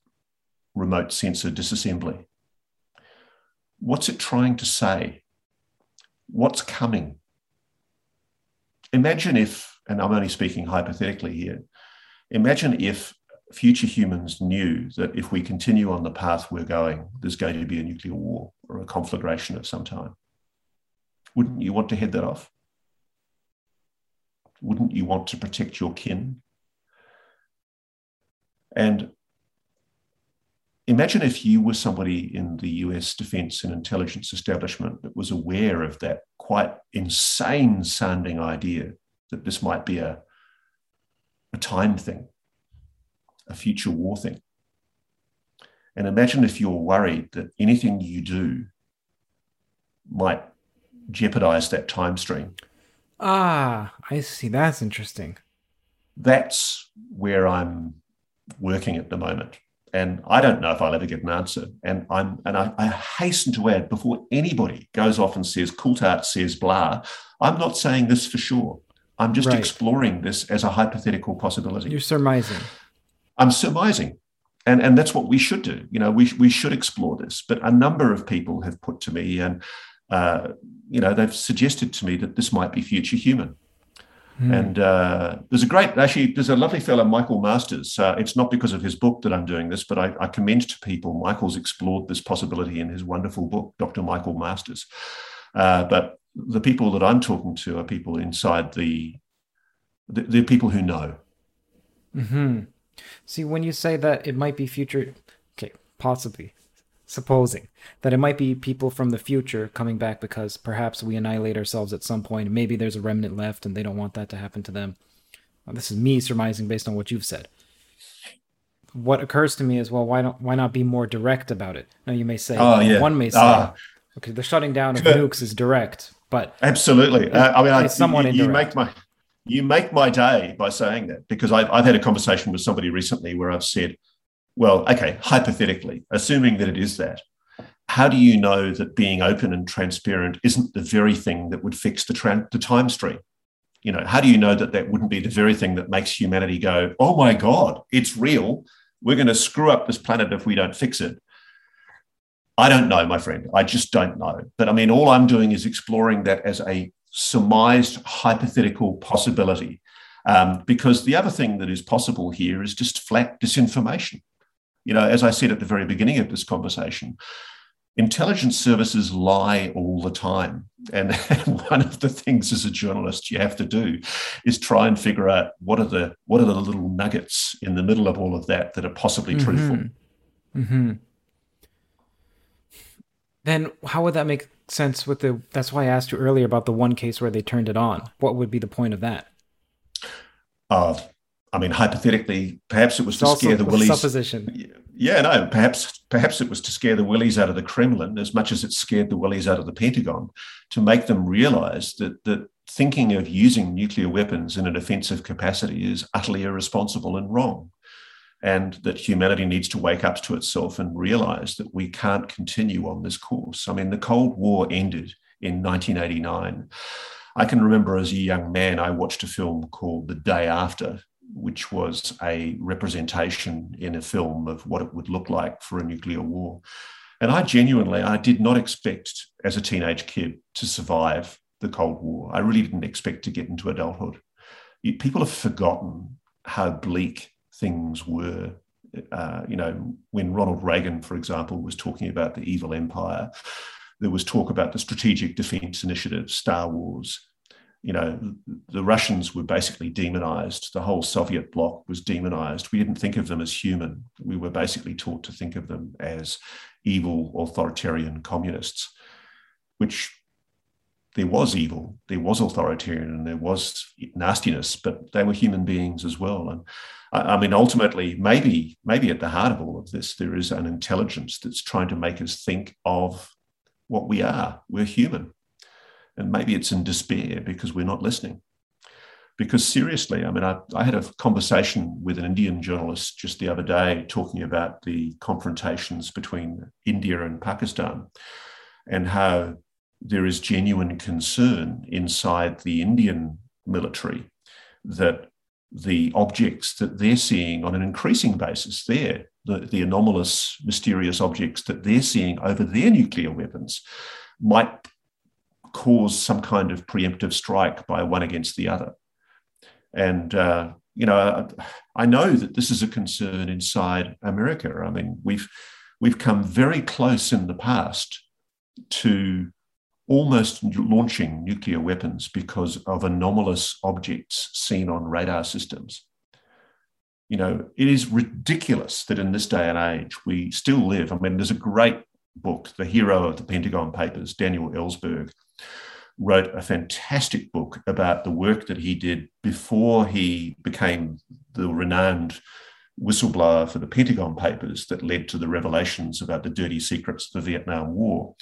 remote sensor disassembly? What's it trying to say? What's coming? Imagine if, and I'm only speaking hypothetically here, imagine if future humans knew that if we continue on the path we're going, there's going to be a nuclear war or a conflagration of some time. Wouldn't you want to head that off? Wouldn't you want to protect your kin? And imagine if you were somebody in the US defense and intelligence establishment that was aware of that quite insane sounding idea that this might be a, a time thing, a future war thing. And imagine if you're worried that anything you do might jeopardize that time stream. Ah, I see. That's interesting. That's where I'm working at the moment. And I don't know if I'll ever get an answer. And I'm and I, I hasten to add before anybody goes off and says Coulthart says blah, I'm not saying this for sure. I'm just right. exploring this as a hypothetical possibility. You're surmising. I'm surmising. And, and that's what we should do. You know, we, we should explore this. But a number of people have put to me, and uh, you know, they've suggested to me that this might be future human. Mm. And uh, there's a great, actually, there's a lovely fellow, Michael Masters. Uh, it's not because of his book that I'm doing this, but I, I, commend to people. Michael's explored this possibility in his wonderful book, Dr. Michael Masters. Uh, but the people that I'm talking to are people inside the, the they're people who know. Hmm. See, when you say that it might be future, okay, possibly supposing that it might be people from the future coming back because perhaps we annihilate ourselves at some point. Maybe there's a remnant left and they don't want that to happen to them. Well, this is me surmising based on what you've said. What occurs to me is, well, why don't why not be more direct about it? Now you may say, oh, yeah. one may say, ah. okay, the shutting down of nukes is direct, but absolutely. Uh, I mean, I, someone you, you make my you make my day by saying that because I've, I've had a conversation with somebody recently where I've said, well, okay, hypothetically, assuming that it is that, how do you know that being open and transparent isn't the very thing that would fix the, tra- the time stream? You know, how do you know that that wouldn't be the very thing that makes humanity go, oh my God, it's real. We're going to screw up this planet if we don't fix it. I don't know, my friend. I just don't know. But I mean, all I'm doing is exploring that as a surmised hypothetical possibility. Um, because the other thing that is possible here is just flat disinformation. You know, as I said at the very beginning of this conversation, intelligence services lie all the time. And one of the things as a journalist you have to do is try and figure out what are the what are the little nuggets in the middle of all of that that are possibly mm-hmm. truthful. Mm-hmm. Then how would that make sense with the that's why I asked you earlier about the one case where they turned it on. What would be the point of that? Uh, I mean, hypothetically, perhaps it was to scare the willies. Supposition. Yeah, no, perhaps perhaps it was to scare the willies out of the Kremlin as much as it scared the willies out of the Pentagon, to make them realise that that thinking of using nuclear weapons in an offensive capacity is utterly irresponsible and wrong, and that humanity needs to wake up to itself and realise that we can't continue on this course. I mean, the Cold War ended in 1989. I can remember as a young man, I watched a film called The Day After which was a representation in a film of what it would look like for a nuclear war. And I genuinely, I did not expect as a teenage kid to survive the Cold War. I really didn't expect to get into adulthood. People have forgotten how bleak things were. Uh, you know, when Ronald Reagan, for example, was talking about the evil empire, there was talk about the Strategic Defense Initiative, Star Wars. you know, the Russians were basically demonized. The whole Soviet bloc was demonized. We didn't think of them as human. We were basically taught to think of them as evil, authoritarian communists, which there was evil, there was authoritarian, and there was nastiness, but they were human beings as well. And I, I mean, ultimately, maybe, maybe at the heart of all of this, there is an intelligence that's trying to make us think of what we are. We're human and maybe it's in despair because we're not listening. Because seriously, I mean, I, I had a conversation with an Indian journalist just the other day talking about the confrontations between India and Pakistan and how there is genuine concern inside the Indian military that the objects that they're seeing on an increasing basis there, the, the anomalous, mysterious objects that they're seeing over their nuclear weapons, might cause some kind of preemptive strike by one against the other. And, uh, you know, I know that this is a concern inside America. I mean, we've, we've come very close in the past to almost launching nuclear weapons because of anomalous objects seen on radar systems. You know, it is ridiculous that in this day and age we still live. I mean, there's a great book, The Hero of the Pentagon Papers, Daniel Ellsberg, wrote a fantastic book about the work that he did before he became the renowned whistleblower for the Pentagon Papers that led to the revelations about the dirty secrets of the Vietnam War.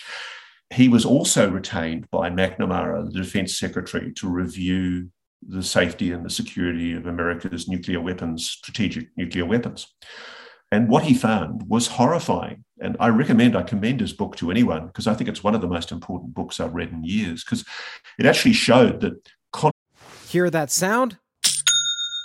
He was also retained by McNamara, the defense secretary, to review the safety and the security of America's nuclear weapons, strategic nuclear weapons. And what he found was horrifying. And I recommend, I commend his book to anyone because I think it's one of the most important books I've read in years because it actually showed that. Con- Hear that sound?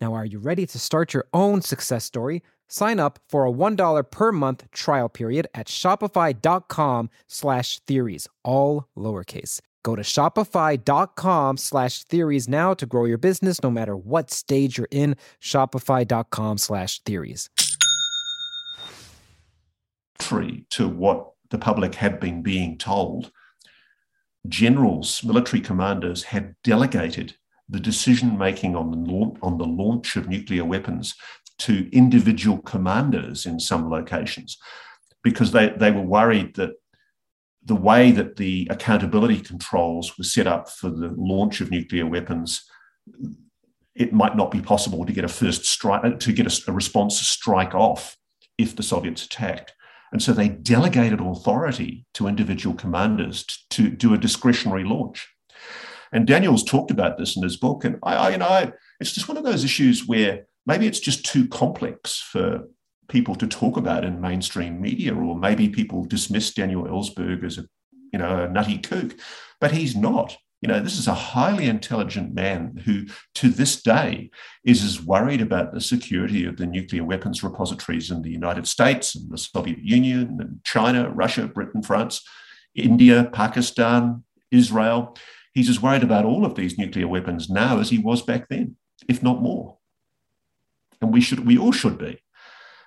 Now, are you ready to start your own success story? Sign up for a $1 per month trial period at shopify.com slash theories, all lowercase. Go to shopify.com slash theories now to grow your business no matter what stage you're in. Shopify.com slash theories. Free To what the public had been being told, generals, military commanders had delegated the decision making on the, on the launch of nuclear weapons to individual commanders in some locations because they, they were worried that the way that the accountability controls were set up for the launch of nuclear weapons, it might not be possible to get a first strike, uh, to get a, a response strike off if the Soviets attacked. And so they delegated authority to individual commanders to, to do a discretionary launch. And Daniel's talked about this in his book. And I, I you know, I, it's just one of those issues where maybe it's just too complex for people to talk about in mainstream media, or maybe people dismiss Daniel Ellsberg as a you know a nutty kook, but he's not. You know, this is a highly intelligent man who, to this day, is as worried about the security of the nuclear weapons repositories in the United States and the Soviet Union and China, Russia, Britain, France, India, Pakistan, Israel. He's as worried about all of these nuclear weapons now as he was back then, if not more. And we should, we all should be.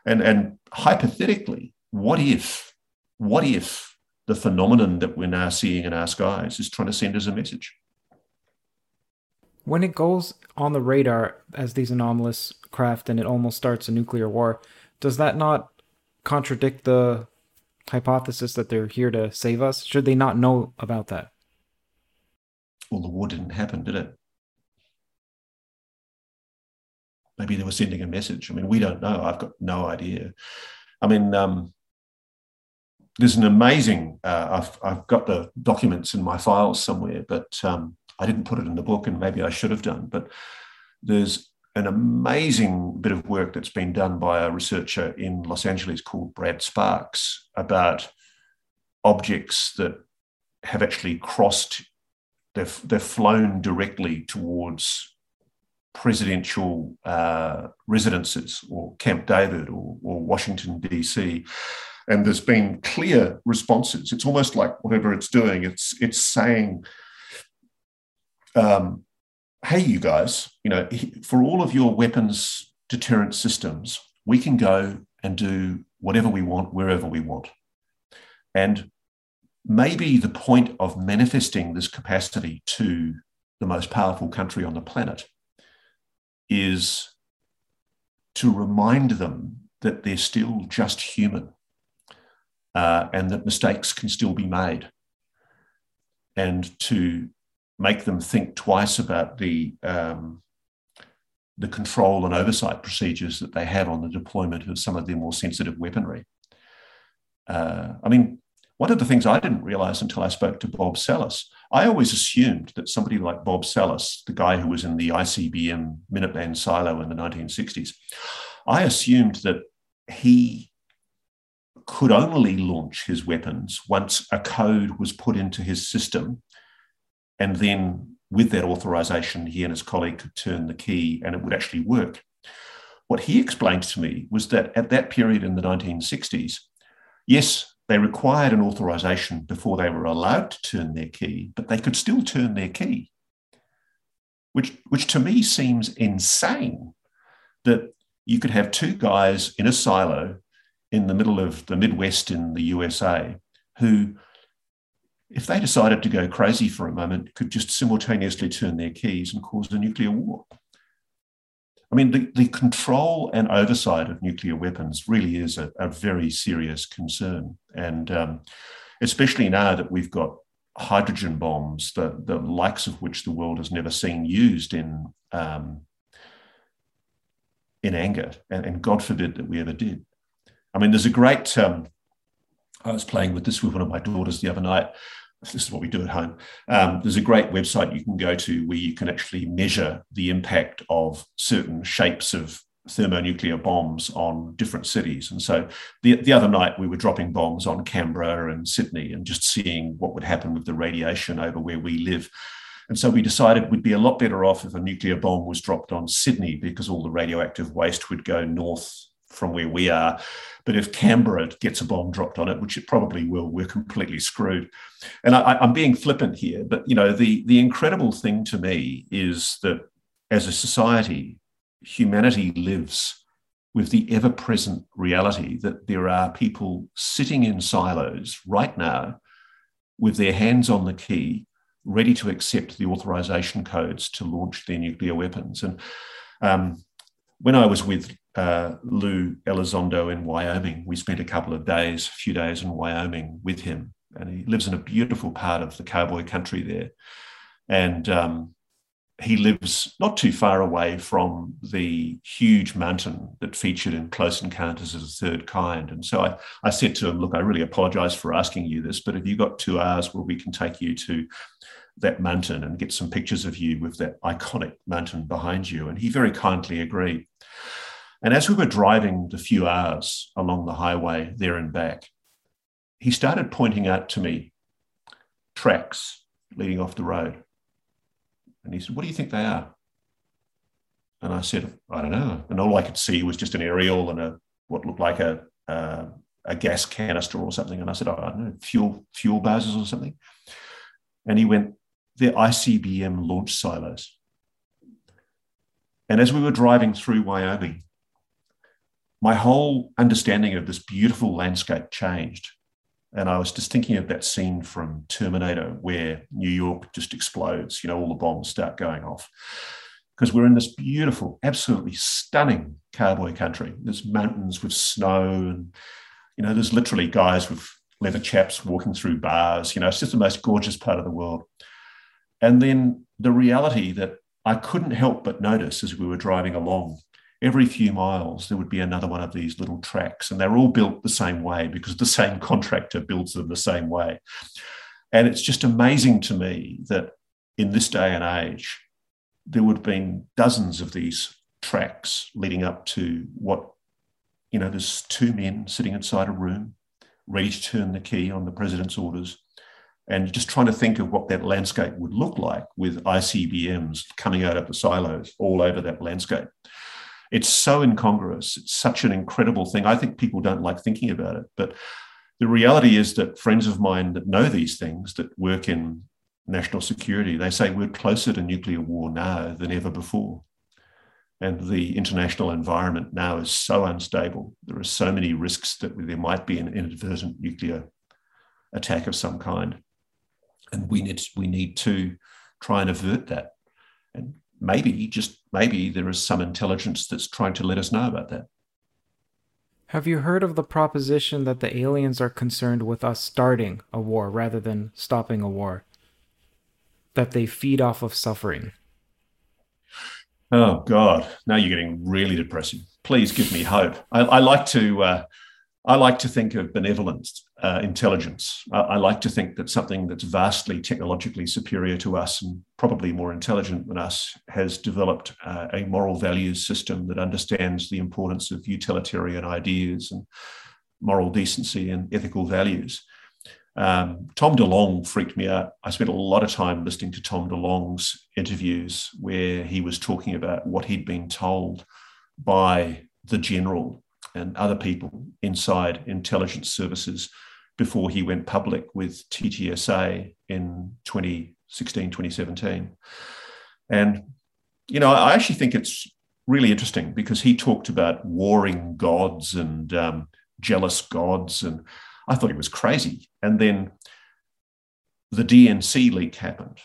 And, and hypothetically, what if, what if the phenomenon that we're now seeing in our skies is trying to send us a message? When it goes on the radar as these anomalous craft and it almost starts a nuclear war, does that not contradict the hypothesis that they're here to save us? Should they not know about that? Well, the war didn't happen, did it? Maybe they were sending a message. I mean, we don't know. I've got no idea. I mean, um, there's an amazing. Uh, I've I've got the documents in my files somewhere, but um, I didn't put it in the book, and maybe I should have done. But there's an amazing bit of work that's been done by a researcher in Los Angeles called Brad Sparks about objects that have actually crossed, they've, they've flown directly towards presidential uh, residences or Camp David or, or Washington, D.C. And there's been clear responses. It's almost like whatever it's doing, it's, it's saying, um, hey, you guys, you know, for all of your weapons deterrent systems, we can go and do whatever we want, wherever we want. And maybe the point of manifesting this capacity to the most powerful country on the planet is to remind them that they're still just human uh, and that mistakes can still be made. And to make them think twice about the um, the control and oversight procedures that they have on the deployment of some of their more sensitive weaponry. Uh, I mean, one of the things I didn't realize until I spoke to Bob Salas, I always assumed that somebody like Bob Salas, the guy who was in the ICBM Minuteman silo in the 1960s, I assumed that he could only launch his weapons once a code was put into his system and then with that authorization, he and his colleague could turn the key and it would actually work. What he explained to me was that at that period in the 1960s, yes, they required an authorization before they were allowed to turn their key, but they could still turn their key, which, which to me seems insane that you could have two guys in a silo in the middle of the Midwest in the USA who if they decided to go crazy for a moment, could just simultaneously turn their keys and cause a nuclear war. I mean, the, the control and oversight of nuclear weapons really is a, a very serious concern. And um, especially now that we've got hydrogen bombs, the, the likes of which the world has never seen used in, um, in anger. And, and, God forbid that we ever did. I mean, there's a great, um, I was playing with this with one of my daughters the other night this is what we do at home. Um, there's a great website you can go to where you can actually measure the impact of certain shapes of thermonuclear bombs on different cities. And so the, the other night we were dropping bombs on Canberra and Sydney and just seeing what would happen with the radiation over where we live. And so we decided we'd be a lot better off if a nuclear bomb was dropped on Sydney because all the radioactive waste would go north from where we are. But if Canberra gets a bomb dropped on it, which it probably will, we're completely screwed. And I, am being flippant here, but you know, the the incredible thing to me is that as a society, humanity lives with the ever-present reality that there are people sitting in silos right now with their hands on the key, ready to accept the authorization codes to launch their nuclear weapons. And um, when I was with uh, Lue Elizondo in Wyoming. We spent a couple of days, a few days in Wyoming with him, and he lives in a beautiful part of the cowboy country there. And um, he lives not too far away from the huge mountain that featured in Close Encounters of the Third Kind. And so I, I said to him, Look, I really apologize for asking you this, but have you got two hours where we can take you to that mountain and get some pictures of you with that iconic mountain behind you? And he very kindly agreed. And as we were driving the few hours along the highway there and back, he started pointing out to me tracks leading off the road. And he said, What do you think they are? And I said, I don't know. And all I could see was just an aerial and a what looked like a a gas canister or something. And I said, oh, I don't know, fuel fuel bases or something. And he went, they're ICBM launch silos. And as we were driving through Wyoming, my whole understanding of this beautiful landscape changed. And I was just thinking of that scene from Terminator where New York just explodes, you know, all the bombs start going off. Because we're in this beautiful, absolutely stunning cowboy country. There's mountains with snow and You know, there's literally guys with leather chaps walking through bars. You know, it's just the most gorgeous part of the world. And then the reality that I couldn't help but notice as we were driving along, every few miles, there would be another one of these little tracks, and they're all built the same way because the same contractor builds them the same way. And it's just amazing to me that in this day and age, there would have been dozens of these tracks leading up to what, you know, there's two men sitting inside a room, ready to turn the key on the president's orders. And just trying to think of what that landscape would look like with ICBMs coming out of the silos all over that landscape. It's so incongruous. It's such an incredible thing. I think people don't like thinking about it. But the reality is that friends of mine that know these things, that work in national security, they say we're closer to nuclear war now than ever before. And the international environment now is so unstable. There are so many risks that there might be an inadvertent nuclear attack of some kind. And we need, we need to try and avert that. And maybe, just maybe, there is some intelligence that's trying to let us know about that. Have you heard of the proposition that the aliens are concerned with us starting a war rather than stopping a war? That they feed off of suffering? Oh God! Now you're getting really depressing. Please give me hope. I, I like to. Uh, I like to think of benevolent uh, intelligence. I, I, like to think that something that's vastly technologically superior to us and probably more intelligent than us has developed uh, a moral values system that understands the importance of utilitarian ideas and moral decency and ethical values. Um, Tom DeLonge freaked me out. I spent a lot of time listening to Tom DeLonge's interviews where he was talking about what he'd been told by the general and other people inside intelligence services before he went public with TTSA in 2016, 2017. And, you know, I actually think it's really interesting because he talked about warring gods and um, jealous gods. And I thought he was crazy. And then the DNC leak happened.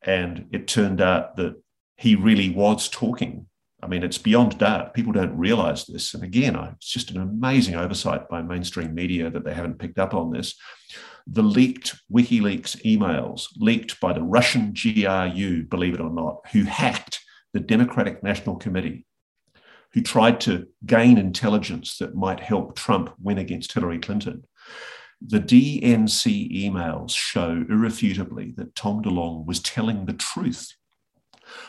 And it turned out that he really was talking I mean, it's beyond doubt. People don't realize this. And again, it's just an amazing oversight by mainstream media that they haven't picked up on this. The leaked WikiLeaks emails, leaked by the Russian GRU, believe it or not, who hacked the Democratic National Committee, who tried to gain intelligence that might help Trump win against Hillary Clinton. The DNC emails show irrefutably that Tom DeLonge was telling the truth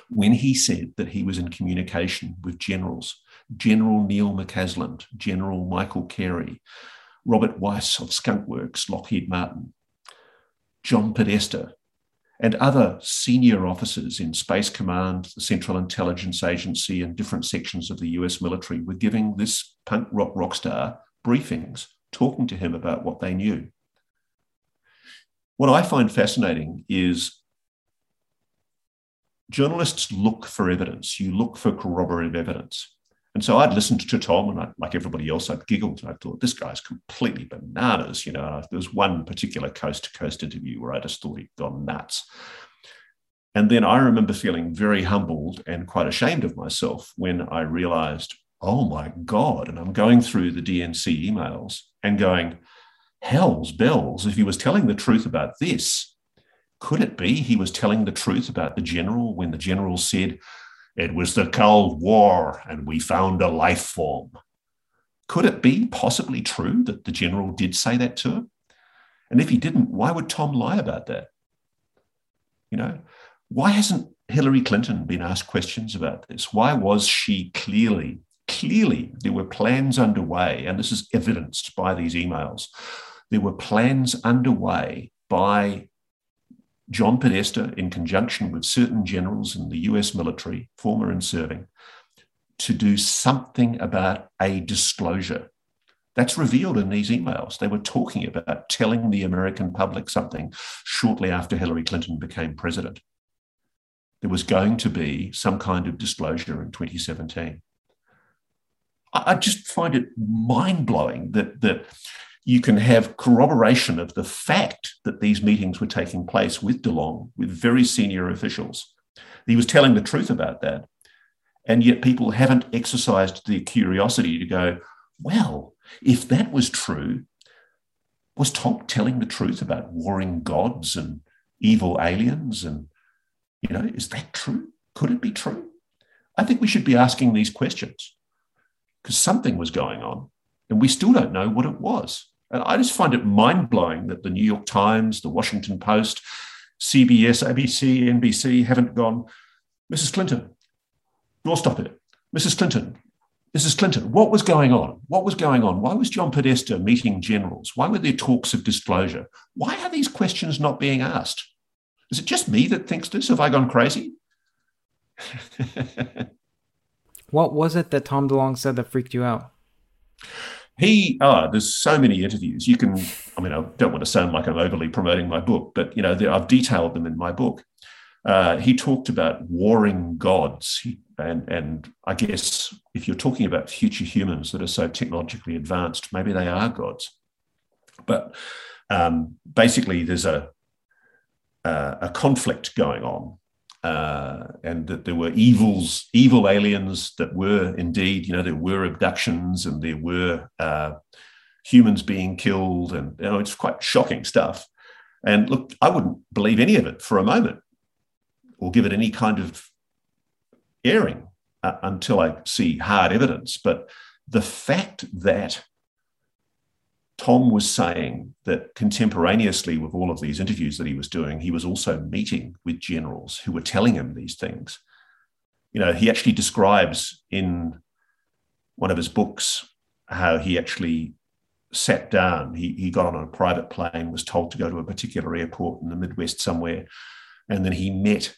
when he said that he was in communication with generals, General Neil McCasland, General Michael Carey, Robert Weiss of Skunk Works, Lockheed Martin, John Podesta, and other senior officers in Space Command, the Central Intelligence Agency, and different sections of the US military were giving this punk rock rock star briefings, talking to him about what they knew. What I find fascinating is journalists look for evidence. You look for corroborative evidence. And so I'd listened to Tom, and I, like everybody else, I'd giggled. And I thought, this guy's completely bananas. You know, there was one particular coast to coast interview where I just thought he'd gone nuts. And then I remember feeling very humbled and quite ashamed of myself when I realized, oh my God. And I'm going through the DNC emails and going, hell's bells, if he was telling the truth about this, could it be he was telling the truth about the general when the general said, It was the Cold War and we found a life form? Could it be possibly true that the general did say that to him? And if he didn't, why would Tom lie about that? You know, why hasn't Hillary Clinton been asked questions about this? Why was she clearly, clearly, there were plans underway, and this is evidenced by these emails. There were plans underway by John Podesta, in conjunction with certain generals in the US military, former and serving, to do something about a disclosure. That's revealed in these emails. They were talking about telling the American public something shortly after Hillary Clinton became president. There was going to be some kind of disclosure in 2017. I just find it mind blowing that, that you can have corroboration of the fact that these meetings were taking place with DeLonge, with very senior officials. He was telling the truth about that. And yet people haven't exercised the curiosity to go, well, if that was true, Was Tom telling the truth about warring gods and evil aliens? And, you know, is that true? Could it be true? I think we should be asking these questions because something was going on and we still don't know what it was. And I just find it mind blowing that the New York Times, the Washington Post, CBS, ABC, NBC haven't gone, Mrs. Clinton, we'll stop it. Mrs. Clinton, Mrs. Clinton, what was going on? What was going on? Why was John Podesta meeting generals? Why were there talks of disclosure? Why are these questions not being asked? Is it just me that thinks this? Have I gone crazy? what was it that Tom DeLonge said that freaked you out? He, oh, there's so many interviews. You can, I mean, I don't want to sound like I'm overly promoting my book, but, you know, I've detailed them in my book. Uh, he talked about warring gods. And, and I guess if you're talking about future humans that are so technologically advanced, maybe they are gods. But um, basically, there's a, uh, a conflict going on uh, and that there were evils, evil aliens that were indeed, you know, there were abductions and there were uh, humans being killed, and you know, it's quite shocking stuff. And look, I wouldn't believe any of it for a moment, or give it any kind of airing uh, until I see hard evidence. But the fact that Tom was saying that contemporaneously with all of these interviews that he was doing, he was also meeting with generals who were telling him these things. You know, he actually describes in one of his books how he actually sat down. He, he got on a private plane, was told to go to a particular airport in the Midwest somewhere, and then he met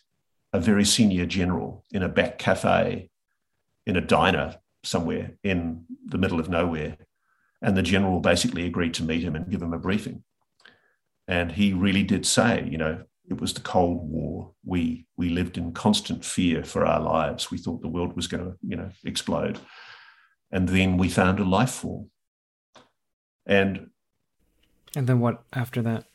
a very senior general in a back cafe in a diner somewhere in the middle of nowhere and the general basically agreed to meet him and give him a briefing. And he really did say, you know, it was the Cold War. We we lived in constant fear for our lives. We thought the world was going to, you know, explode. And then we found a life form. And and then what after that?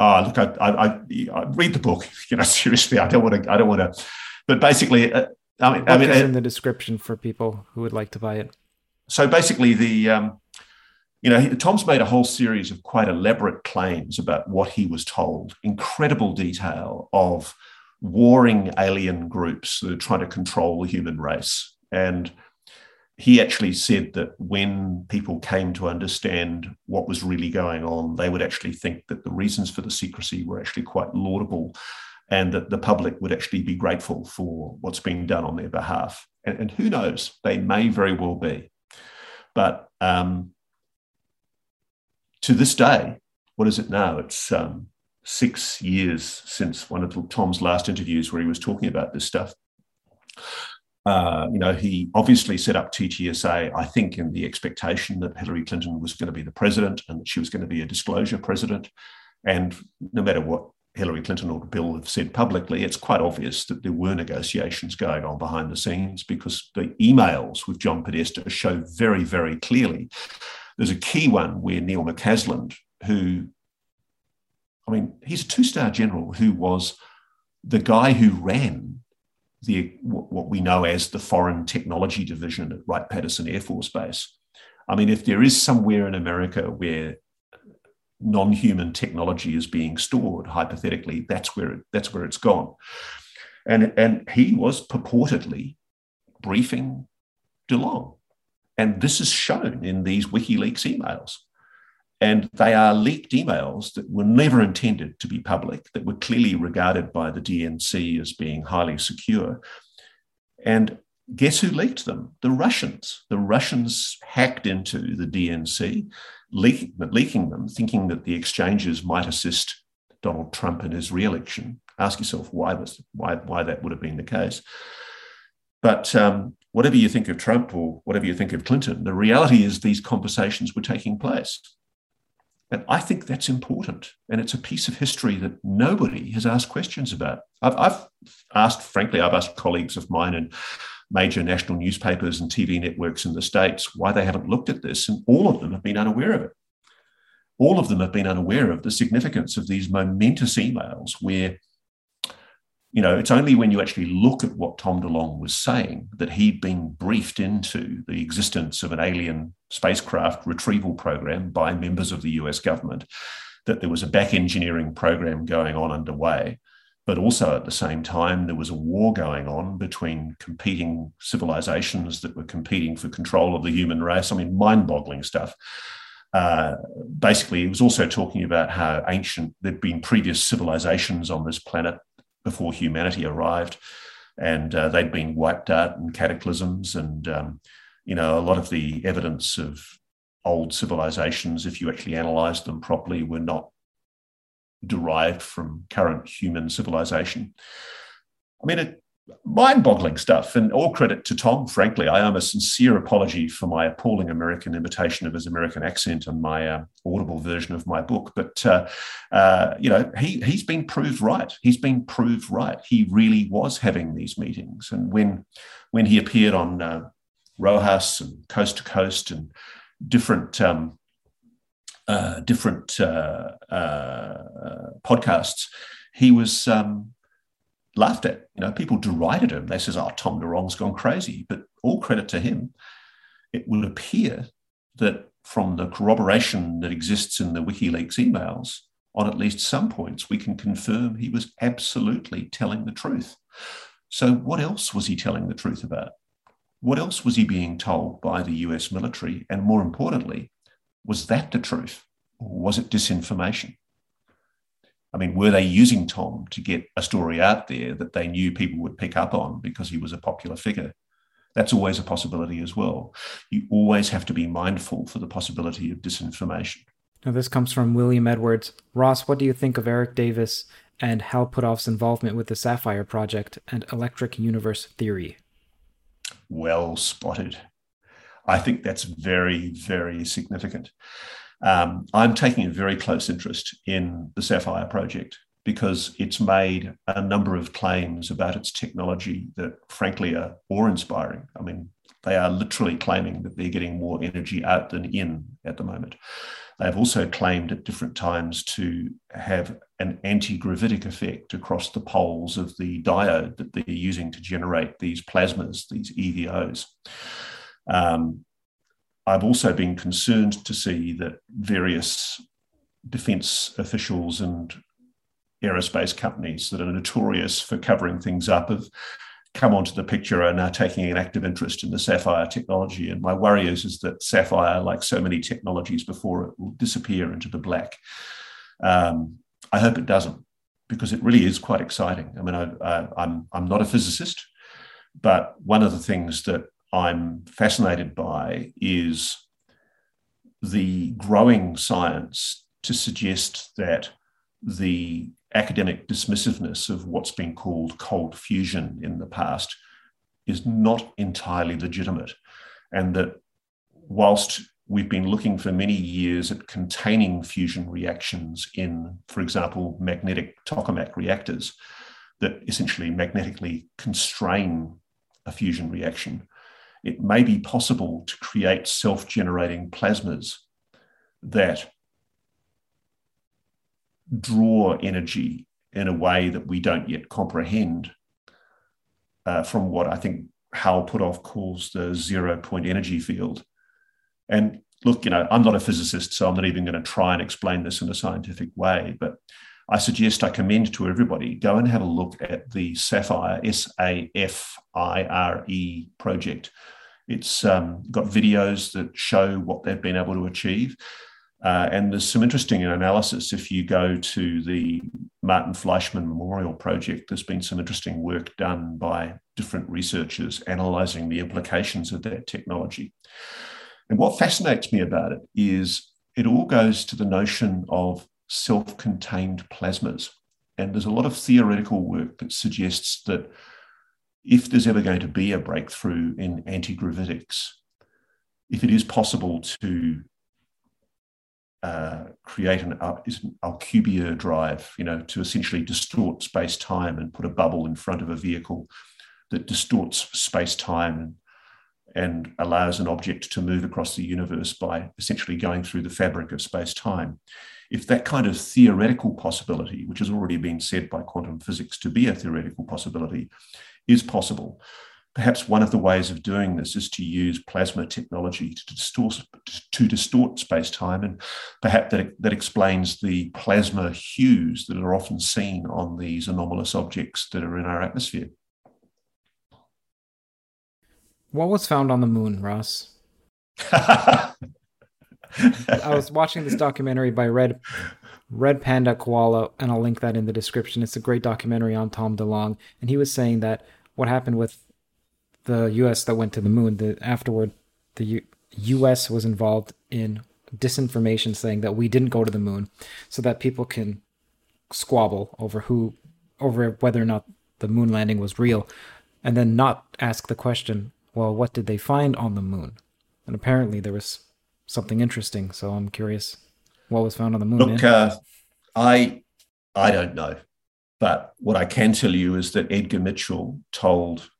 Ah, look, I, I, I, I, read the book. You know, seriously, I don't want to. I don't want to. But basically, uh, I mean, I mean, in the description for people who would like to buy it so basically, the um, you know Tom's made a whole series of quite elaborate claims about what he was told, incredible detail of warring alien groups that are trying to control the human race, and he actually said that when people came to understand what was really going on, they would actually think that the reasons for the secrecy were actually quite laudable and that the public would actually be grateful for what's being done on their behalf. And, and who knows, they may very well be. But um, to this day, what is it now? It's um, six years since one of Tom's last interviews where he was talking about this stuff. Uh, you know, he obviously set up TTSA, I think, in the expectation that Hillary Clinton was going to be the president and that she was going to be a disclosure president. And no matter what Hillary Clinton or Bill have said publicly, it's quite obvious that there were negotiations going on behind the scenes because the emails with John Podesta show very, very clearly. There's a key one where Neil McCasland, who, I mean, he's a two star general who was the guy who ran the what we know as the Foreign Technology Division at Wright Patterson Air Force Base. I mean, if there is somewhere in America where non-human technology is being stored hypothetically that's where it, that's where it's gone. And and he was purportedly briefing DeLonge and this is shown in these WikiLeaks emails. And they are leaked emails that were never intended to be public that were clearly regarded by the DNC as being highly secure. And guess who leaked them the Russians the Russians hacked into the DNC leak, leaking them, thinking that the exchanges might assist Donald Trump in his re-election. Ask yourself why why why that would have been the case. But um, whatever you think of Trump or whatever you think of Clinton, the reality is these conversations were taking place. And I think that's important. And it's a piece of history that nobody has asked questions about. I've, I've asked, frankly, I've asked colleagues of mine and major national newspapers and TV networks in the States why they haven't looked at this, and all of them have been unaware of it. All of them have been unaware of the significance of these momentous emails where you know, it's only when you actually look at what Tom DeLonge was saying that he'd been briefed into the existence of an alien spacecraft retrieval program by members of the US government, that there was a back engineering program going on underway. But also at the same time, there was a war going on between competing civilizations that were competing for control of the human race. I mean, mind boggling stuff. Uh, basically, he was also talking about how ancient there'd been previous civilizations on this planet before humanity arrived, and uh, they'd been wiped out in cataclysms. And um, you know, a lot of the evidence of old civilizations, if you actually analysed them properly, were not derived from current human civilization. I mean, it, mind-boggling stuff. And all credit to Tom. Frankly, I am a sincere apology for my appalling American imitation of his American accent and my uh, audible version of my book. But uh, uh, you know, he he's been proved right. He's been proved right. He really was having these meetings. And when when he appeared on uh, Rojas and Coast to Coast and different. Um, uh, different uh, podcasts. He was um, laughed at. You know, people derided him. They says, "Oh, Tom DeLonge's gone crazy." But all credit to him. It would appear that from the corroboration that exists in the WikiLeaks emails, on at least some points, we can confirm he was absolutely telling the truth. So, what else was he telling the truth about? What else was he being told by the US military? And more importantly, was that the truth? Or was it disinformation? I mean, were they using Tom to get a story out there that they knew people would pick up on because he was a popular figure? That's always a possibility as well. You always have to be mindful for the possibility of disinformation. Now, this comes from William Edwards. Ross, what do you think of Eric Davis and Hal Puthoff's involvement with the SAFIRE Project and electric universe theory? Well spotted. I think that's very, very significant. Um, I'm taking a very close interest in the SAFIRE project because it's made a number of claims about its technology that, frankly, are awe inspiring. I mean, they are literally claiming that they're getting more energy out than in at the moment. They've also claimed at different times to have an anti gravitic effect across the poles of the diode that they're using to generate these plasmas, these EVOs. Um, I've also been concerned to see that various defence officials and aerospace companies that are notorious for covering things up have come onto the picture and are taking an active interest in the SAFIRE technology. And my worry is, is that SAFIRE, like so many technologies before it, will disappear into the black. Um, I hope it doesn't, because it really is quite exciting. I mean, I, I'm, I'm not a physicist, but one of the things that I'm fascinated by is the growing science to suggest that the academic dismissiveness of what's been called cold fusion in the past is not entirely legitimate. And that whilst we've been looking for many years at containing fusion reactions in, for example, magnetic tokamak reactors that essentially magnetically constrain a fusion reaction, it may be possible to create self generating plasmas that draw energy in a way that we don't yet comprehend uh, from what I think Hal Puthoff calls the zero point energy field. And look, you know, I'm not a physicist, so I'm not even going to try and explain this in a scientific way, but I suggest I commend to everybody go and have a look at the SAFIRE, S A F I R E project. It's um, got videos that show what they've been able to achieve. Uh, and there's some interesting analysis. If you go to the Martin Fleischmann Memorial Project, there's been some interesting work done by different researchers analyzing the implications of that technology. And what fascinates me about it is it all goes to the notion of self contained plasmas. And there's a lot of theoretical work that suggests that if there's ever going to be a breakthrough in anti gravitics, if it is possible to uh, create an, uh, an Alcubierre drive, you know, to essentially distort space time and put a bubble in front of a vehicle that distorts space time and allows an object to move across the universe by essentially going through the fabric of space time. If that kind of theoretical possibility, which has already been said by quantum physics to be a theoretical possibility, is possible, perhaps one of the ways of doing this is to use plasma technology to distort, to distort space-time, and perhaps that, that explains the plasma hues that are often seen on these anomalous objects that are in our atmosphere. What was found on the moon, Ross? I was watching this documentary by Red Red Panda Koala, and I'll link that in the description. It's a great documentary on Tom DeLonge, and he was saying that what happened with the U.S. that went to the moon, the afterward, the U- U.S. was involved in disinformation, saying that we didn't go to the moon, so that people can squabble over who, over whether or not the moon landing was real, and then not ask the question well, what did they find on the moon? And apparently there was something interesting. So I'm curious what was found on the moon. Look, uh, I I don't know, but what I can tell you is that Edgar Mitchell told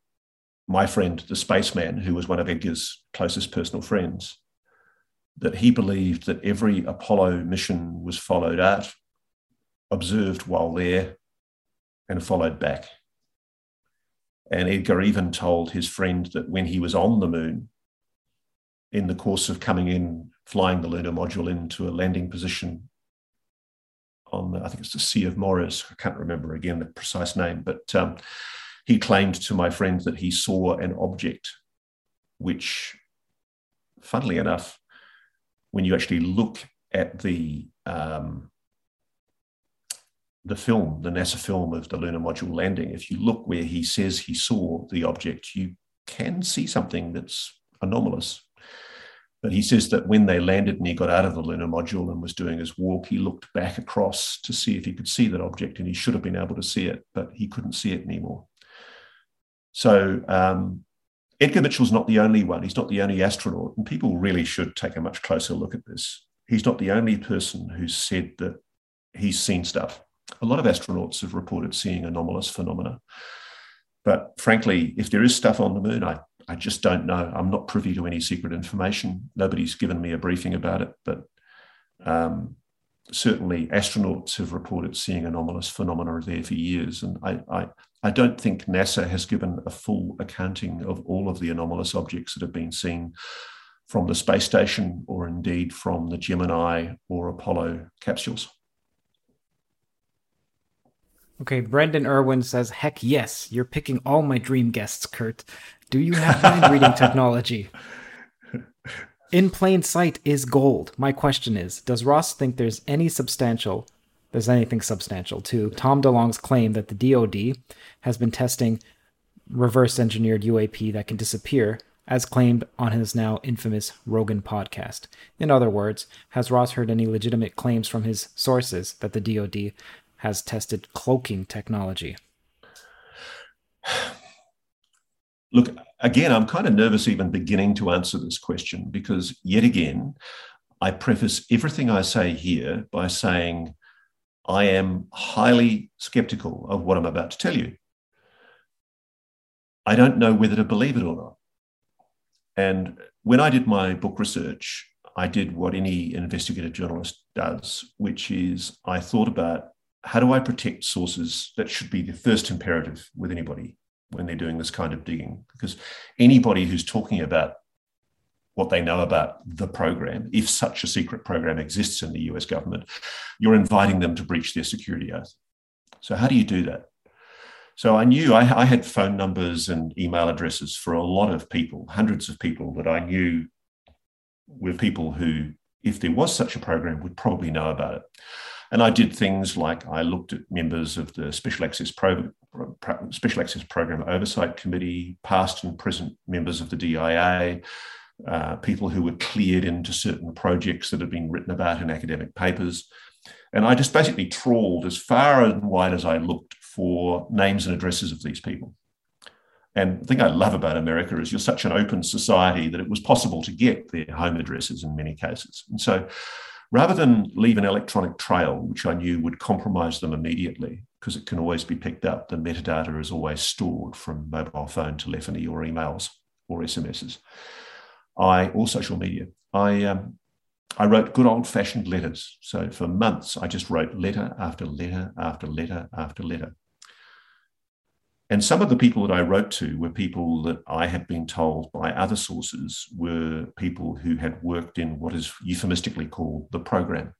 my friend, the spaceman, who was one of Edgar's closest personal friends, that he believed that every Apollo mission was followed out, observed while there, and followed back. And Edgar even told his friend that when he was on the moon, in the course of coming in, flying the lunar module into a landing position on, the, I think it's the Sea of Morris. I can't remember again the precise name, but um, he claimed to my friend that he saw an object which, funnily enough, when you actually look at the um, the film, the NASA film of the lunar module landing, if you look where he says he saw the object, you can see something that's anomalous. But he says that when they landed and he got out of the lunar module and was doing his walk, he looked back across to see if he could see that object, and he should have been able to see it, but he couldn't see it anymore. So um, Edgar Mitchell's not the only one. He's not the only astronaut, and people really should take a much closer look at this. He's not the only person who's said that he's seen stuff a lot of astronauts have reported seeing anomalous phenomena. But frankly, if there is stuff on the moon, I, I just don't know. I'm not privy to any secret information. Nobody's given me a briefing about it, but um, certainly astronauts have reported seeing anomalous phenomena there for years. And I, I, I don't think NASA has given a full accounting of all of the anomalous objects that have been seen from the space station or indeed from the Gemini or Apollo capsules. Okay, Brendan Irwin says, heck yes, you're picking all my dream guests, Curt. Do you have mind reading technology? In plain sight is gold. My question is, does Ross think there's any substantial there's anything substantial to Tom DeLonge's claim that the DoD has been testing reverse engineered UAP that can disappear, as claimed on his now infamous Rogan podcast. In other words, has Ross heard any legitimate claims from his sources that the DoD has tested cloaking technology? Look, again, I'm kind of nervous even beginning to answer this question because, yet again, I preface everything I say here by saying I am highly skeptical of what I'm about to tell you. I don't know whether to believe it or not. And when I did my book research, I did what any investigative journalist does, which is I thought about how do I protect sources? That should be the first imperative with anybody when they're doing this kind of digging, because anybody who's talking about what they know about the program, if such a secret program exists in the US government, you're inviting them to breach their security oath. So, how do you do that? So, I knew I, I had phone numbers and email addresses for a lot of people, hundreds of people that I knew were people who, if there was such a program, would probably know about it. And I did things like I looked at members of the Special Access, Pro- Special Access Program Oversight Committee, past and present members of the DIA, uh, people who were cleared into certain projects that had been written about in academic papers. And I just basically trawled as far and wide as I looked for names and addresses of these people. And the thing I love about America is you're such an open society that it was possible to get their home addresses in many cases. And so rather than leave an electronic trail, which I knew would compromise them immediately, because it can always be picked up, the metadata is always stored from mobile phone telephony or emails or SMSs, I or social media. I um, I wrote good old fashioned letters. So for months, I just wrote letter after letter after letter after letter. And some of the people that I wrote to were people that I had been told by other sources were people who had worked in what is euphemistically called the program.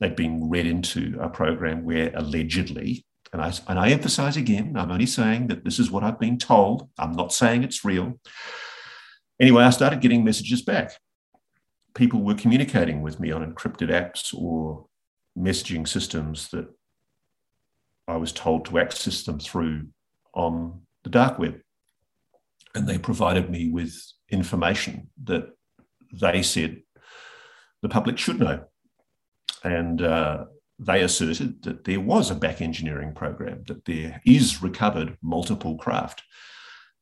They'd been read into a program where allegedly, and I, and I emphasize again, I'm only saying that this is what I've been told. I'm not saying it's real. Anyway, I started getting messages back. People were communicating with me on encrypted apps or messaging systems that I was told to access them through on the dark web. And they provided me with information that they said the public should know. And uh, they asserted that there was a back engineering program, that there is recovered multiple craft.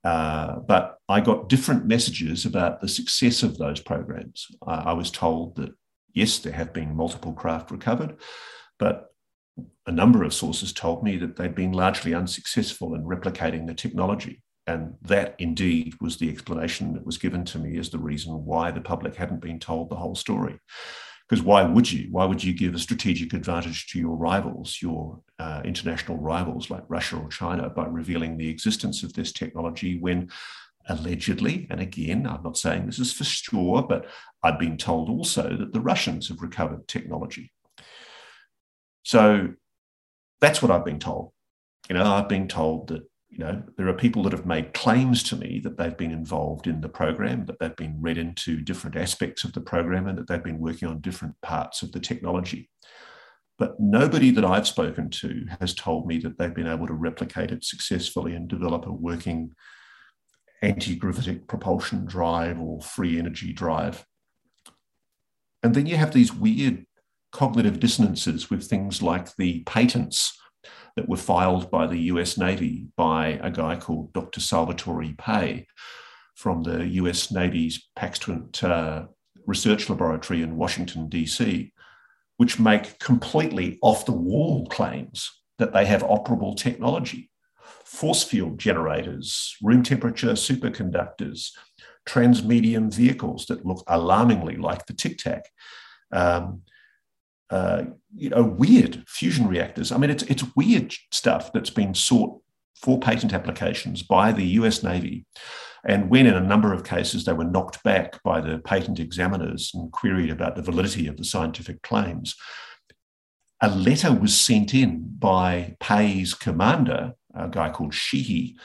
Uh, but I got different messages about the success of those programs. I, I was told that, yes, there have been multiple craft recovered, but a number of sources told me that they'd been largely unsuccessful in replicating the technology. And that indeed was the explanation that was given to me as the reason why the public hadn't been told the whole story. Because why would you? Why would you give a strategic advantage to your rivals, your uh, international rivals like Russia or China, by revealing the existence of this technology when allegedly, and again, I'm not saying this is for sure, but I've been told also that the Russians have recovered technology. So that's what I've been told. You know, I've been told that, you know, there are people that have made claims to me that they've been involved in the program, that they've been read into different aspects of the program, and that they've been working on different parts of the technology. But nobody that I've spoken to has told me that they've been able to replicate it successfully and develop a working anti gravitic propulsion drive or free energy drive. And then you have these weird cognitive dissonances with things like the patents that were filed by the US Navy by a guy called Dr. Salvatore Pais from the US Navy's Paxton uh, Research Laboratory in Washington, D.C., which make completely off the wall claims that they have operable technology. Force field generators, room temperature superconductors, transmedium vehicles that look alarmingly like the Tic Tac. Um, uh, you know, weird fusion reactors. I mean, it's it's weird stuff that's been sought for patent applications by the U.S. Navy, and when in a number of cases they were knocked back by the patent examiners and queried about the validity of the scientific claims, a letter was sent in by Pais's commander, a guy called Sheehy,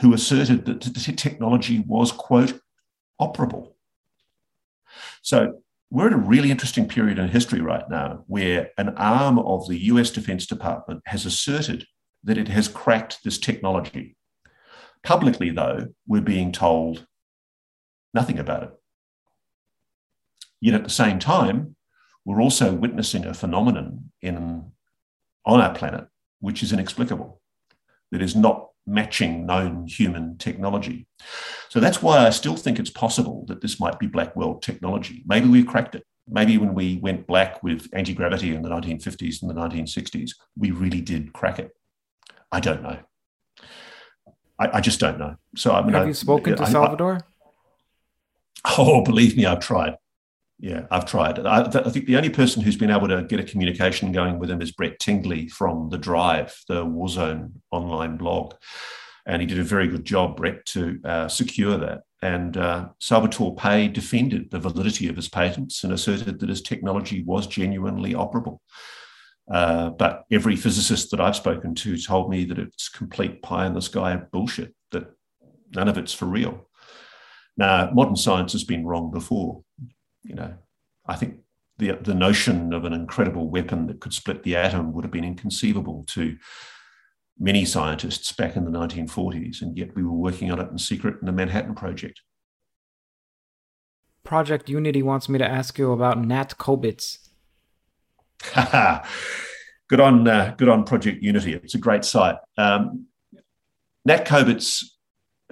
who asserted that the technology was quote operable. So we're at a really interesting period in history right now where an arm of the US Defense Department has asserted that it has cracked this technology. Publicly, though, we're being told nothing about it. Yet at the same time, we're also witnessing a phenomenon in, on our planet which is inexplicable, that is not matching known human technology. So that's why I still think it's possible that this might be black world technology. Maybe we've cracked it. Maybe when we went black with anti gravity in the 1950s and the 1960s, we really did crack it. I don't know. I, I just don't know. So I mean, have I, you spoken to I, Salvatore? oh, believe me, I've tried. Yeah, I've tried. I, I, think the only person who's been able to get a communication going with him is Brett Tingley from The Drive, the Warzone online blog. And he did a very good job, Brett, to uh, secure that. And uh, Salvatore Pais defended the validity of his patents and asserted that his technology was genuinely operable. Uh, but every physicist that I've spoken to told me that it's complete pie in the sky bullshit, that none of it's for real. Now, modern science has been wrong before you know, I think the, the notion of an incredible weapon that could split the atom would have been inconceivable to many scientists back in the 1940s, and yet we were working on it in secret in the Manhattan Project. Project Unity wants me to ask you about Nat Kobitz. good on, uh, good on Project Unity. It's a great site. Um, Nat Kobitz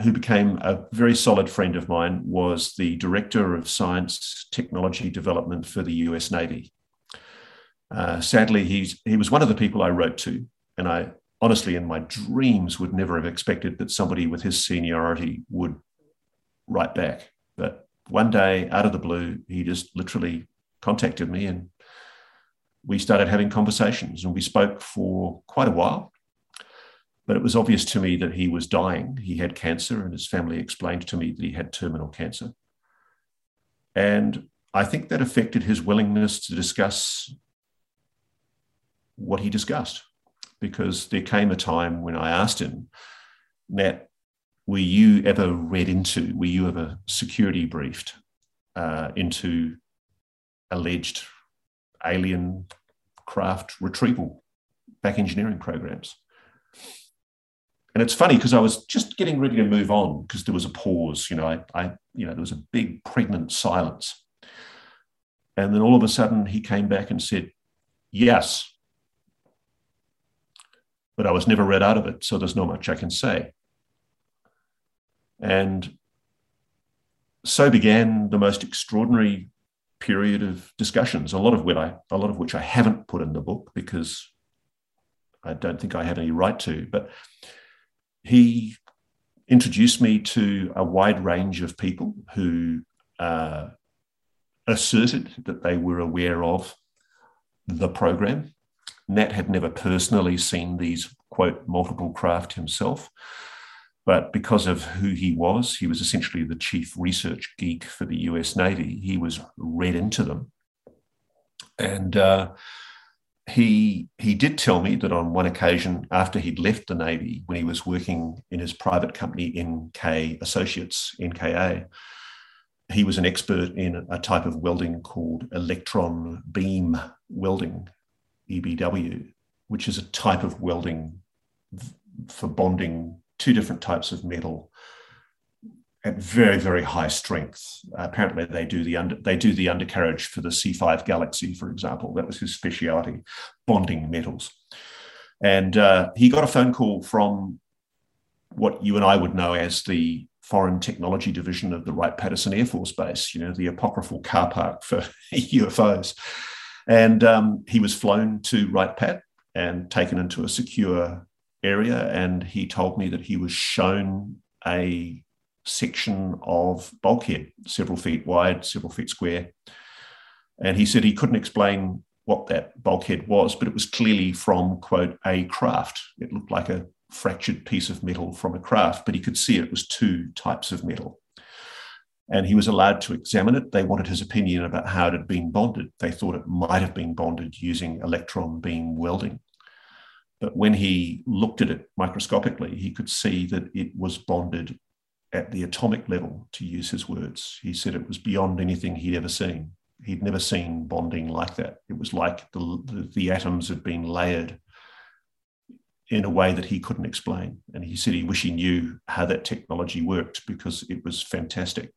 who became a very solid friend of mine, was the director of science technology development for the US Navy. Uh, sadly, he's, he was one of the people I wrote to, and I honestly, in my dreams, would never have expected that somebody with his seniority would write back. But one day, out of the blue, he just literally contacted me and we started having conversations and we spoke for quite a while. But it was obvious to me that he was dying. He had cancer, and his family explained to me that he had terminal cancer. And I think that affected his willingness to discuss what he discussed, because there came a time when I asked him, Nat, were you ever read into, were you ever security briefed uh, into alleged alien craft retrieval back engineering programs? And it's funny because I was just getting ready to move on because there was a pause. You know, I, I, you know, there was a big pregnant silence. And then all of a sudden he came back and said, Yes. But I was never read out of it, so there's not much I can say. And so began the most extraordinary period of discussions, a lot of which I, a lot of which I haven't put in the book because I don't think I had any right to. But he introduced me to a wide range of people who uh, asserted that they were aware of the program. Nat had never personally seen these, quote, multiple craft himself. But because of who he was, he was essentially the chief research geek for the US Navy. He was read into them. And uh, he he did tell me that on one occasion after he'd left the navy when he was working in his private company nk associates nka he was an expert in a type of welding called electron beam welding ebw which is a type of welding for bonding two different types of metal at very very high strength. Apparently, they do the under they do the undercarriage for the C5 Galaxy, for example. That was his speciality, bonding metals. And uh, he got a phone call from what you and I would know as the Foreign Technology Division of the Wright Patterson Air Force Base. You know, the apocryphal car park for UFOs. And um, he was flown to Wright Pat and taken into a secure area. And he told me that he was shown a section of bulkhead, several feet wide, several feet square. And he said he couldn't explain what that bulkhead was, but it was clearly from, quote, a craft. It looked like a fractured piece of metal from a craft, but he could see it was two types of metal. And he was allowed to examine it. They wanted his opinion about how it had been bonded. They thought it might have been bonded using electron beam welding. But when he looked at it microscopically, he could see that it was bonded at the atomic level, to use his words. He said it was beyond anything he'd ever seen. He'd never seen bonding like that. It was like the, the, the atoms had been layered in a way that he couldn't explain. And he said he wished he knew how that technology worked because it was fantastic.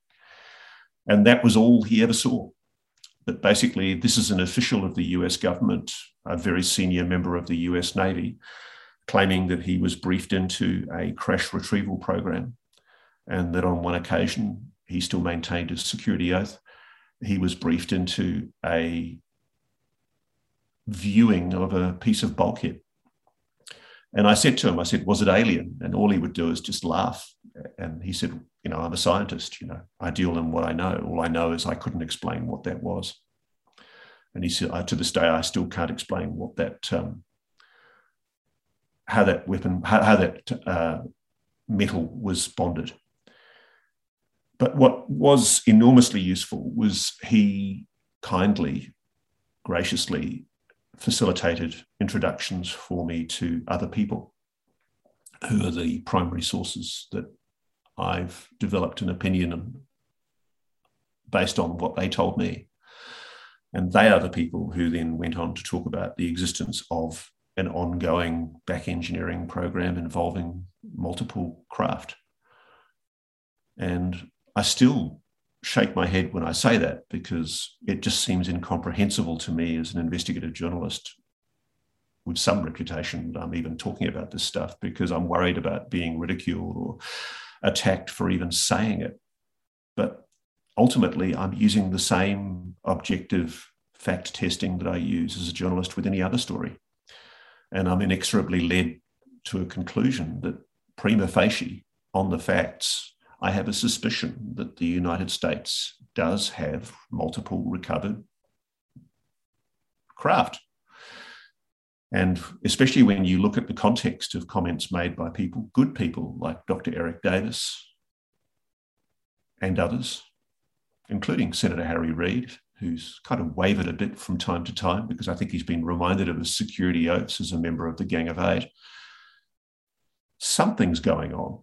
And that was all he ever saw. But basically, this is an official of the US government, a very senior member of the US Navy, claiming that he was briefed into a crash retrieval program and that on one occasion he still maintained his security oath. He was briefed into a viewing of a piece of bulkhead. And I said to him, I said, was it alien? And all he would do is just laugh. And he said, you know, I'm a scientist, you know, I deal in what I know. All I know is I couldn't explain what that was. And he said, to this day, I still can't explain what that, um, how that weapon, how, how that uh, metal was bonded. But what was enormously useful was he kindly, graciously facilitated introductions for me to other people who are the primary sources that I've developed an opinion on based on what they told me. And they are the people who then went on to talk about the existence of an ongoing back engineering program involving multiple craft. And I still shake my head when I say that because it just seems incomprehensible to me as an investigative journalist with some reputation that I'm even talking about this stuff because I'm worried about being ridiculed or attacked for even saying it. But ultimately, I'm using the same objective fact testing that I use as a journalist with any other story. And I'm inexorably led to a conclusion that prima facie, on the facts, I have a suspicion that the United States does have multiple recovered craft. And especially when you look at the context of comments made by people, good people like Dr. Eric Davis and others, including Senator Harry Reid, who's kind of wavered a bit from time to time because I think he's been reminded of his security oaths as a member of the Gang of Eight. Something's going on.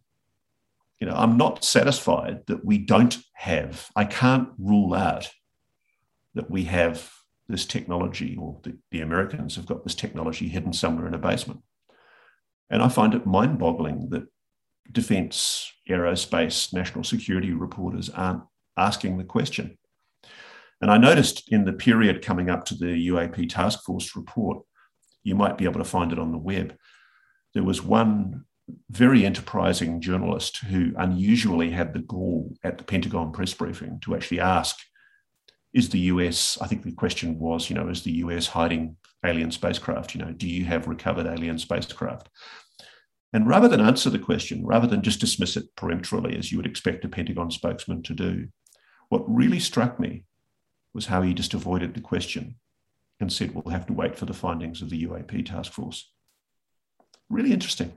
You know, I'm not satisfied that we don't have, I can't rule out that we have this technology, or the, the Americans have got this technology hidden somewhere in a basement. And I find it mind boggling that defense, aerospace, national security reporters aren't asking the question. And I noticed in the period coming up to the UAP task force report, you might be able to find it on the web. There was one very enterprising journalist who unusually had the gall at the Pentagon press briefing to actually ask is the US, I think the question was, you know, is the US hiding alien spacecraft? You know, do you have recovered alien spacecraft? And rather than answer the question, rather than just dismiss it peremptorily, as you would expect a Pentagon spokesman to do, what really struck me was how he just avoided the question and said, we'll have to wait for the findings of the UAP task force. Really interesting.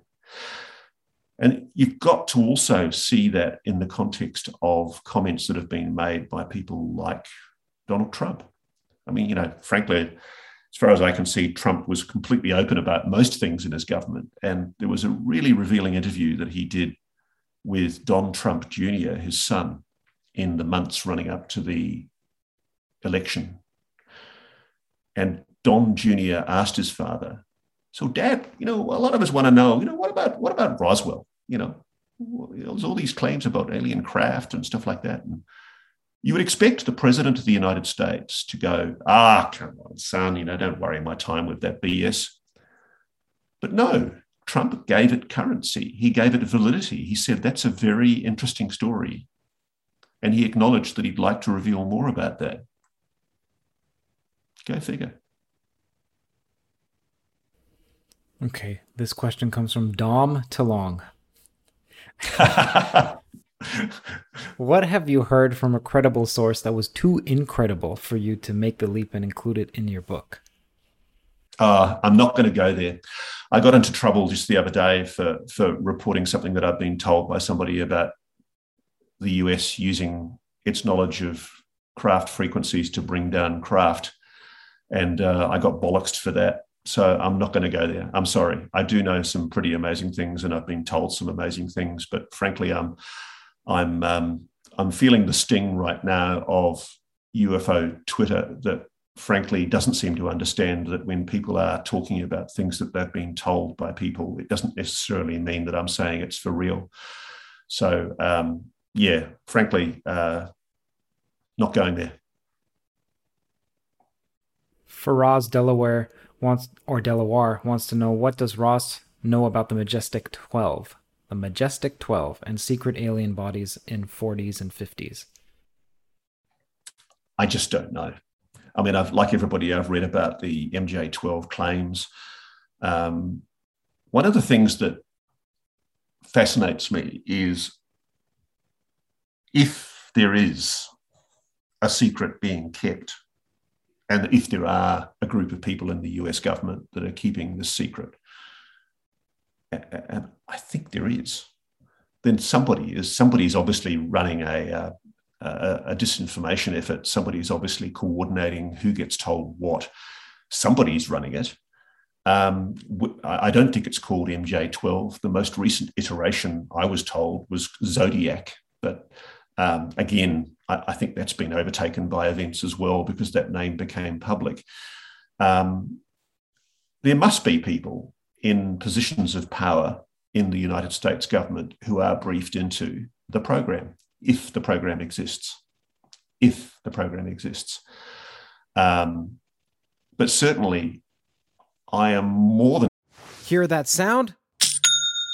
And you've got to also see that in the context of comments that have been made by people like Donald Trump. I mean, you know, frankly, as far as I can see, Trump was completely open about most things in his government. And there was a really revealing interview that he did with Don Trump Jr., his son, in the months running up to the election. And Don Jr. asked his father, So, Dad, you know, a lot of us want to know, you know, what about what about Roswell? You know, there's all these claims about alien craft and stuff like that. And you would expect the president of the United States to go, ah, come on, son, you know, don't worry my time with that BS. But no, Trump gave it currency. He gave it validity. He said, that's a very interesting story. And he acknowledged that he'd like to reveal more about that. Go figure. Okay, this question comes from Dom Talong. what have you heard from a credible source that was too incredible for you to make the leap and include it in your book? Uh, I'm not going to go there. I got into trouble just the other day for, for reporting something that I've been told by somebody about the US using its knowledge of craft frequencies to bring down craft. And uh, I got bollocksed for that. So I'm not going to go there. I'm sorry. I do know some pretty amazing things and I've been told some amazing things, but frankly, I'm I'm um, I'm feeling the sting right now of UFO Twitter that frankly doesn't seem to understand that when people are talking about things that they've been told by people, it doesn't necessarily mean that I'm saying it's for real. So um, yeah, frankly, uh, not going there. Faraz Delaware wants or Delaware wants to know what does Ross know about the Majestic 12? the Majestic 12, and secret alien bodies in 40s and 50s? I just don't know. I mean, I've like everybody, I've read about the MJ12 claims. Um, one of the things that fascinates me is if there is a secret being kept, and if there are a group of people in the US government that are keeping this secret, and I think there is, then somebody is somebody's obviously running a, uh, a, a disinformation effort. Somebody is obviously coordinating who gets told what. Somebody's running it. Um, I don't think it's called MJ12. The most recent iteration I was told was Zodiac, but um, again, I, I, think that's been overtaken by events as well because that name became public. Um, there must be people in positions of power in the United States government who are briefed into the program, if the program exists. If the program exists. Um, but certainly, I am more than. Hear that sound?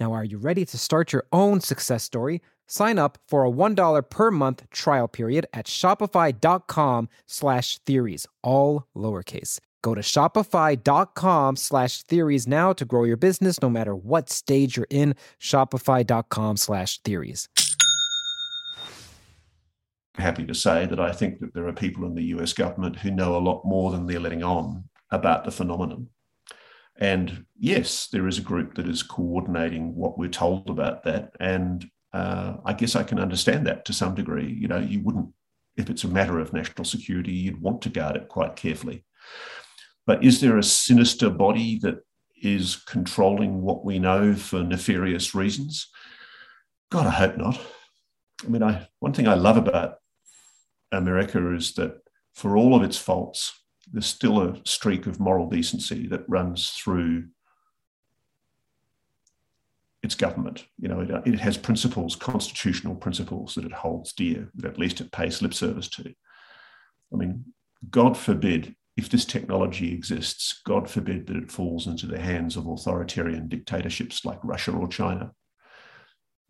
Now, are you ready to start your own success story? Sign up for a $1 per month trial period at shopify.com slash theories, all lowercase. Go to shopify.com slash theories now to grow your business no matter what stage you're in. Shopify.com slash theories. Happy to say that I think that there are people in the US government who know a lot more than they're letting on about the phenomenon. And yes, there is a group that is coordinating what we're told about that. And uh, I guess I can understand that to some degree. You know, you wouldn't, if it's a matter of national security, you'd want to guard it quite carefully. But is there a sinister body that is controlling what we know for nefarious reasons? God, I hope not. I mean, I, one thing I love about America is that for all of its faults, there's still a streak of moral decency that runs through its government. You know, it, uh, it, has principles, constitutional principles that it holds dear, that at least it pays lip service to. I mean, God forbid, if this technology exists, God forbid that it falls into the hands of authoritarian dictatorships like Russia or China.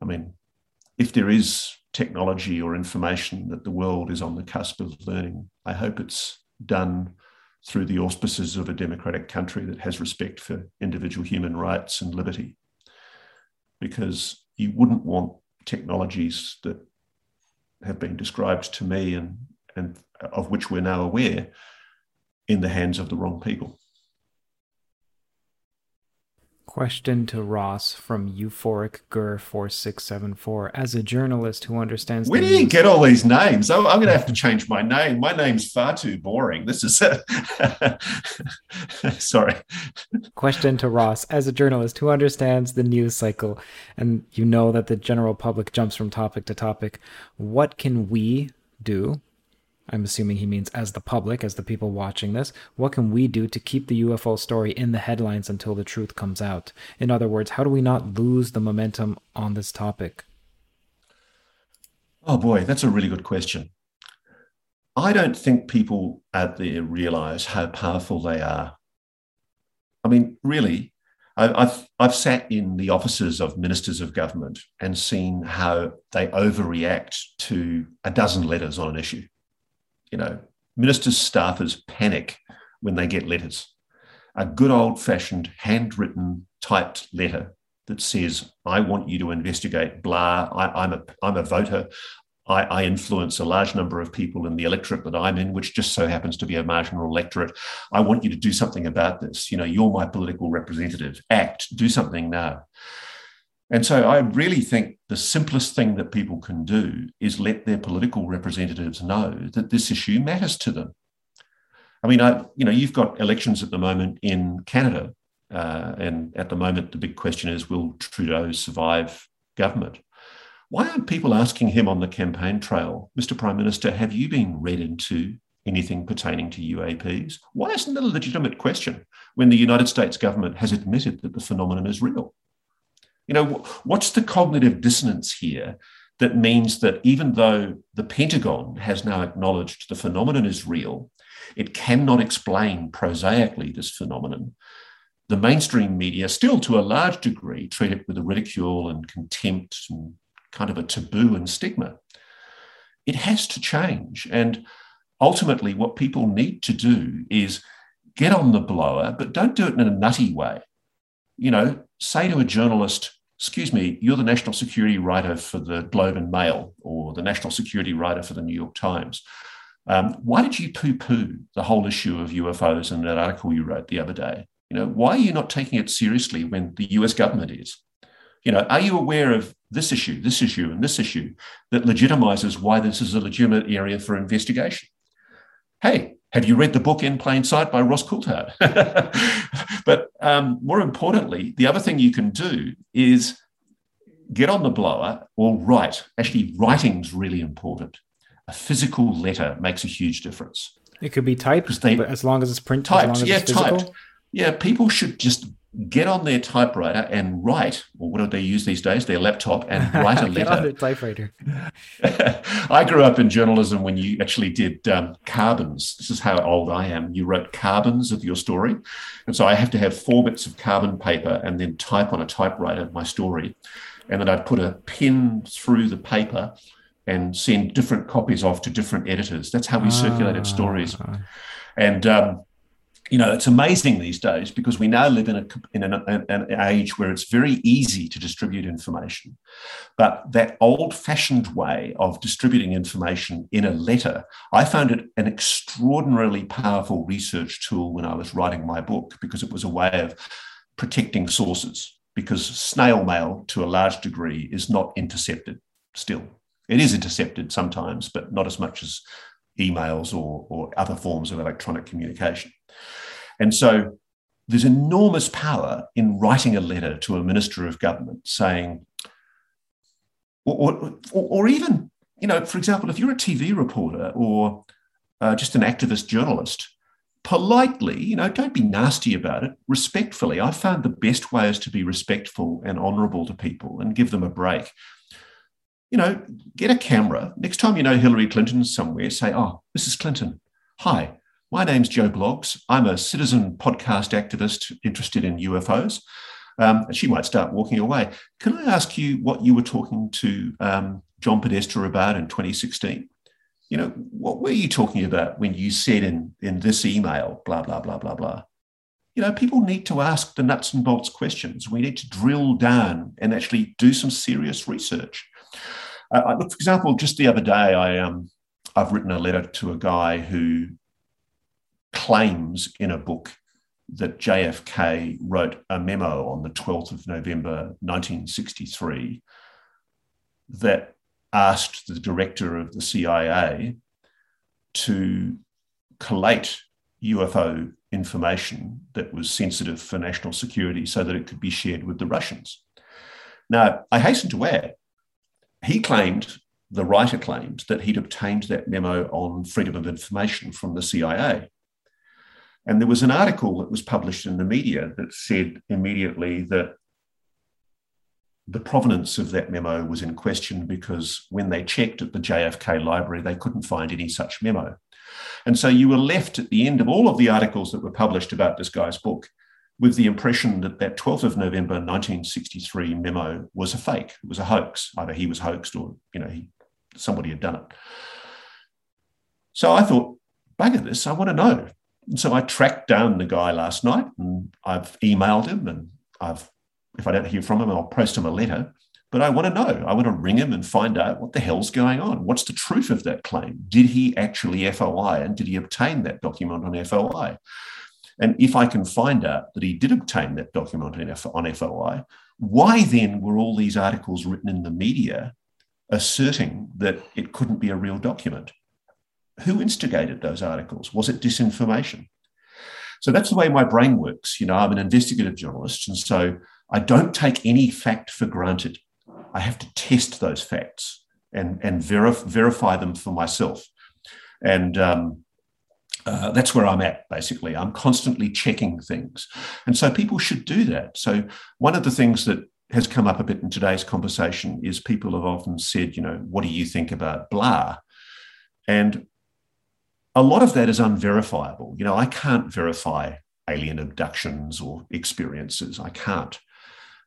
I mean, if there is technology or information that the world is on the cusp of learning, I hope it's done through the auspices of a democratic country that has respect for individual human rights and liberty. Because you wouldn't want technologies that have been described to me and, and of which we're now aware in the hands of the wrong people. Question to Ross from Euphoric Gur four six seven four. As a journalist who understands, where do you get all these names? I'm going to have to change my name. My name's far too boring. This is sorry. Question to Ross: As a journalist who understands the news cycle, and you know that the general public jumps from topic to topic, what can we do I'm assuming he means as the public, as the people watching this, what can we do to keep the UFO story in the headlines until the truth comes out? In other words, how do we not lose the momentum on this topic? Oh boy, that's a really good question. I don't think people out there realize how powerful they are. I mean, really, I've, I've sat in the offices of ministers of government and seen how they overreact to a dozen letters on an issue you know, ministers' staffers panic when they get letters. A good old fashioned handwritten typed letter that says, I want you to investigate blah, I, am a, I'm a voter. I, I, influence a large number of people in the electorate that I'm in, which just so happens to be a marginal electorate. I want you to do something about this. You know, you're my political representative. Act, do something now. And so I really think the simplest thing that people can do is let their political representatives know that this issue matters to them. I mean, I, you know, you've got elections at the moment in Canada, uh, and at the moment the big question is, will Trudeau survive government? Why aren't people asking him on the campaign trail, Mr. Prime Minister, have you been read into anything pertaining to UAPs? Why isn't it a legitimate question when the United States government has admitted that the phenomenon is real? You know, what's the cognitive dissonance here that means that even though the Pentagon has now acknowledged the phenomenon is real, it cannot explain prosaically this phenomenon. The mainstream media, still to a large degree, treat it with a ridicule and contempt and kind of a taboo and stigma. It has to change. And ultimately, what people need to do is get on the blower, but don't do it in a nutty way. You know, say to a journalist, excuse me, you're the national security writer for the Globe and Mail or the national security writer for the New York Times. Um, why did you poo poo the whole issue of UFOs in that article you wrote the other day? You know, why are you not taking it seriously when the US government is? You know, are you aware of this issue, this issue, and this issue that legitimizes why this is a legitimate area for investigation? Hey, have you read the book In Plain Sight by Ross Coulthart? but um, more importantly, the other thing you can do is get on the blower or write. Actually, writing's really important. A physical letter makes a huge difference. It could be typed, they, but as long as it's printed, typed, yeah, typed. Yeah, people should just get on their typewriter and write, or what do they use these days? Their laptop and write a letter. get on their typewriter. I grew up in journalism when you actually did um, carbons. This is how old I am. You wrote carbons of your story. And so I have to have four bits of carbon paper and then type on a typewriter my story. And then I'd put a pin through the paper and send different copies off to different editors. That's how we circulated stories. Ah. And um, you know, it's amazing these days because we now live in, a, in an, an, age where it's very easy to distribute information. But that old fashioned way of distributing information in a letter, I found it an extraordinarily powerful research tool when I was writing my book because it was a way of protecting sources. Because snail mail, to a large degree, is not intercepted still. It is intercepted sometimes, but not as much as emails or, or other forms of electronic communication. And so there's enormous power in writing a letter to a minister of government saying, or, or, or even, you know, for example, if you're a TV reporter or uh, just an activist journalist, politely, you know, don't be nasty about it, respectfully. I found the best way is to be respectful and honorable to people and give them a break. You know, get a camera. Next time you know Hillary Clinton's somewhere, say, Oh, Mrs. Clinton, hi, my name's Joe Bloggs. I'm a citizen podcast activist interested in UFOs. Um, and she might start walking away. Can I ask you what you were talking to um, John Podesta about in 2016? You know, what were you talking about when you said in, in this email, blah, blah, blah, blah, blah? You know, people need to ask the nuts and bolts questions. We need to drill down and actually do some serious research. Uh, for example, just the other day, I um, I've written a letter to a guy who claims in a book that JFK wrote a memo on the 12th of November 1963 that asked the director of the CIA to collate UFO information that was sensitive for national security so that it could be shared with the Russians. Now, I hasten to add, he claimed, the writer claimed, that he'd obtained that memo on freedom of information from the CIA. And there was an article that was published in the media that said immediately that the provenance of that memo was in question because when they checked at the JFK library, they couldn't find any such memo. And so you were left at the end of all of the articles that were published about this guy's book with the impression that that 12th of November 1963 memo was a fake, it was a hoax. Either he was hoaxed or, you know, he, somebody had done it. So I thought, bugger this, I want to know. And so I tracked down the guy last night and I've emailed him and I've, if I don't hear from him, I'll post him a letter. But I want to know, I want to ring him and find out what the hell's going on. What's the truth of that claim? Did he actually FOI and did he obtain that document on FOI? And if I can find out that he did obtain that document on FOI, why then were all these articles written in the media asserting that it couldn't be a real document? who instigated those articles? Was it disinformation? So that's the way my brain works. You know, I'm an investigative journalist, and so I don't take any fact for granted. I have to test those facts and and verif- verify them for myself, and um, uh, that's where I'm at. Basically, I'm constantly checking things, and so people should do that. So one of the things that has come up a bit in today's conversation is people have often said, you know, what do you think about blah? And a lot of that is unverifiable. You know, I can't verify alien abductions or experiences. I can't.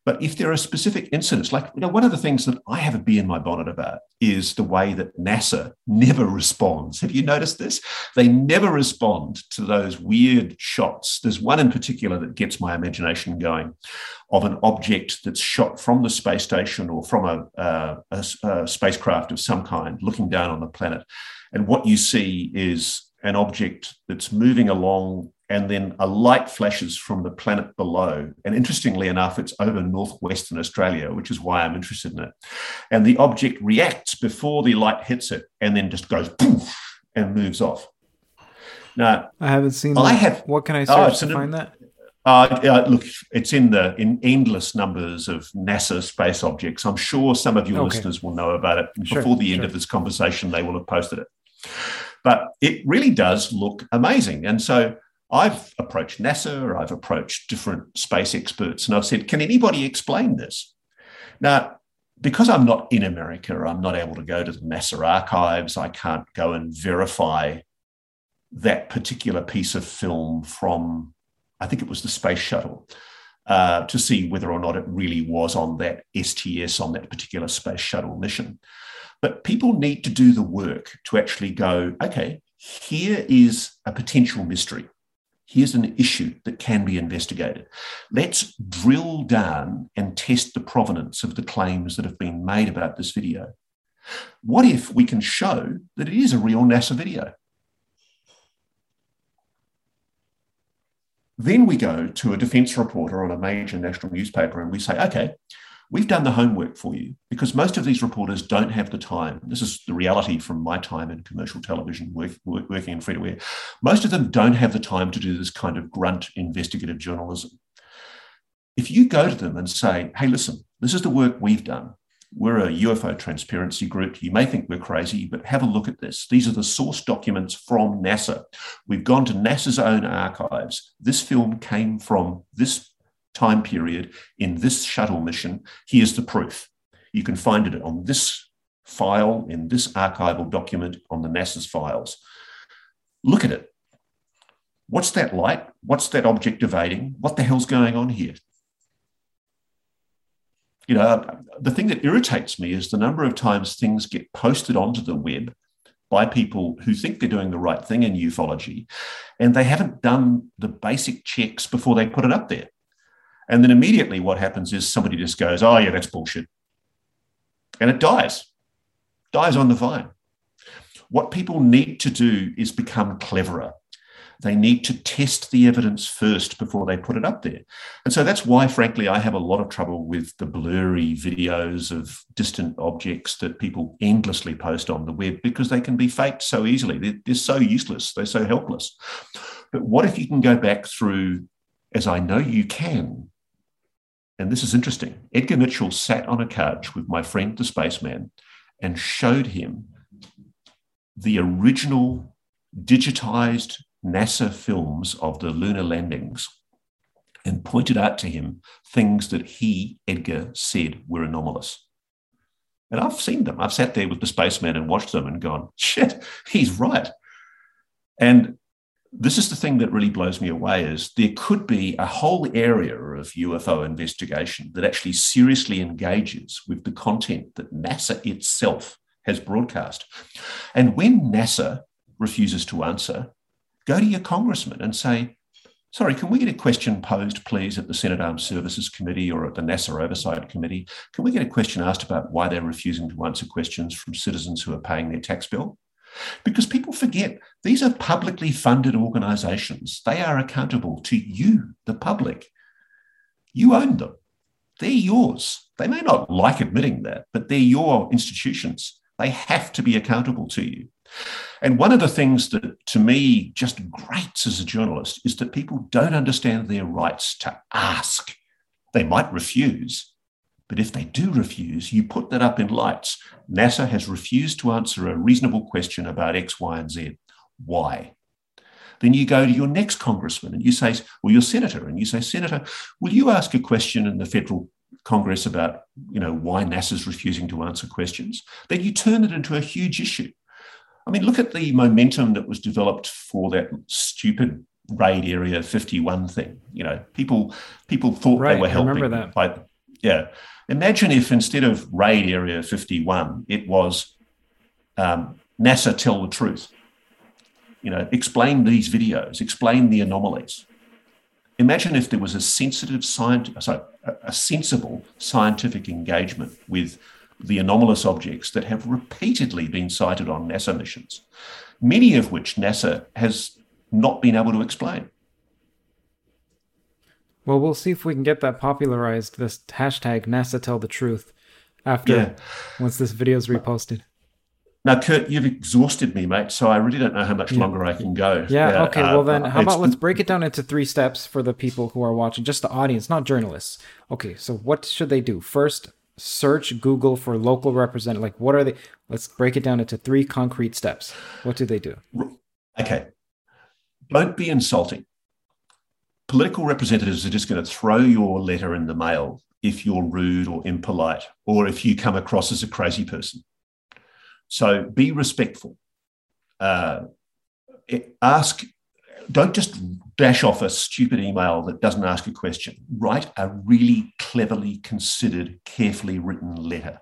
But if there are specific incidents, like, you know, one of the things that I have a bee in my bonnet about is the way that NASA never responds. Have you noticed this? They never respond to those weird shots. There's one in particular that gets my imagination going of an object that's shot from the space station or from a, a, a spacecraft of some kind looking down on the planet And what you see is an object that's moving along and then a light flashes from the planet below. And interestingly enough, it's over northwestern Australia, which is why I'm interested in it. And the object reacts before the light hits it and then just goes poof and moves off. Now, I haven't seen. I that. have. What can I Oh, search it's to an- find that? Uh, uh, look, it's in the in endless numbers of NASA space objects. I'm sure some of your Okay. listeners will know about it. Sure, Before the end sure. of this conversation, they will have posted it. But it really does look amazing. And so I've approached NASA, I've approached different space experts, and I've said, can anybody explain this? Now, because I'm not in America, I'm not able to go to the NASA archives. I can't go and verify that particular piece of film from, I think it was the space shuttle, uh, to see whether or not it really was on that STS, on that particular space shuttle mission. But people need to do the work to actually go, okay, here is a potential mystery. Here's an issue that can be investigated. Let's drill down and test the provenance of the claims that have been made about this video. What if we can show that it is a real NASA video? Then we go to a defense reporter on a major national newspaper and we say, okay, we've done the homework for you because most of these reporters don't have the time. This is the reality from my time in commercial television, work, work- working in free to air. Most of them don't have the time to do this kind of grunt investigative journalism. If you go to them and say, hey, listen, this is the work we've done. We're a UFO transparency group. You may think we're crazy, but have a look at this. These are the source documents from NASA. We've gone to NASA's own archives. This film came from this time period in this shuttle mission. Here's the proof. You can find it on this file in this archival document on the NASA's files. Look at it. What's that light? What's that object evading? What the hell's going on here? You know, the thing that irritates me is the number of times things get posted onto the web by people who think they're doing the right thing in ufology, and they haven't done the basic checks before they put it up there. And then immediately what happens is somebody just goes, oh, yeah, that's bullshit. And it dies, dies on the vine. What people need to do is become cleverer. They need to test the evidence first before they put it up there. And so that's why, frankly, I have a lot of trouble with the blurry videos of distant objects that people endlessly post on the web because they can be faked so easily. They're, they're so useless, they're so helpless. But what if you can go back through, as I know you can, and this is interesting. Edgar Mitchell sat on a couch with my friend, the spaceman, and showed him the original digitized NASA films of the lunar landings and pointed out to him things that he, Edgar, said were anomalous. And I've seen them. I've sat there with the spaceman and watched them and gone, shit, he's right. And this is the thing that really blows me away is there could be a whole area of UFO investigation that actually seriously engages with the content that NASA itself has broadcast. And when NASA refuses to answer, go to your congressman and say, sorry, can we get a question posed, please, at the Senate Armed Services Committee or at the NASA Oversight Committee? Can we get a question asked about why they're refusing to answer questions from citizens who are paying their tax bill? Because people forget these are publicly funded organizations. They are accountable to you, the public. You own them. They're yours. They may not like admitting that, but they're your institutions. They have to be accountable to you. And one of the things that to me just grates as a journalist is that people don't understand their rights to ask. They might refuse, but if they do refuse, you put that up in lights. NASA has refused to answer a reasonable question about X, Y, and Z. Why? Then you go to your next congressman and you say, or your senator, and you say, Senator, will you ask a question in the federal Congress about, you know, why NASA's refusing to answer questions? Then you turn it into a huge issue. I mean, look at the momentum that was developed for that stupid raid area 51 thing. You know, people people thought Right, they were helping. remember that. By, yeah. Imagine if instead of raid area 51, it was um, NASA tell the truth. You know, explain these videos, explain the anomalies. Imagine if there was a sensitive science, sorry, a- sensible scientific engagement with the anomalous objects that have repeatedly been sighted on NASA missions, many of which NASA has not been able to explain. Well, we'll see if we can get that popularized, this hashtag NASA Tell the Truth, after yeah. once this video is reposted. Now, Curt, you've exhausted me, mate. So I really don't know how much longer I can go. Yeah. yeah okay. Uh, well, then, how about let's break it down into three steps for the people who are watching, just the audience, not journalists. Okay. So what should they do? First, search Google for local representative. Like, what are they? Let's break it down into three concrete steps. What do they do? Okay. Don't be insulting. Political representatives are just going to throw your letter in the mail if you're rude or impolite, or if you come across as a crazy person so be respectful. Uh, ask, don't just dash off a stupid email that doesn't ask a question. Write a really cleverly considered, carefully written letter.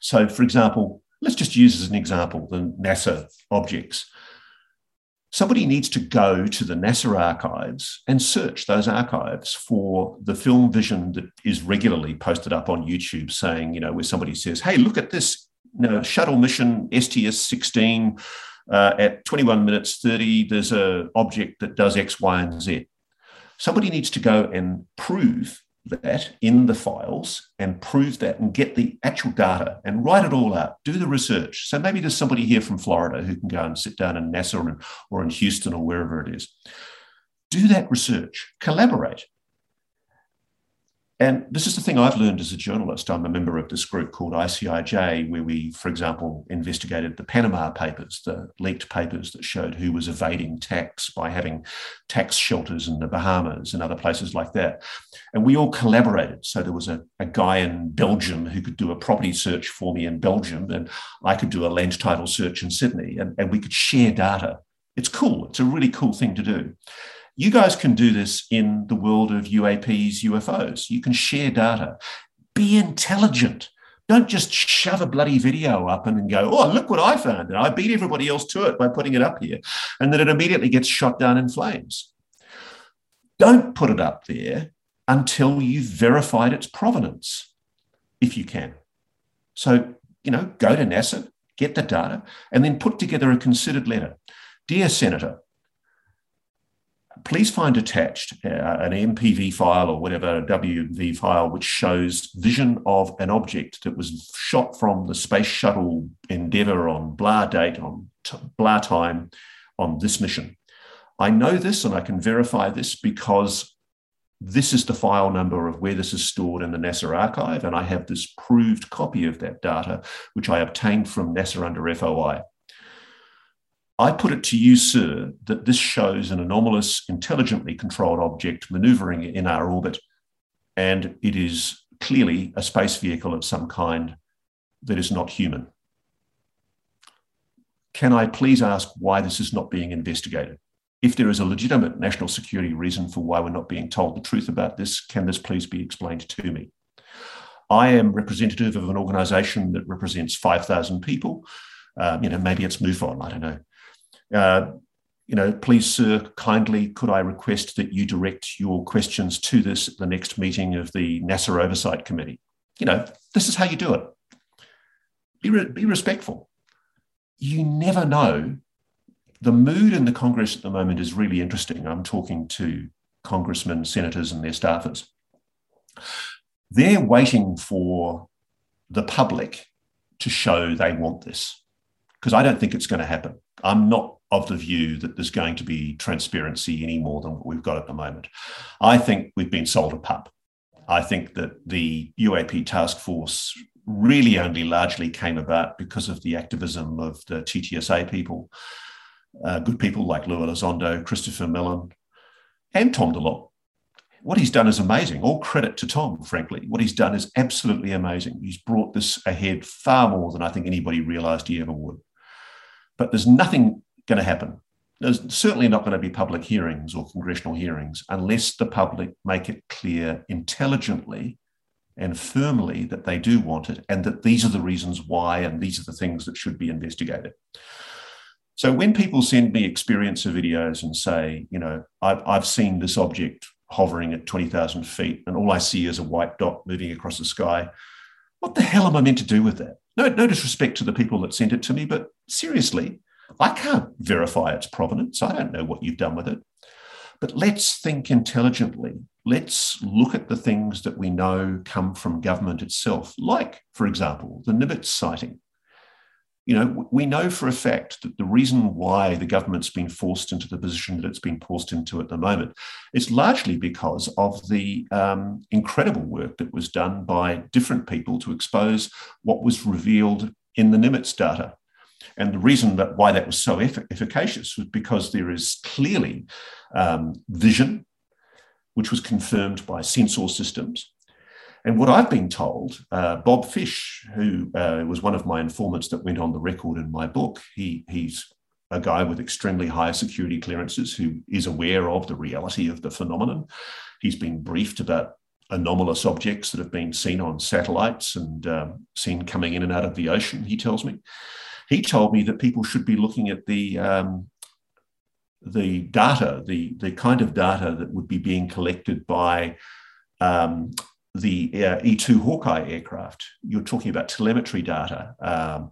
So, for example, let's just use as an example the NASA objects. Somebody needs to go to the NASA archives and search those archives for the film vision that is regularly posted up on YouTube saying, you know, where somebody says, hey, look at this know, shuttle mission STS 16 uh, at 21 minutes 30, there's an object that does X, Y, and Z. Somebody needs to go and prove that in the files and prove that and get the actual data and write it all out, do the research. So maybe there's somebody here from Florida who can go and sit down in NASA or in, or in Houston or wherever it is. Do that research, collaborate. And this is the thing I've learned as a journalist. I'm a member of this group called ICIJ, where we, for example, investigated the Panama Papers, the leaked papers that showed who was evading tax by having tax shelters in the Bahamas and other places like that. And we all collaborated. So there was a, a guy in Belgium who could do a property search for me in Belgium, and I could do a land title search in Sydney, and, and we could share data. It's cool. It's a really cool thing to do. You guys can do this in the world of UAPs, UFOs. You can share data. Be intelligent. Don't just shove a bloody video up and go, oh, look what I found. And I beat everybody else to it by putting it up here. And then it immediately gets shot down in flames. Don't put it up there until you've verified its provenance, if you can. So, you know, go to NASA, get the data, and then put together a considered letter. Dear Senator, please find attached uh, an MPV file or whatever, a WMV file, which shows vision of an object that was shot from the space shuttle Endeavour on blah date, on t- blah time, on this mission. I know this and I can verify this because this is the file number of where this is stored in the NASA archive, and I have this proved copy of that data, which I obtained from NASA under FOI. I put it to you, sir, that this shows an anomalous, intelligently controlled object maneuvering in our orbit, and it is clearly a space vehicle of some kind that is not human. Can I please ask why this is not being investigated? If there is a legitimate national security reason for why we're not being told the truth about this, can this please be explained to me? I am representative of an organization that represents 5,000 people. Um, you know, maybe it's MUFON, I don't know. Uh, you know, please, sir, kindly could I request that you direct your questions to this at the next meeting of the NASA Oversight Committee? You know, this is how you do it. Be, re- be respectful. You never know. The mood in the Congress at the moment is really interesting. I'm talking to congressmen, senators, and their staffers. They're waiting for the public to show they want this because I don't think it's going to happen. I'm not of the view that there's going to be transparency any more than what we've got at the moment. I think we've been sold a pup. I think that the UAP task force really only largely came about because of the activism of the TTSA people, uh, good people like Lue Elizondo, Christopher Mellon, and Tom DeLonge. What he's done is amazing. All credit to Tom, frankly. What he's done is absolutely amazing. He's brought this ahead far more than I think anybody realized he ever would. But there's nothing going to happen. There's certainly not going to be public hearings or congressional hearings unless the public make it clear intelligently and firmly that they do want it and that these are the reasons why and these are the things that should be investigated. So when people send me experiencer videos and say, you know, I've, I've seen this object hovering at 20,000 feet and all I see is a white dot moving across the sky, what the hell am I meant to do with that? No, no disrespect to the people that sent it to me, but seriously, I can't verify its provenance. I don't know what you've done with it. But let's think intelligently. Let's look at the things that we know come from government itself, like, for example, the Nimitz sighting. You know, we know for a fact that the reason why the government's been forced into the position that it's been forced into at the moment is largely because of the um, incredible work that was done by different people to expose what was revealed in the Nimitz data. And the reason that why that was so eff- efficacious was because there is clearly um, vision, which was confirmed by sensor systems. And what I've been told, uh, Bob Fish, who uh, was one of my informants that went on the record in my book, he, he's a guy with extremely high security clearances who is aware of the reality of the phenomenon. He's been briefed about anomalous objects that have been seen on satellites and um, seen coming in and out of the ocean, he tells me. He told me that people should be looking at the um, the data, the, the kind of data that would be being collected by um, the uh, E2 Hawkeye aircraft. You're talking about telemetry data, um,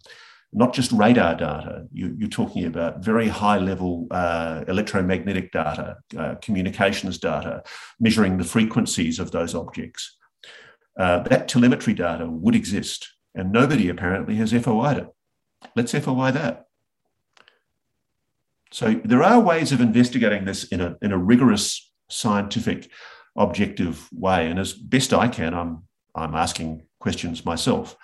not just radar data. You, are talking about very high level uh, electromagnetic data, uh, communications data, measuring the frequencies of those objects. Uh, that telemetry data would exist, and nobody apparently has FOI'd it. Let's FOI that. So there are ways of investigating this in a, in a rigorous scientific objective way. And as best I can, I'm, I'm asking questions myself.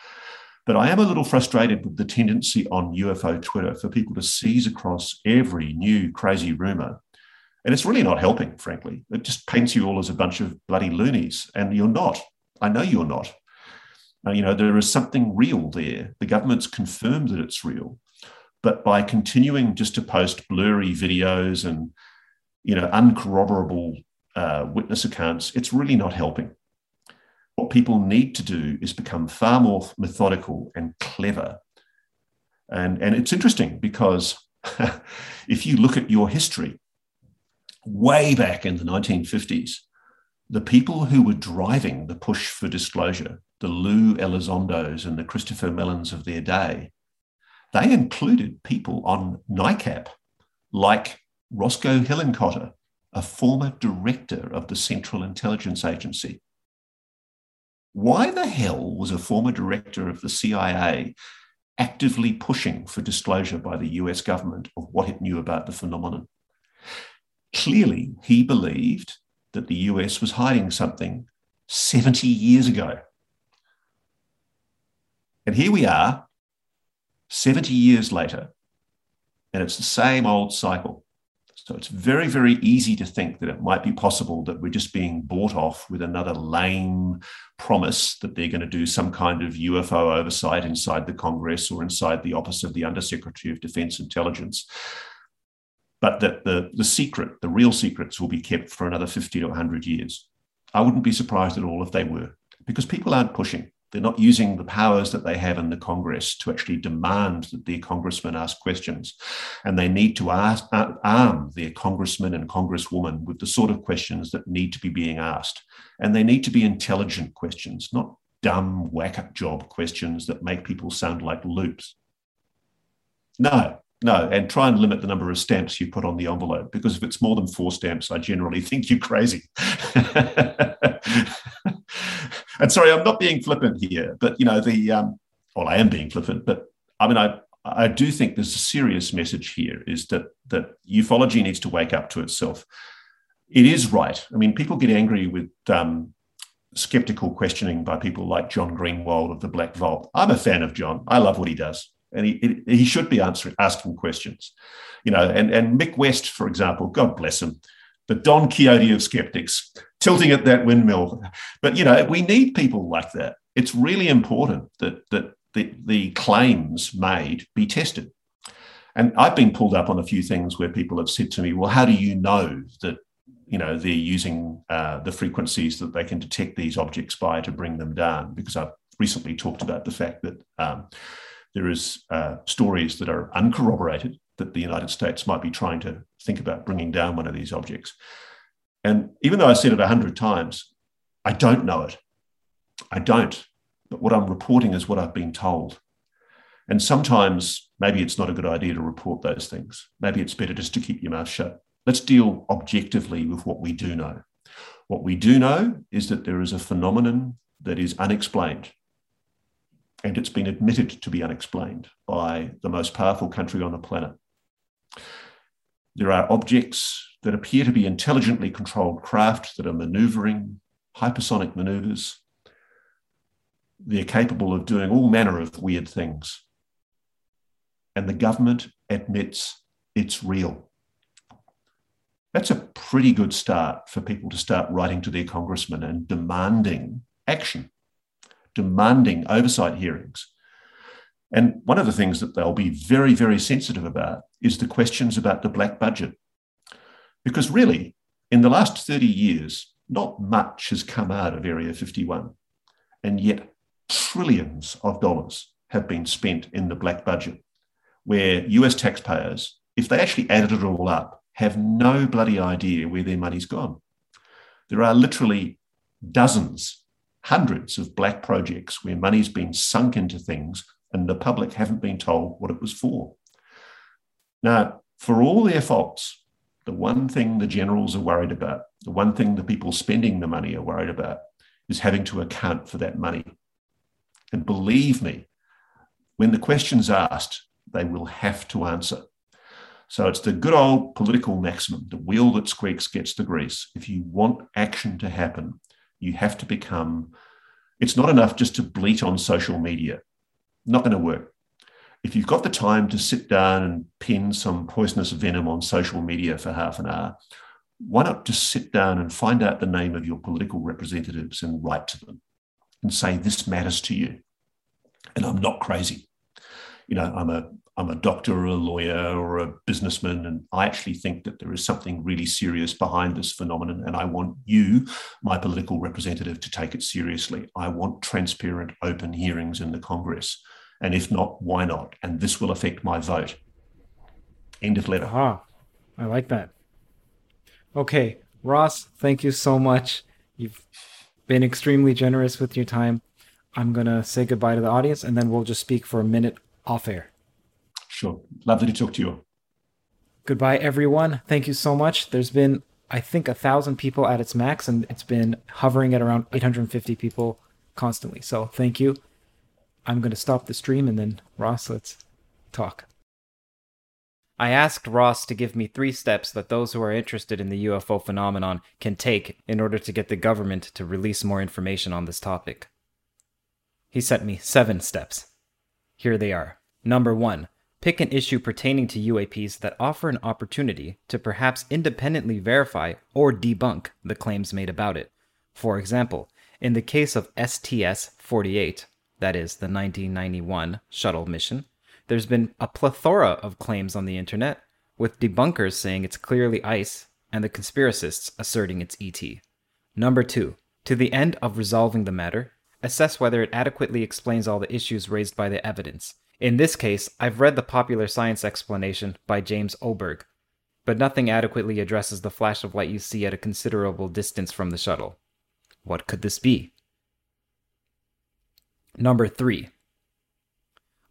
But I am a little frustrated with the tendency on UFO Twitter for people to seize across every new crazy rumor. And it's really not helping, frankly. It just paints you all as a bunch of bloody loonies. And you're not. I know you're not. Uh, you know, there is something real there. The government's confirmed that it's real. But by continuing just to post blurry videos and, you know, uncorroborable uh, witness accounts, it's really not helping. What people need to do is become far more methodical and clever. And, and it's interesting because if you look at your history, way back in the 1950s, the people who were driving the push for disclosure, the Lue Elizondos and the Christopher Mellons of their day, they included people on NICAP like Roscoe Hillenkotter, a former director of the Central Intelligence Agency. Why the hell was a former director of the CIA actively pushing for disclosure by the US government of what it knew about the phenomenon? Clearly, he believed that the US was hiding something 70 years ago. And here we are, 70 years later, and it's the same old cycle. So it's very, very easy to think that it might be possible that we're just being bought off with another lame promise that they're going to do some kind of UFO oversight inside the Congress or inside the office of the Undersecretary of Defense Intelligence. But that the, the secret, the real secrets, will be kept for another 50 to 100 years. I wouldn't be surprised at all if they were, because people aren't pushing. They're not using the powers that they have in the Congress to actually demand that their congressmen ask questions. And they need to ask, arm their congressmen and congresswomen with the sort of questions that need to be being asked. And they need to be intelligent questions, not dumb whack up job questions that make people sound like loops. No, no, and try and limit the number of stamps you put on the envelope because if it's more than four stamps, I generally think you're crazy. and sorry, I'm not being flippant here, but you know the um, well, I am being flippant, but I mean I I do think there's a serious message here is that that ufology needs to wake up to itself. It is right. I mean, people get angry with um, skeptical questioning by people like John Greenewald of the Black Vault. I'm a fan of John. I love what he does, and he he should be answering asking questions, you know. And and Mick West, for example, God bless him the Don Quixote of skeptics, tilting at that windmill. But you know, we need people like that. It's really important that that the, the claims made be tested. And I've been pulled up on a few things where people have said to me, "Well, how do you know that you know they're using uh, the frequencies that they can detect these objects by to bring them down?" Because I've recently talked about the fact that um, there is uh, stories that are uncorroborated that the United States might be trying to think about bringing down one of these objects. And even though I said it a hundred times, I don't know it. I don't. but what I'm reporting is what I've been told. And sometimes maybe it's not a good idea to report those things. Maybe it's better just to keep your mouth shut. Let's deal objectively with what we do know. What we do know is that there is a phenomenon that is unexplained. And it's been admitted to be unexplained by the most powerful country on the planet. There are objects that appear to be intelligently controlled craft that are maneuvering hypersonic maneuvers. They're capable of doing all manner of weird things. And the government admits it's real. That's a pretty good start for people to start writing to their congressman and demanding action, demanding oversight hearings. And one of the things that they'll be very, very sensitive about is the questions about the black budget. Because really, in the last 30 years, not much has come out of Area 51. And yet, trillions of dollars have been spent in the black budget, where US taxpayers, if they actually added it all up, have no bloody idea where their money's gone. There are literally dozens, hundreds of black projects where money's been sunk into things and the public haven't been told what it was for. Now, for all their faults, the one thing the generals are worried about, the one thing the people spending the money are worried about, is having to account for that money. And believe me, when the question's asked, they will have to answer. So it's the good old political maximum the wheel that squeaks gets the grease. If you want action to happen, you have to become, it's not enough just to bleat on social media. Not going to work. If you've got the time to sit down and pin some poisonous venom on social media for half an hour, why not just sit down and find out the name of your political representatives and write to them and say, This matters to you. And I'm not crazy. You know, I'm a I'm a doctor or a lawyer or a businessman, and I actually think that there is something really serious behind this phenomenon. And I want you, my political representative, to take it seriously. I want transparent, open hearings in the Congress. And if not, why not? And this will affect my vote. End of letter. Aha. I like that. Okay, Ross, thank you so much. You've been extremely generous with your time. I'm going to say goodbye to the audience and then we'll just speak for a minute off air. Sure. Lovely to talk to you. Goodbye, everyone. Thank you so much. There's been, I think, a thousand people at its max, and it's been hovering at around 850 people constantly. So thank you. I'm going to stop the stream and then, Ross, let's talk. I asked Ross to give me three steps that those who are interested in the UFO phenomenon can take in order to get the government to release more information on this topic. He sent me seven steps. Here they are. Number one, pick an issue pertaining to UAPs that offer an opportunity to perhaps independently verify or debunk the claims made about it. For example, in the case of STS 48, that is, the 1991 shuttle mission, there's been a plethora of claims on the internet, with debunkers saying it's clearly ice and the conspiracists asserting it's ET. Number two, to the end of resolving the matter, assess whether it adequately explains all the issues raised by the evidence. In this case, I've read the popular science explanation by James Oberg, but nothing adequately addresses the flash of light you see at a considerable distance from the shuttle. What could this be? Number three,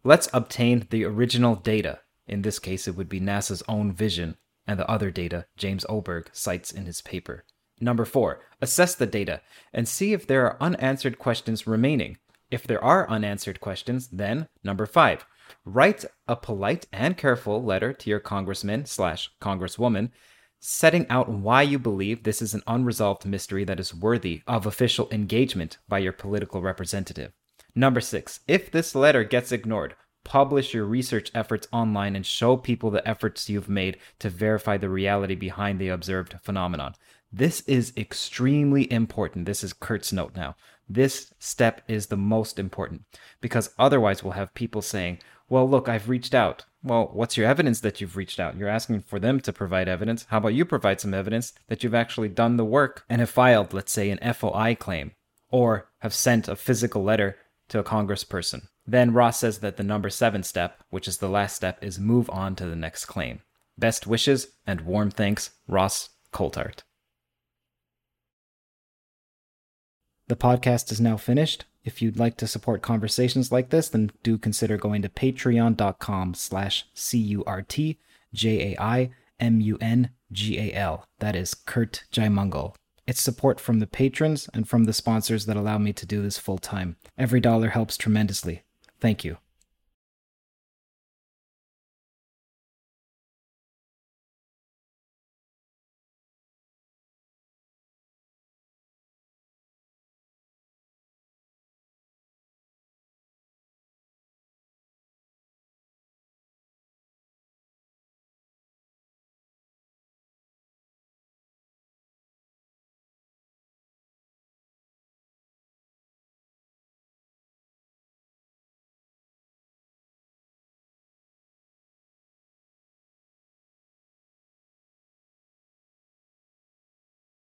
Let's obtain the original data. In this case, it would be NASA's own vision and the other data James Oberg cites in his paper. Number four, assess the data and see if there are unanswered questions remaining. If there are unanswered questions, then number five, write a polite and careful letter to your congressman slash congresswoman setting out why you believe this is an unresolved mystery that is worthy of official engagement by your political representative. Number six, if this letter gets ignored, publish your research efforts online and show people the efforts you've made to verify the reality behind the observed phenomenon. This is extremely important. This is Curt's note now. This step is the most important because otherwise we'll have people saying, well, look, I've reached out. Well, what's your evidence that you've reached out? You're asking for them to provide evidence. How about you provide some evidence that you've actually done the work and have filed, let's say, an FOI claim or have sent a physical letter to a congressperson. Then Ross says that the number seven step, which is the last step, is move on to the next claim. Best wishes and warm thanks, Ross Coulthart. The podcast is now finished. If you'd like to support conversations like this, then do consider going to patreon.com slash C-U-R-T-J-A-I-M-U-N-G-A-L. That is Curt Jaimungal. It's support from the patrons and from the sponsors that allow me to do this full time. Every dollar helps tremendously. Thank you.